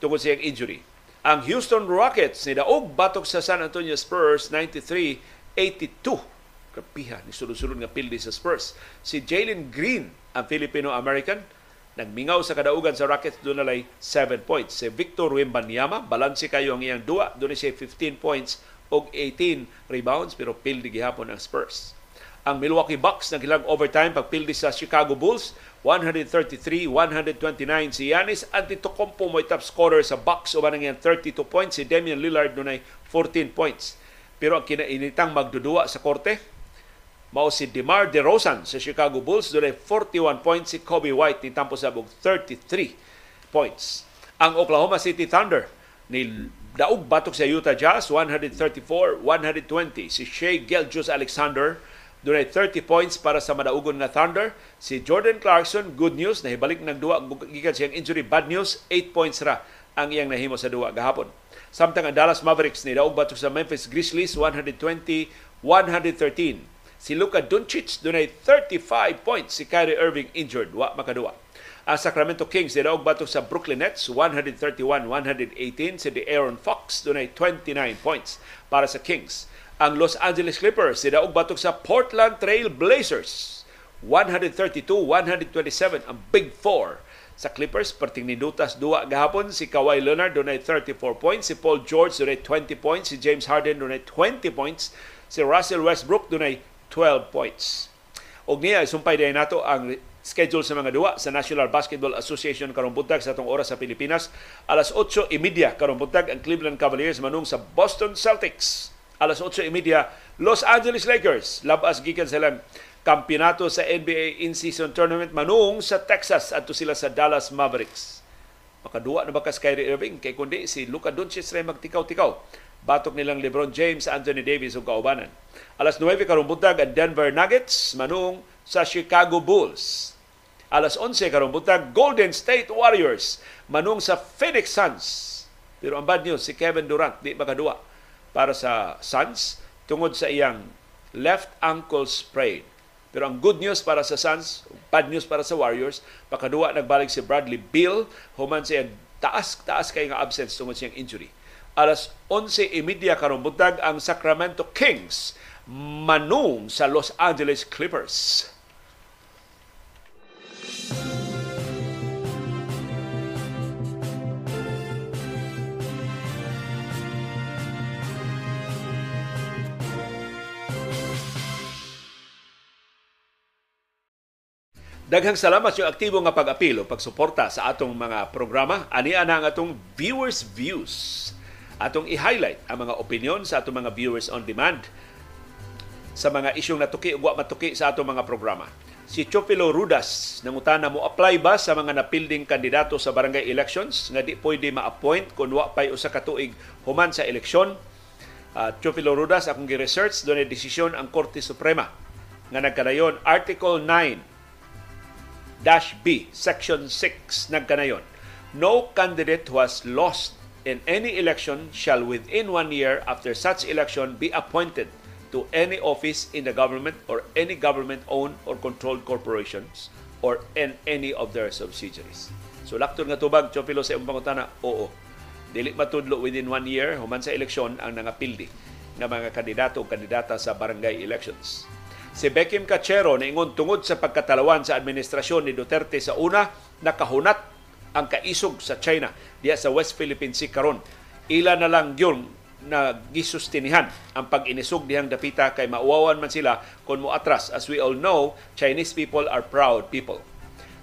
Speaker 1: tungkol sa injury. Ang Houston Rockets ni daog batok sa San Antonio Spurs 93-82. Kapiha ni sulod-sulod nga pildi sa Spurs. Si Jalen Green ang Filipino-American Nagmingaw sa kadaugan sa Rockets doon nalay 7 points. Si Victor Wembanyama, balanse kayo ang iyang duwa, doon siya 15 points og 18 rebounds pero pildi gihapon ang Spurs. Ang Milwaukee Bucks naghilang overtime pagpildi sa Chicago Bulls 133-129 si Giannis Antetokounmpo mo top scorer sa Bucks uban ang 32 points si Damian Lillard dunay 14 points. Pero ang kinainitang magdudua sa korte mao si DeMar DeRozan sa Chicago Bulls dunay 41 points si Kobe White ni tampo sa 33 points ang Oklahoma City Thunder ni Daog batok sa Utah Jazz 134-120 si Shea Gilgeous Alexander dunay 30 points para sa madaugon nga Thunder. Si Jordan Clarkson, good news, nahibalik ng duwa gikan siyang injury. Bad news, 8 points ra ang iyang nahimo sa duwa gahapon. Samtang ang Dallas Mavericks ni daog batok sa Memphis Grizzlies 120-113. Si Luka Doncic dunay 35 points. Si Kyrie Irving injured, wa makaduwa. Ang Sacramento Kings nidaog batok sa Brooklyn Nets 131-118 si Aaron Fox dunay 29 points para sa Kings. Ang Los Angeles Clippers nidaog batok sa Portland Trail Blazers 132-127 ang Big Four sa Clippers perting nidutas duwa gahapon si Kawhi Leonard dunay 34 points si Paul George dunay 20 points si James Harden dunay 20 points si Russell Westbrook dunay 12 points og niya isumpay din nato ang schedule sa mga duwa sa National Basketball Association karong buntag sa atong oras sa Pilipinas. Alas 8:30 karong buntag ang Cleveland Cavaliers manung sa Boston Celtics. Alas 8:30 Los Angeles Lakers labas gikan silang kampeonato sa NBA in-season tournament manung sa Texas adto sila sa Dallas Mavericks. Makaduwa na ba ka Kyrie Irving kay kundi si Luka Doncic ray magtikaw-tikaw. Batok nilang LeBron James, Anthony Davis ug kaubanan. Alas 9 karong buntag ang Denver Nuggets manung sa Chicago Bulls alas 11 karong buntag Golden State Warriors manung sa Phoenix Suns. Pero ang bad news si Kevin Durant di makadua para sa Suns tungod sa iyang left ankle sprain. Pero ang good news para sa Suns, bad news para sa Warriors, pakadua nagbalik si Bradley Beal human sa taas taas kay nga absence tungod sa iyang injury. Alas 11:30 karong buntag ang Sacramento Kings manung sa Los Angeles Clippers. Daghang salamat sa aktibo nga pag-apilo, pagsuporta sa atong mga programa. Ani ang atong viewers views. Atong i-highlight ang mga opinion sa atong mga viewers on demand sa mga isyong natuki ug matuki sa atong mga programa. Si Chopilo Rudas nangutana mo apply ba sa mga napilding kandidato sa barangay elections nga di pwede ma-appoint kung wa pay usa ka tuig human sa eleksyon. Uh, Chopilo Rudas akong gi-research doon desisyon ang Korte Suprema nga nagkadayon Article 9 dash B, Section 6 nagkanayon. No candidate who has lost in any election shall within one year after such election be appointed to any office in the government or any government-owned or controlled corporations or in any of their subsidiaries. So lakton nga tubag, Chopilo sa imong pangutana, oo. Dili matudlo within one year, human sa eleksyon, ang nangapildi ng mga kandidato o kandidata sa barangay elections. Si Beckham Cachero ingon tungod sa pagkatalawan sa administrasyon ni Duterte sa una, nakahunat ang kaisog sa China diya sa West Philippine Sea karon. Ila na lang yun na gisustinihan ang pag-inisog dihang dapita kay mauwawan man sila kung mo atras. As we all know, Chinese people are proud people.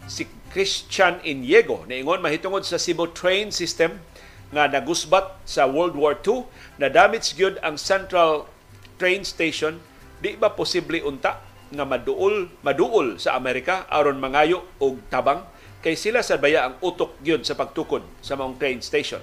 Speaker 1: Si Christian Iniego ingon mahitungod sa Cebu train system nga nagusbat sa World War II na damage gyud ang Central Train Station Di ba posible unta nga maduol maduol sa Amerika aron mangayo og tabang kay sila sa baya ang utok gyud sa pagtukod sa mga train station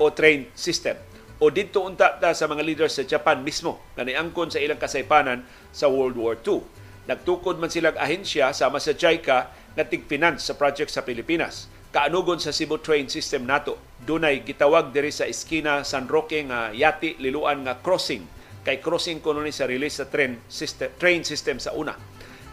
Speaker 1: o train system o didto unta ta sa mga leaders sa Japan mismo nga niangkon sa ilang kasaypanan sa World War II. Nagtukod man silang ahensya sama sa JICA nga tig-finance sa project sa Pilipinas. Kaanugon sa Cebu train system nato, dunay gitawag diri sa iskina San Roque nga yati liluan nga crossing kay crossing kuno ni sa release sa train system, train system sa una.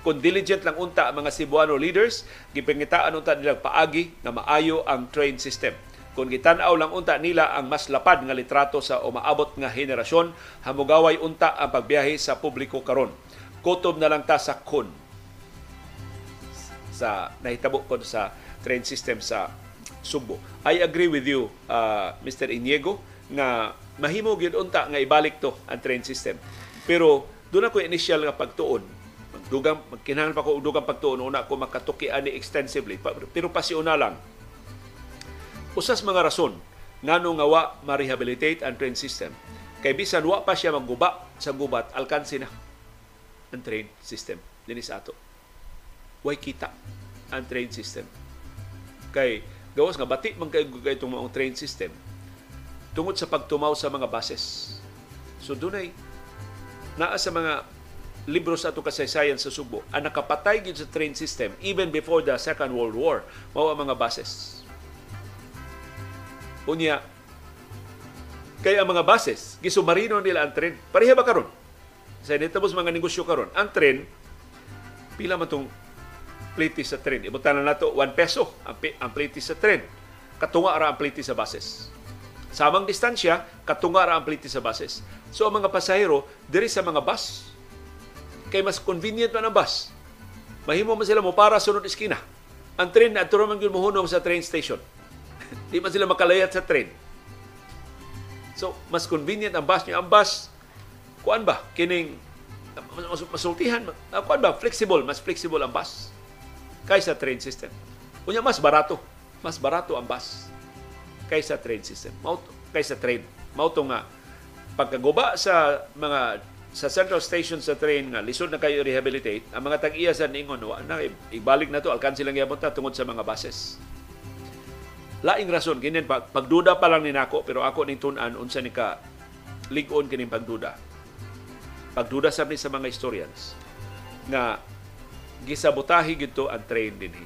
Speaker 1: Kung diligent lang unta ang mga Cebuano leaders, gipangitaan unta nila paagi na maayo ang train system. Kung gitan-aw lang unta nila ang mas lapad nga litrato sa umaabot nga henerasyon, hamugaway unta ang pagbiyahe sa publiko karon. Kutob na lang ta sa kun sa nahitabo ko sa train system sa Subo. I agree with you, uh, Mr. Iniego, nga mahimo gyud unta nga ibalik to ang train system. Pero doon ako initial nga pagtuon. Magdugang magkinahanglan pa ko dugang pagtuon una ko makatuki ani extensively pero pasiuna lang. Usas mga rason ngano nga wa ma-rehabilitate ang train system. Kay bisan wa pa siya magguba sa gubat, alkansi na ang train system dinhi sa ato. Way kita ang train system. Kay gawas nga bati man kay itong mga train system tungod sa pagtumaw sa mga bases. So dunay naa sa mga libro sa ato kasaysayan sa Subo ang nakapatay gid sa train system even before the Second World War mao ang mga bases. Unya kaya ang mga bases gisumarino nila ang tren. Pareha ba karon? Sa nitamos mga negosyo karon, ang tren pila man tong pliti sa tren. Ibutan na nato 1 peso ang, ang pliti sa tren. Katunga ra ang pliti sa bases. Samang distansya, katunga ra ang pliti sa bases. So ang mga pasahero diri sa mga bus kay mas convenient man ang bus. Mahimo man sila mo para sunod iskina. Ang train na aturo man gyud mohunong sa train station. Di man sila makalayat sa train. So, mas convenient ang bus niya. Ang bus, kuan ba? Kining mas, masultihan. Uh, kuan ba? Flexible. Mas flexible ang bus kaysa train system. Unya mas barato. Mas barato ang bus kaysa train system. Mauto, kaysa train. Mauto nga pagkaguba sa mga sa central station sa train nga lisod na kayo rehabilitate. Ang mga tag-iya sa ningon wa na ibalik na to alkansi lang gyapon ta tungod sa mga buses. Laing rason kinin pag, pagduda pa lang ni nako pero ako ning tun-an unsa ni ka ligon kining pagduda. Pagduda sa sa mga historians nga gisabotahi gito ang train dinhi.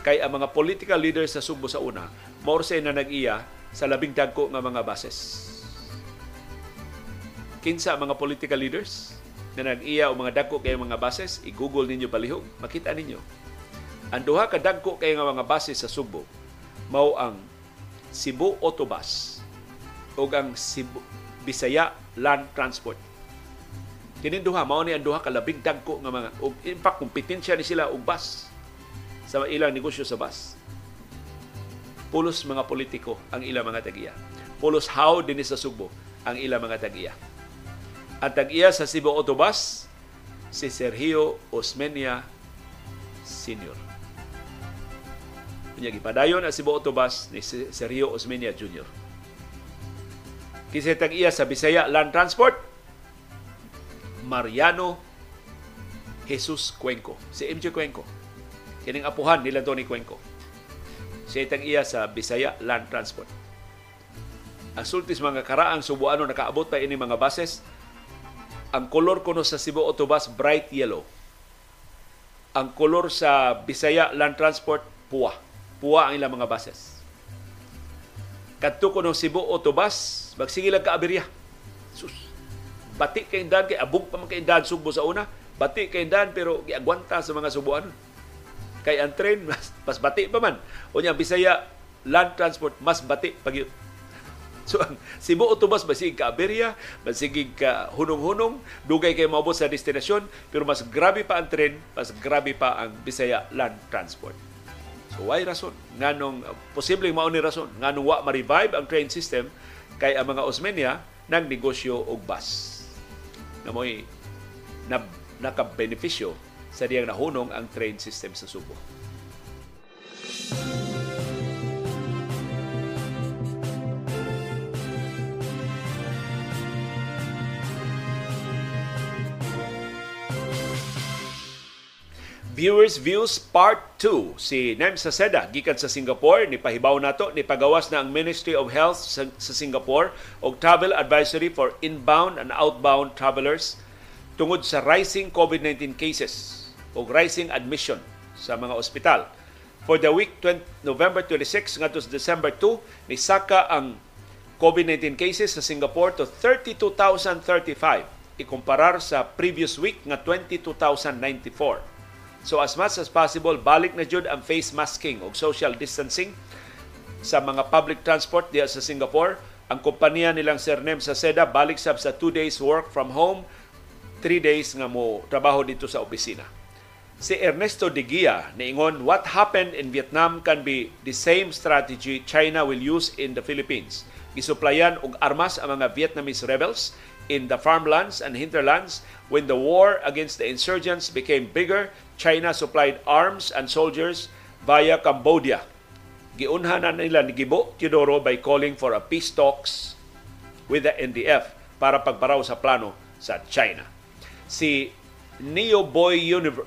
Speaker 1: Kay ang mga political leaders sa Subo sa una more say na nag-iya sa labing dagko nga mga bases kinsa mga political leaders na nag-iya o mga dagko kay mga bases, i-google ninyo palihog, makita ninyo. Ang duha ka dagko kay nga mga bases sa Subo mao ang Cebu Autobus o ang Cebu Bisaya Land Transport. Kini duha mao ni ang duha ka labing dagko nga mga ug in fact kompetensya ni sila og bus sa ilang negosyo sa bus. Pulos mga politiko ang ilang mga tagiya. Pulos how dinhi sa Subo ang ilang mga tagiya. Ang tag-iya sa Cebu Autobus, si Sergio Osmeña Sr. Kanya gipadayon ang Cebu Autobus ni Sergio Osmeña Jr. Kisay tag-iya sa Bisaya Land Transport, Mariano Jesus Cuenco. Si MJ Cuenco. Kining apuhan nila Tony Cuenco. Siya tag-iya sa Bisaya Land Transport. Ang sultis mga karaang subuano nakaabot pa ini mga bases ang kolor kuno sa Cebu Autobus bright yellow. Ang kolor sa Bisaya Land Transport puwa. Puwa ang ilang mga buses. Kadto kuno Cebu Autobus magsige lang ka aberya. Sus. Bati kay indan kay abog pa man kay indan Subo sa una. Bati kay indan pero giagwanta sa mga Subuan. Kay ang train mas, mas bati pa man. Unya Bisaya Land Transport mas bati pag So ang Cebu Autobus basig ka aberya, basig ka hunong-hunong, dugay kay maabot sa destinasyon, pero mas grabe pa ang tren, mas grabe pa ang Bisaya Land Transport. So why rason? Nganong posibleng mao ni rason nganong wa ma-revive ang train system kay ang mga Osmeña nang negosyo og bus. Na mo'y na, naka-benepisyo sa diyang nahunong ang train system sa Subo. Viewers Views Part 2. Si Nem Saseda, gikan sa Singapore, ni pahibaw nato, ni pagawas na ang Ministry of Health sa, sa Singapore og travel advisory for inbound and outbound travelers tungod sa rising COVID-19 cases o rising admission sa mga ospital. For the week 20, November 26 ngadto December 2, ni saka ang COVID-19 cases sa Singapore to 32,035 ikumparar sa previous week nga 22,094. So as much as possible, balik na jud ang face masking o social distancing sa mga public transport diya sa Singapore. Ang kompanya nilang Sernem sa SEDA balik sab sa 2 days work from home, 3 days nga mo trabaho dito sa opisina. Si Ernesto De Gia niingon, what happened in Vietnam can be the same strategy China will use in the Philippines. Gisuplayan og armas ang mga Vietnamese rebels in the farmlands and hinterlands when the war against the insurgents became bigger China supplied arms and soldiers via Cambodia. Giunha na nila ni Gibo Teodoro by calling for a peace talks with the NDF para pagparaw sa plano sa China. Si Neo Boy Universe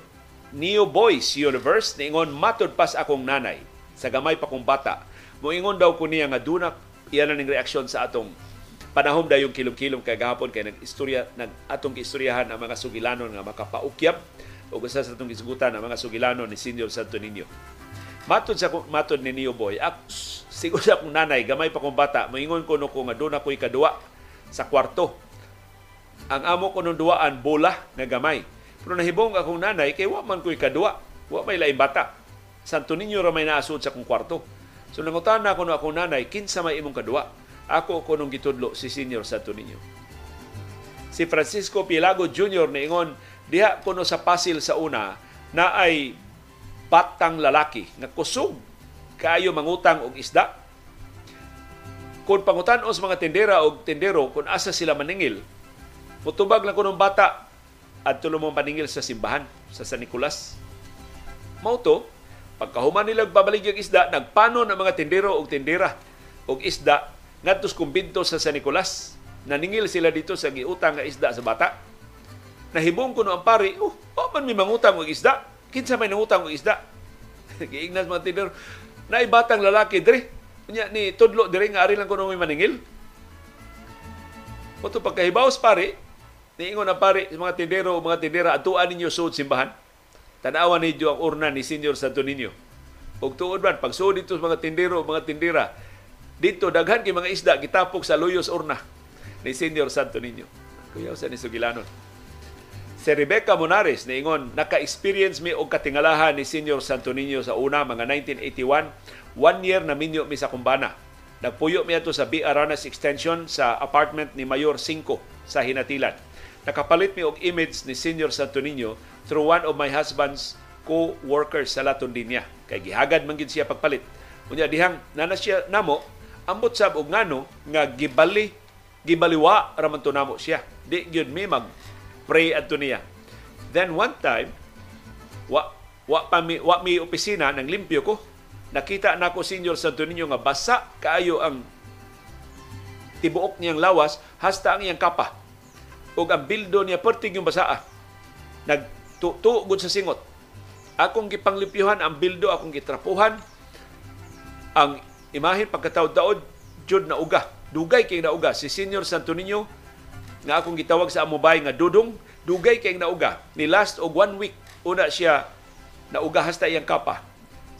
Speaker 1: Neo Boys Universe niingon matud pas akong nanay sa gamay pa kong bata. Moingon daw ko niya nga duna iyan na ning reaksyon sa atong panahom dayong kilom-kilom kay gahapon kay nag-istorya nag atong giistoryahan ang mga sugilanon nga makapaukyap o usa sa atong gisgutan ang mga sugilanon ni Senior Santo Niño. Matod sa matod ni Neo Boy, ak, siguro sa akong nanay, gamay pa kong bata, moingon ko no ko nga doon ako'y kadua sa kwarto. Ang amo ko nung duwaan, bola nga gamay. Pero nahibong akong nanay, kay wa man ko'y kadua. Wa may laing bata. Santo Niño ra may naasod sa akong kwarto. So nangutan na ako no akong nanay, kinsa may imong kadua. Ako ko nung gitudlo si Senior Santo Niño. Si Francisco Pilago Jr. niingon, diha kuno sa pasil sa una na ay batang lalaki nga kusog kaayo mangutang og isda. Kung pangutan os mga tindera og tindero kung asa sila maningil, mutubag lang kunong bata at tulong paningil sa simbahan sa San Nicolas. Mauto, pagkahuman nila babalik yung isda, nagpanon ang mga tindero og tindera og isda ngadtos kumbinto sa San Nicolas. Naningil sila dito sa giutang nga isda sa bata. Nahibong kuno ang pari, oh, oh man may mangutang og isda kinsa may nangutang og isda. Giingnas mga tinidor. Na batang lalaki dire. Nya ni tudlo dire nga ari lang kuno may maningil. Moto pagkahibaos pare, niingon ang pare sa mga tindero o mga tindera atuan ninyo suod simbahan. Tanawan ninyo ang urna ni Senior Santo Niño. Og tuod man pag suod dito sa mga tindero o mga tindera, dito daghan kay mga isda gitapok sa luyos urna ni Senior Santo Niño. Kuya sa ni Sugilanon. Si Rebecca Monares niingon, naka-experience mi og katingalahan ni Senior Santo Niño sa una mga 1981, one year na minyo mi sa kumbana. Nagpuyo mi ato sa B. Aranas Extension sa apartment ni Mayor 5 sa Hinatilan. Nakapalit mi og image ni Senior Santo Niño through one of my husband's co-workers sa Latondinia. Kay gihagad man gid siya pagpalit. Unya dihang nana siya namo ambot sab og ngano nga gibali gibaliwa ra man siya. Di gyud mi mag pray adto niya. Then one time, wa wa pa mi, wa mi opisina nang limpyo ko. Nakita na ko Senior Santo Niño nga basa kaayo ang tibuok niyang lawas hasta ang iyang kapa. Ug ang bildo niya pertig yung basaa. Nagtuugod sa singot. Akong gipanglimpyuhan ang bildo, akong gitrapuhan. Ang imahin pagkataod-taod, jud na uga. Dugay kay na uga. Si Senior Santo Niño, nga akong gitawag sa amubay nga dudong dugay kay nauga. Ni last og one week una siya nauga hasta iyang kapa.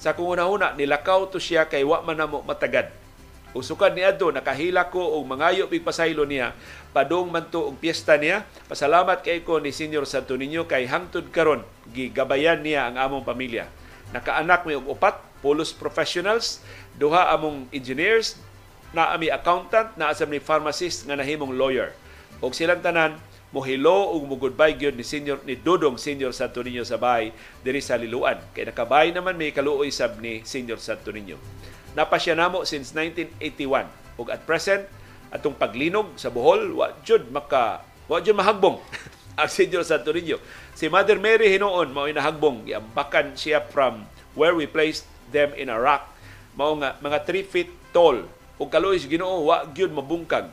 Speaker 1: Sa kung una-una nilakaw to siya kay wa man namo matagad. Usukad ni adto nakahila ko og mangayo pig pasaylo niya. Padung man to og piyesta niya. Pasalamat kay ko ni Senior Santo Niño kay hangtod karon. Gigabayan niya ang among pamilya. Nakaanak mi og upat pulos professionals duha among engineers na ami accountant na asam ni pharmacist nga nahimong lawyer. Og silang tanan mohilo ug goodbye gyud ni senior ni Dodong Senior Santo Niño sa bay diri sa Liluan. Kay nakabay naman may kaluoy sab ni Senior Santo Niño. Napa siya namo since 1981 ug at present atong paglinog sa Bohol wa jud maka wa jud mahagbong ang Senior Santo Niño. Si Mother Mary hinuon mao nahagbong. Giambakan siya from where we placed them in rock mao nga mga 3 feet tall ug kaluoy Ginoo wa gyud mabungkag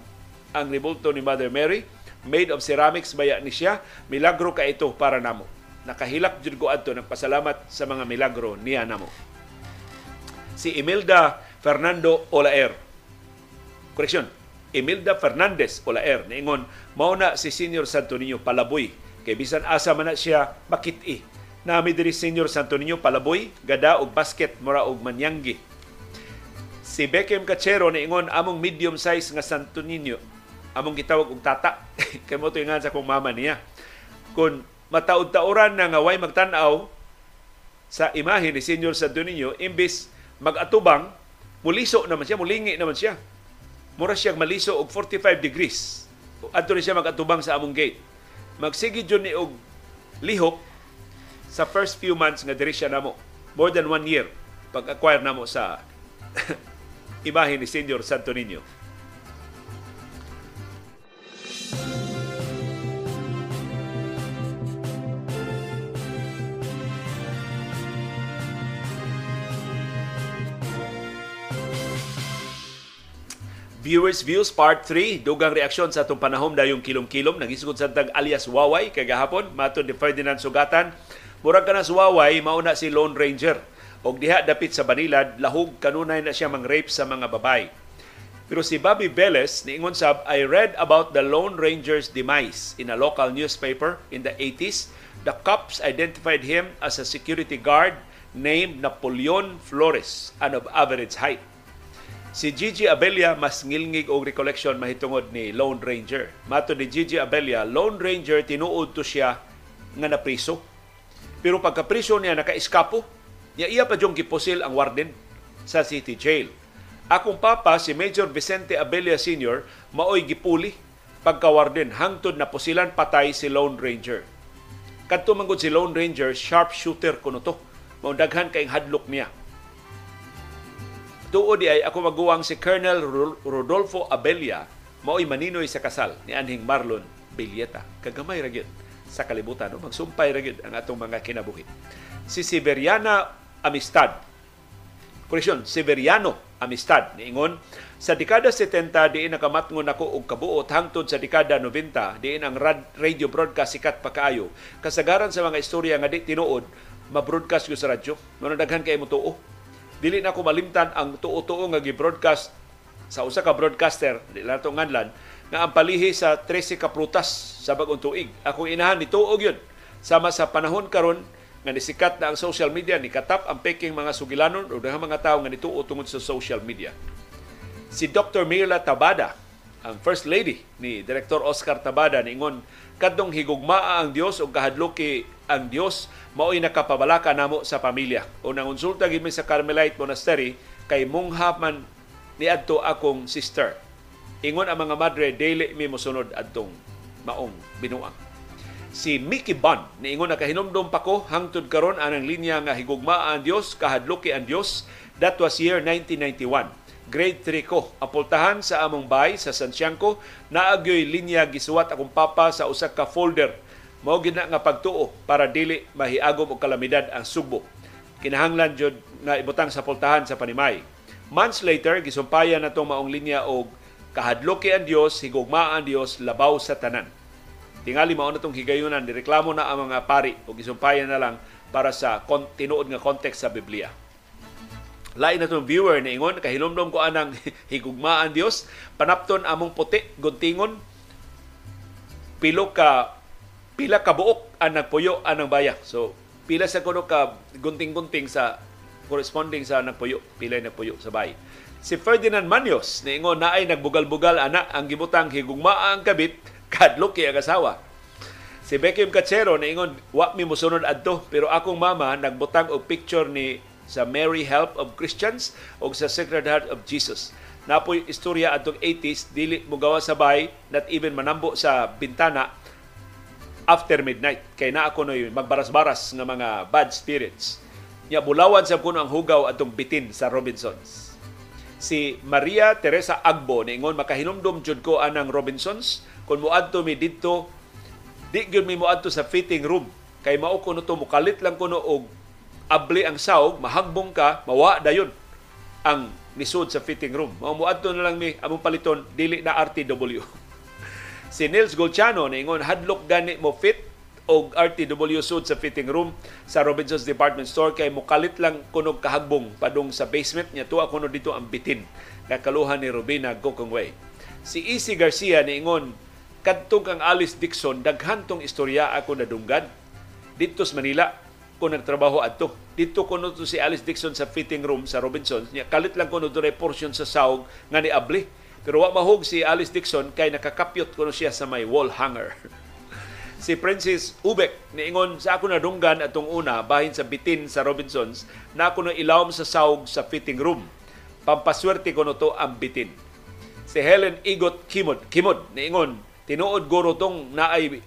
Speaker 1: ang rebulto ni Mother Mary. Made of ceramics baya ni siya. Milagro ka ito para namo. Nakahilak jud ko adto nagpasalamat sa mga milagro niya namo. Si Imelda Fernando Olaer. Koreksyon. Imelda Fernandez Olaer niingon mao na si Senior Santo Niño palaboy kay bisan asa man na siya makit-i. Nami diri Senior Santo Niño palaboy, gada og basket mura og manyanggi. Si Beckham Cachero niingon among medium size nga Santo Niño among gitawag og tata. Kay mo nga sa kong mama niya. Kun mataud-taoran na nga way magtan-aw sa imahe ni Senior Santo Niño imbis magatubang muliso naman siya mulingi naman siya. Mura siya maliso og 45 degrees. Adto siya magatubang sa among gate. Magsige jud ni og lihok sa first few months nga diri siya namo. More than one year pag-acquire namo sa imahe ni Senior Santo Niño Viewers Views Part 3, dugang reaksyon sa atong panahom dayong kilom-kilom, nagisugod sa tag alias Waway kagahapon, matod ni Ferdinand Sugatan. Murag ka na sa Waway, mauna si Lone Ranger. Og diha dapit sa Banilad, lahog kanunay na siya mang rape sa mga babay. Pero si Bobby Velez, niingon sab, I read about the Lone Ranger's demise in a local newspaper in the 80s. The cops identified him as a security guard named Napoleon Flores and of average height. Si Gigi Abella mas ngilngig og recollection mahitungod ni Lone Ranger. Mato ni Gigi Abella, Lone Ranger tinuod to siya nga napriso. Pero pagkapriso niya naka-eskapo, niya iya pa jong gipusil ang warden sa city jail. Akong papa si Major Vicente Abella Sr. maoy gipuli pagka-warden hangtod na pusilan patay si Lone Ranger. Kadto manggod si Lone Ranger sharpshooter kuno to. Mao daghan hadlok niya tuod di ay ako maguwang si Colonel Rodolfo Abella mao'y maninoy sa kasal ni Anhing Marlon Bilyeta. Kagamay ra gyud sa kalibutan. No? Magsumpay ra gyud ang atong mga kinabuhi. Si Siberiana Amistad. Koreksyon, Siberiano Amistad. Niingon, sa dekada 70, diin nakamatngon ako og kabuot hangtod sa dekada 90, diin ang radio broadcast sikat pa kaayo. Kasagaran sa mga istorya nga di tinuod, ma-broadcast ko sa radyo. Manadaghan kay mo tuo dili na ko malimtan ang tuo-tuo nga gi-broadcast sa usa ka broadcaster di lang nganlan nga ang palihi sa 13 ka prutas sa bagong tuig. Akong inahan ni tuog yun. Sama sa panahon karon nga nisikat na ang social media ni katap ang peking mga sugilanon o daghang mga tawo nga nituo tungod sa social media. Si Dr. Mirla Tabada, ang First Lady ni Director Oscar Tabada ningon kadtong higugmaa ang Dios ug kahadloki ang Dios mao'y nakapabalaka namo sa pamilya. O nangonsulta gid sa Carmelite Monastery kay mungha man niadto akong sister. Ingon ang mga madre dili mi mosunod adtong maong binuang. Si Mickey Bond niingon na kahinomdom pa ko hangtod karon anang linya nga higugma ang Dios kahadloki ang Dios that was year 1991 grade 3 ko. Apultahan sa among bay sa Santiago, naagyoy linya gisuwat akong papa sa usa ka folder mao gina nga pagtuo para dili mahiagom og kalamidad ang Sugbo. Kinahanglan jud nga ibutang sa pultahan sa Panimay. Months later, gisumpayan natong maong linya og kahadloki ang Dios, higugma ang Dios, labaw sa tanan. Tingali mao natong higayunan, direklamo na ang mga pari o gisumpayan na lang para sa tinuod nga context sa Biblia. Lain na itong viewer na ingon, kahilomdom ko anang higugma ang Dios, panapton among puti, guntingon, pilo ka pila ka buok ang nagpuyo anang baya. So, pila sa kuno ka gunting-gunting sa corresponding sa nagpuyo, pila nagpuyo sa bay. Si Ferdinand Manyos, niingon na ay nagbugal-bugal ana ang gibutang higugma ang kabit kadlok kay asawa. Si Beckham Cachero niingon wa mi mosunod adto pero akong mama nagbutang og picture ni sa Mary Help of Christians o sa Sacred Heart of Jesus. Napoy istorya atong 80s dili mo gawa sa bay not even manambo sa bintana after midnight kay naa ko noy magbaras-baras nga mga bad spirits nya bulawan sa kuno ang hugaw atong bitin sa Robinsons si Maria Teresa Agbo niingon makahinumdum jud ko anang Robinsons kun moadto mi didto di gyud mi moadto sa fitting room. Kay mao kuno to mukalit lang kuno og abli ang sawg mahagbong ka mawa dayon ang nisod sa fitting room. Mao moadto na lang mi among paliton dili na RTW Si Nils Golchano ingon hadlok gani mo fit og RTW suit sa fitting room sa Robinson's Department Store kay mukalit lang kunog kahagbong padung sa basement niya. Tuwa kuno dito ang bitin. Kakaluhan ni Robina Gokongway. Si Easy Garcia niingon kadtong kang Alice Dixon daghan tong istorya ako nadunggad dito sa Manila ko nagtrabaho adto. Dito kuno to si Alice Dixon sa fitting room sa Robinsons. Niya kalit lang kuno dure portion sa sahog nga ni abli pero wa mahog si Alice Dixon kay nakakapyot kuno siya sa may wall hanger. si Princess Ubek niingon sa ako nadunggan atong una bahin sa bitin sa Robinsons na ako na ilawom sa sawg sa fitting room. Pampaswerte ko to ang bitin. Si Helen Igot Kimod, Kimod niingon tinuod guro tong naay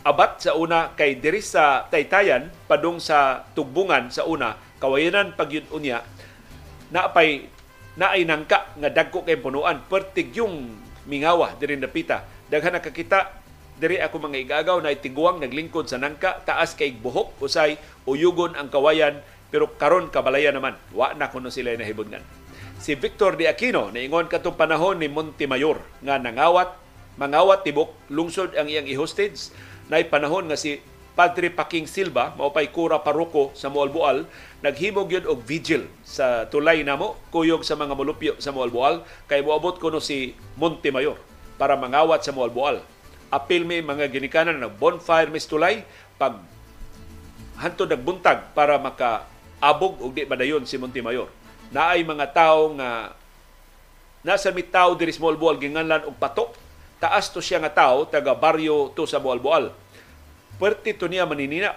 Speaker 1: abat sa una kay diri sa Taytayan padung sa tugbungan sa una. Kawayanan pagyud unya naapay na ay nangka nga dagko kay punuan. Pertig yung mingawa diri napita. Daghan nakakita diri ako mga igagaw na itiguang naglingkod sa nangka taas kay buhok usay uyugon ang kawayan pero karon kabalaya naman. Wa na kuno sila nahibudngan si Victor de Aquino niingon katong panahon ni Montemayor nga nangawat mangawat tibok lungsod ang iyang i-hostage nay panahon nga si Padre Paking Silva, maupay kura paroko sa Moalboal, naghimo gyud og vigil sa tulay namo kuyog sa mga molupyo sa Moalboal kay moabot kuno si Montemayor para mangawat sa Moalboal. Apil mi mga ginikanan ng bonfire mis tulay pag hanto nagbuntag para maka abog og di madayon si Montemayor. Naay mga tawo nga nasa mitaw diri sa Moalboal ginganlan og pato. Taas to siya nga tawo taga baryo to sa Moalboal Puerte to niya maninina,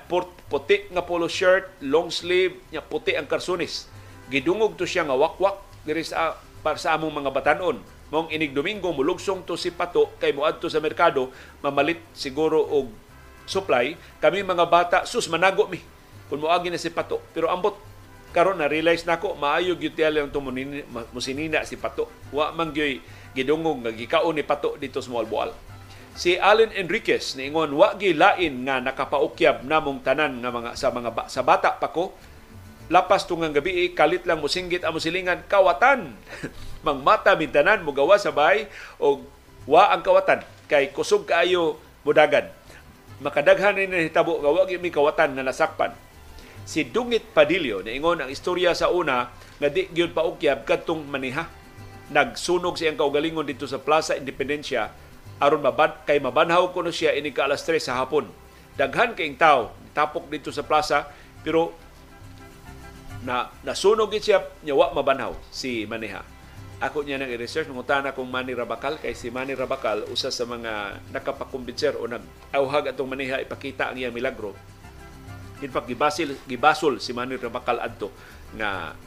Speaker 1: puti nga polo shirt, long sleeve, nya puti ang karsunis. Gidungog to siya nga wakwak diri sa para sa among mga batanon. Mong inig Domingo mulugsong to si Pato kay moadto sa merkado mamalit siguro og supply. Kami mga bata sus manago mi kun moagi na si Pato. Pero ambot karon na realize nako maayo gyud lang to musinina si Pato. Wa man gyoy gidungog nga gikaon ni Pato dito sa Malboal si Allen Enriquez niingon wa lain nga nakapaukyab namong tanan nga mga sa mga sa bata pa ko. Lapas tungang gabi kalit lang musinggit amo silingan kawatan. Mangmata mintanan mo gawa sa bay o wa ang kawatan kay kusog kaayo mudagan. Makadaghan ni hitabo nga wa mi kawatan nga nasakpan. Si Dungit Padillo niingon ang istorya sa una nga di gyud paukyab kadtong maniha nagsunog siyang kaugalingon dito sa Plaza Independencia aron mabad kay mabanhaw ko no siya ini ka alas 3 sa hapon. Daghan kayong tao tapok dito sa plaza pero na nasunog gid siya nya wa mabanhaw si Maneha. Ako niya nang i-research mangutana kung Manny Rabakal kay si Manny Rabakal usa sa mga nakapakumbinser o nag-awhag atong Maneha ipakita ang iyang milagro. In fact, gibasil, gibasol si Manny Rabakal adto nga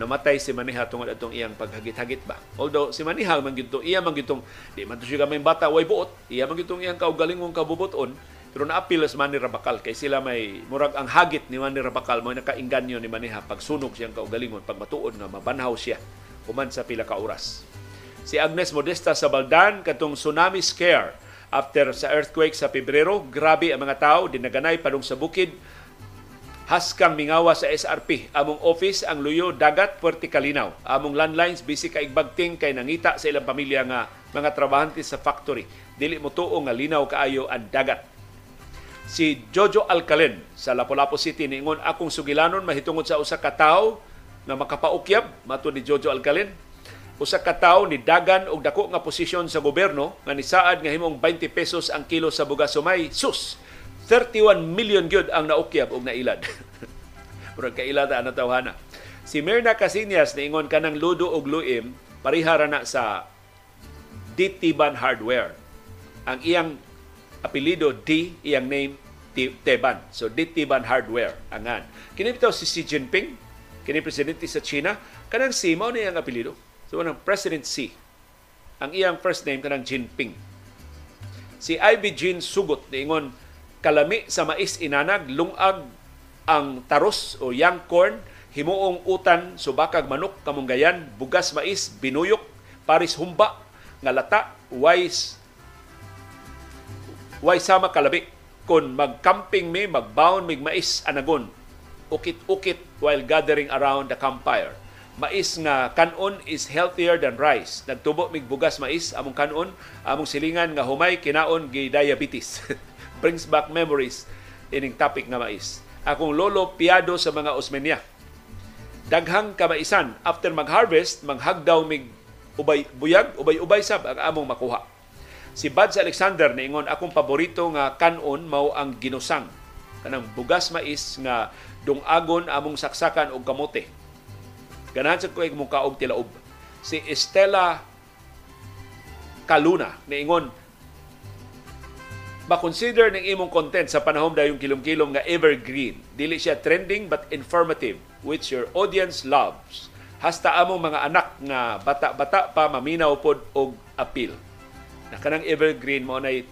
Speaker 1: namatay si Maniha tungod atong iyang paghagit-hagit ba. Although si Maniha man gito, iya man gitong di man to siya may bata way buot, iya man gitong iyang kaugalingong kabubuton, pero naapil sa Manny Rabakal kay sila may murag ang hagit ni Manny Rabakal mo nakainganyo ni Maniha pag sunog siyang kaugalingon pag matuod nga mabanhaw siya human sa pila ka oras. Si Agnes Modesta sa Baldan katong tsunami scare after sa earthquake sa Pebrero, grabe ang mga tao dinaganay padung sa bukid haskang mingawa sa SRP. Among office ang Luyo Dagat Puerto Calinaw. Among landlines bisi kay igbagting kay nangita sa ilang pamilya nga mga trabahante sa factory. Dili mo tuo nga linaw kaayo ang dagat. Si Jojo Alcalen sa Lapu-Lapu City niingon akong sugilanon mahitungod sa usa ka tawo nga makapaukyab mato ni Jojo Alcalen usa ka tawo ni dagan og dako nga posisyon sa gobyerno nga nisaad nga himong 20 pesos ang kilo sa bugas sumay sus 31 million gyud ang naukyab og nailad. Murag kailad ang tawhana. Si Mirna Casinas niingon kanang ludo og luim parihara na sa Ditiban Hardware. Ang iyang apelido D, iyang name Teban. So Ditiban Hardware angan. Kini si Xi Jinping, kini presidente sa China, kanang si mao ni apelido. So kanang President Xi. Ang iyang first name kanang Jinping. Si Ivy Jean Sugot niingon kalami sa mais inanag, lungag ang taros o young corn, himuong utan, subakag manok, kamunggayan, bugas mais, binuyok, paris humba, nga lata, wise, wise sama kalabi. Kung mag-camping mi, mag-bound mig mais anagon, ukit-ukit while gathering around the campfire. Mais nga kanon is healthier than rice. Nagtubo mig bugas mais among kanon, among silingan nga humay kinaon gi diabetes. brings back memories ining topic nga mais. Akong lolo piado sa mga Osmeña. Daghang kamaisan after mag-harvest, maghagdaw mig ubay buyag, ubay-ubay sab ang among makuha. Si Buds Alexander niingon akong paborito nga kanon mao ang ginusang kanang bugas mais nga dungagon among saksakan og kamote. Ganahan sa kuig mong kaog tilaob. Si Estela Kaluna niingon makonsider ng imong content sa panahon dayong kilom-kilom nga evergreen. Dili siya trending but informative which your audience loves. Hasta among mga anak nga bata-bata pa maminaw pod og appeal. Na kanang evergreen mo nay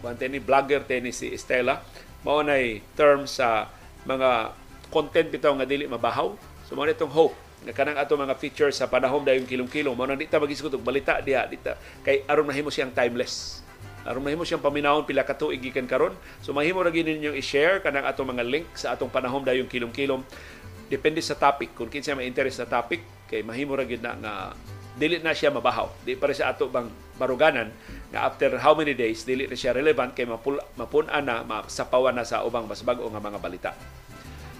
Speaker 1: kuante ni vlogger tennis si Estela mao nay term sa mga content bitaw nga dili mabahaw. So mo itong hope nga kanang ato mga features sa panahon dayong kilom-kilom mo nang di ta magisgot og balita diha di ta kay aron mahimo siyang timeless aron mahimo siyang paminawon pila ka tuig gikan karon so mahimo ra gid ninyo i-share kanang atong mga link sa atong panahon dayong kilom-kilom depende sa topic kung kinsa may interest sa topic kay mahimo ra gid na nga dili na siya mabahaw di para sa ato bang baruganan nga after how many days dili na siya relevant kay mapul mapun-an na masapawan na sa ubang mas bag-o nga mga balita.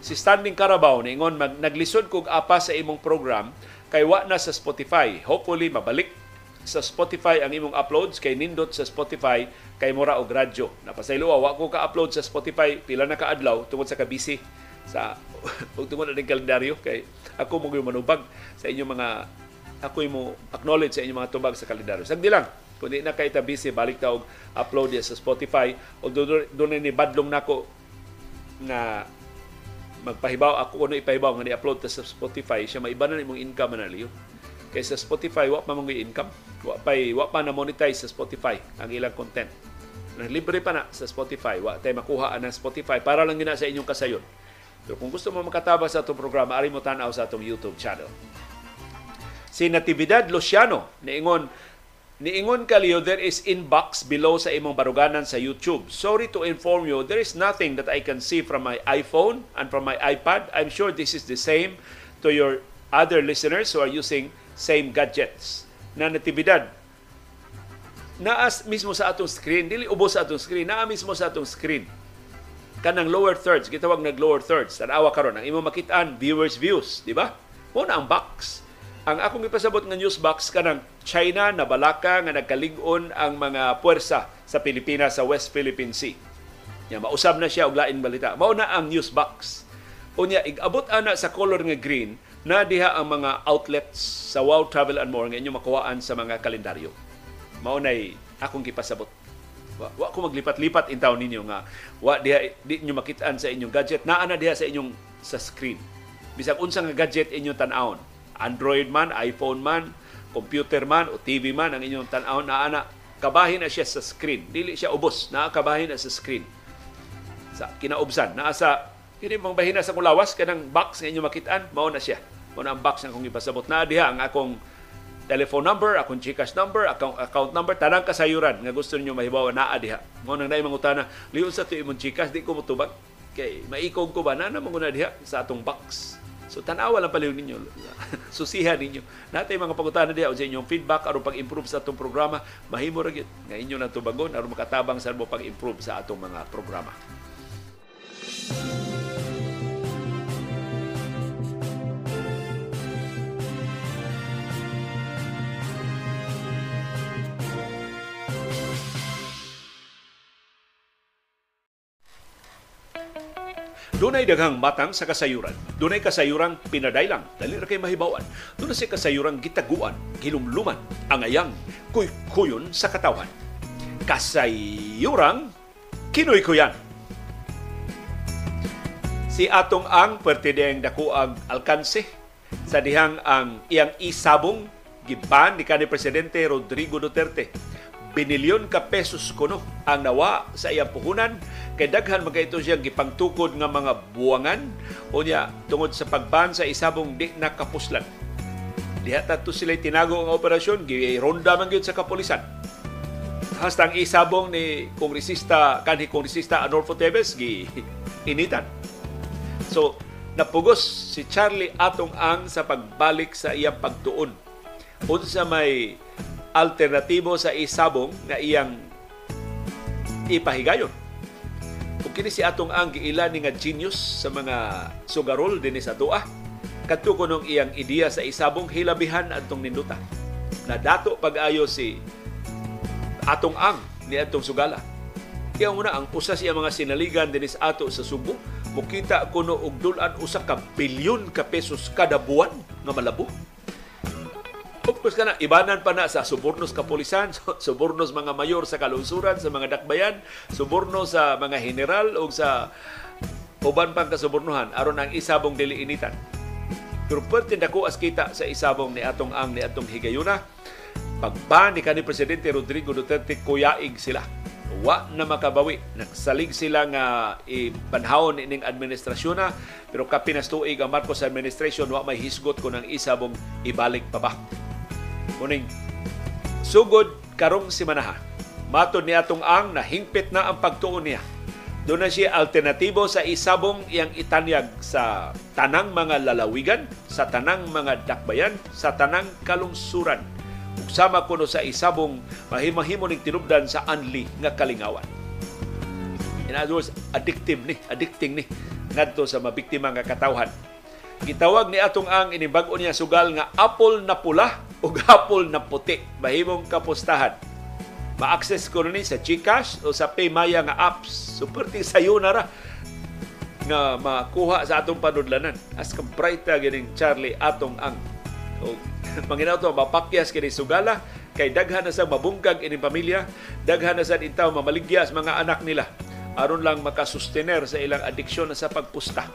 Speaker 1: Si Standing Carabao niingon mag naglisod kog apa sa imong program kay wa na sa Spotify. Hopefully mabalik sa Spotify ang imong uploads kay nindot sa Spotify kay mura og radyo. Napasaylo wa ko ka-upload sa Spotify pila na kaadlaw tungod sa kabisi sa ug tungod na kalendaryo kay ako mo manubag sa inyong mga ako mo acknowledge sa inyong mga tubag sa kalendaryo. Sagdi lang, kung di na kay busy, balik ta og upload sa Spotify o doon ni badlong nako nga magpahibaw ako kuno ipahibaw nga ni-upload ta sa Spotify siya maiba na imong income na liyo kay sa Spotify wa pa mong income wa pa wa pa na monetize sa Spotify ang ilang content na libre pa na sa Spotify wa tay makuha ang Spotify para lang gina sa inyong kasayon pero kung gusto mo makatabang sa atong programa ari mo tan-aw sa atong YouTube channel si Natividad Luciano niingon Niingon kaliyo, there is inbox below sa imong baruganan sa YouTube. Sorry to inform you, there is nothing that I can see from my iPhone and from my iPad. I'm sure this is the same to your other listeners who are using same gadgets. Na natibidad, naas mismo sa atong screen, dili ubos sa atong screen, naa mismo sa atong screen. Kanang lower thirds, gitawag nag lower thirds, tanawa karon ang imo makitaan viewers views, di ba? Mo na ang box ang akong ipasabot nga news box kanang China na balaka nga nagkalig-on ang mga puwersa sa Pilipinas sa West Philippine Sea. Ya mausab na siya og lain balita. Mao na ang news box. Unya igabot ana sa color nga green na diha ang mga outlets sa Wow Travel and More nga inyo makuhaan sa mga kalendaryo. Mao nay akong gipasabot. Wa, wa ko maglipat-lipat in taon ninyo nga wa diha di inyo makitaan sa inyong gadget naa na diha sa inyong sa screen. Bisag unsa nga gadget inyo tan-awon Android man, iPhone man, computer man o TV man ang inyong tan-aw na ana kabahin na siya sa screen. Dili siya ubos, na kabahin na sa screen. Sa kinaubsan, naa sa kini mong bahina sa kulawas kanang box nga inyo makitaan, mao na siya. Na ang box nga akong ipasabot na diha ang akong telephone number, akong Gcash number, account, account number, tanang kasayuran nga gusto niyo mahibaw na diha. Mao nang naay mangutana, liyon sa tuyo imong Gcash, di ko motubag. Kay maikog ko ba na na manguna diha sa atong box So tanawa lang pala ninyo. Susihan ninyo. Natay mga pangutana diha sa inyong feedback aron pag-improve sa atong programa, mahimo ra gyud nga inyo nang tubagon aron makatabang sa mo pag-improve sa atong mga programa. Dunay daghang matang sa kasayuran. Dunay kasayuran pinadaylang, dali ra kay mahibawan. Dunay si kasayuran gitaguan, gilumluman, angayang, kuy-kuyon sa katawan. Kasayuran kinoy-kuyan. Si atong ang pertideng dakuang alkanse sa dihang ang iyang isabong giban ni kanhi presidente Rodrigo Duterte binilyon ka pesos kuno ang nawa sa iyang puhunan kay daghan mga ito siyang gipangtukod nga mga buwangan o niya tungod sa pagban sa isabong di nakapuslan. Diha tato sila tinago ang operasyon, gironda man gyud sa kapulisan. Hasta ang isabong ni kongresista kanhi kongresista Adolfo Teves gi initan. So napugos si Charlie Atong Ang sa pagbalik sa iyang pagtuon. Unsa may alternatibo sa isabong nga iyang ipahigayon. Kung kini si atong ang giila ni nga genius sa mga sugarol dinhi sa tuwa, kadto kunong iyang ideya sa isabong hilabihan atong ninduta. Na dato pag-ayo si atong ang ni atong sugala. Kaya muna ang usa siya mga sinaligan dinhi sa ato sa Subo, mukita kuno og dulan usa ka bilyon ka pesos kada buwan nga malabo Course ka na, ibanan pa na sa subornos kapulisan, subornos mga mayor sa kalungsuran, sa mga dakbayan, suborno sa mga general o sa uban pang kasubornuhan aron ang isabong dili initan. Pero pwerte dako as kita sa isabong ni atong ang ni atong higayuna, pagban ni kanhi presidente Rodrigo Duterte kuyaig sila. Wa na makabawi. Nagsalig sila nga ibanhawon ining administrasyon na pero kapinastuig ang Marcos administration wa may hisgot kun ang isabong ibalik pa ba. Muning sugod karong simanaha. Matod ni atong ang nahingpit na ang pagtuon niya. Doon na siya alternatibo sa isabong iyang itanyag sa tanang mga lalawigan, sa tanang mga dakbayan, sa tanang kalungsuran. ug sama kuno sa isabong mahimahimo ning tinubdan sa anli nga kalingawan. In other words, addictive ni, addicting ni ngadto sa mabiktima nga katawhan. Gitawag ni atong ang inibag-o niya sugal nga apple na pula ug apple na puti. Mahimong kapustahan. Ma-access ko ni sa GCash o sa Paymaya nga apps. Super sayo na ra nga makuha sa atong panudlanan. As ka bright gining Charlie atong ang. O, Panginaw to, mapakyas kini sugala, kay daghan na sa mabungkag ini pamilya, daghan na sa intaw mamaligya mga anak nila aron lang makasustener sa ilang adiksyon sa pagpusta.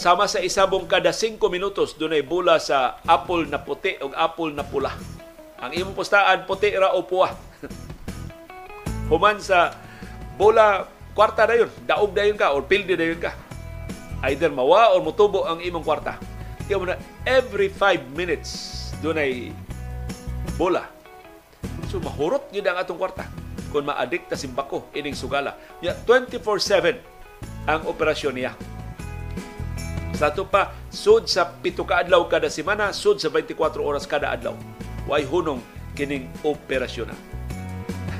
Speaker 1: Sama sa isabong kada 5 minutos dunay bula sa apple na puti o apple na pula. Ang imong pustaan puti ra o puwa. Human sa bola kwarta na yun, daog na yun ka or pildi na yun ka. Either mawa or mutubo ang imong kwarta. Kaya na every 5 minutes dunay bola. So mahurot yun ang atong kwarta kung ma-addict ta simbako ining sugala. Ya 24/7 ang operasyon niya. Sa ito pa, sud sa pito ka adlaw kada semana, sud sa 24 oras kada adlaw. Way hunong kining operasyon na.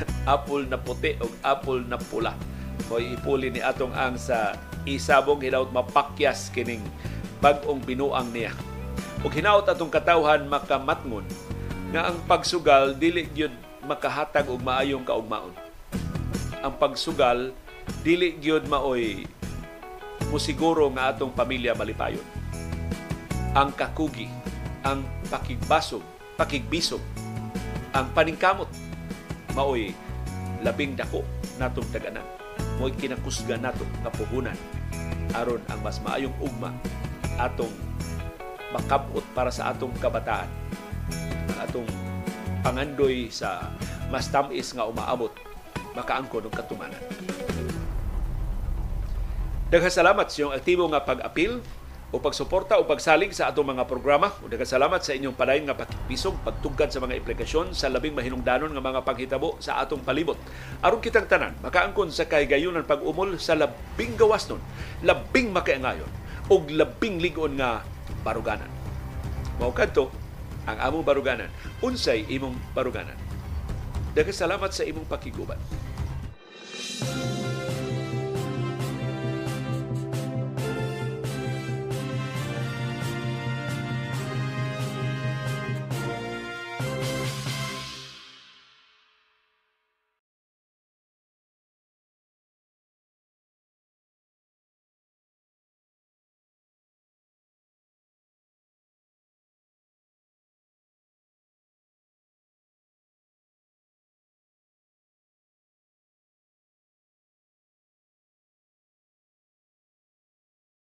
Speaker 1: apple na puti o apple na pula. Mo'y ipuli ni atong ang sa isabong hinaut mapakyas kining bag-ong binuang niya. Ug hinaut atong katawhan makamatngon nga ang pagsugal dili gyud makahatag og maayong kaugmaon. Ang pagsugal dili gyud maoy musiguro nga atong pamilya malipayon. Ang kakugi, ang pakigbasog, pakigbisog, ang paningkamot maoy labing dako natong daganan. Mo'y kinakusga nato kapuhunan aron ang mas maayong ugma atong makabot para sa atong kabataan atong pangandoy sa mas tamis nga umaabot makaangko ng katumanan. Daghang salamat sa inyong aktibo nga pag-apil o pagsuporta o pagsalig sa atong mga programa. O daghang salamat sa inyong padayon nga pagpisog, pagtugkad sa mga implikasyon sa labing mahinungdanon nga mga paghitabo sa atong palibot. Aron kitang tanan, makaangkon sa kahigayunan pag-umol sa labing gawas nun, labing makaangayon o labing ligon nga baruganan. Mao kadto ang among baruganan. Unsay imong baruganan? Daghang salamat sa imong pakiguban.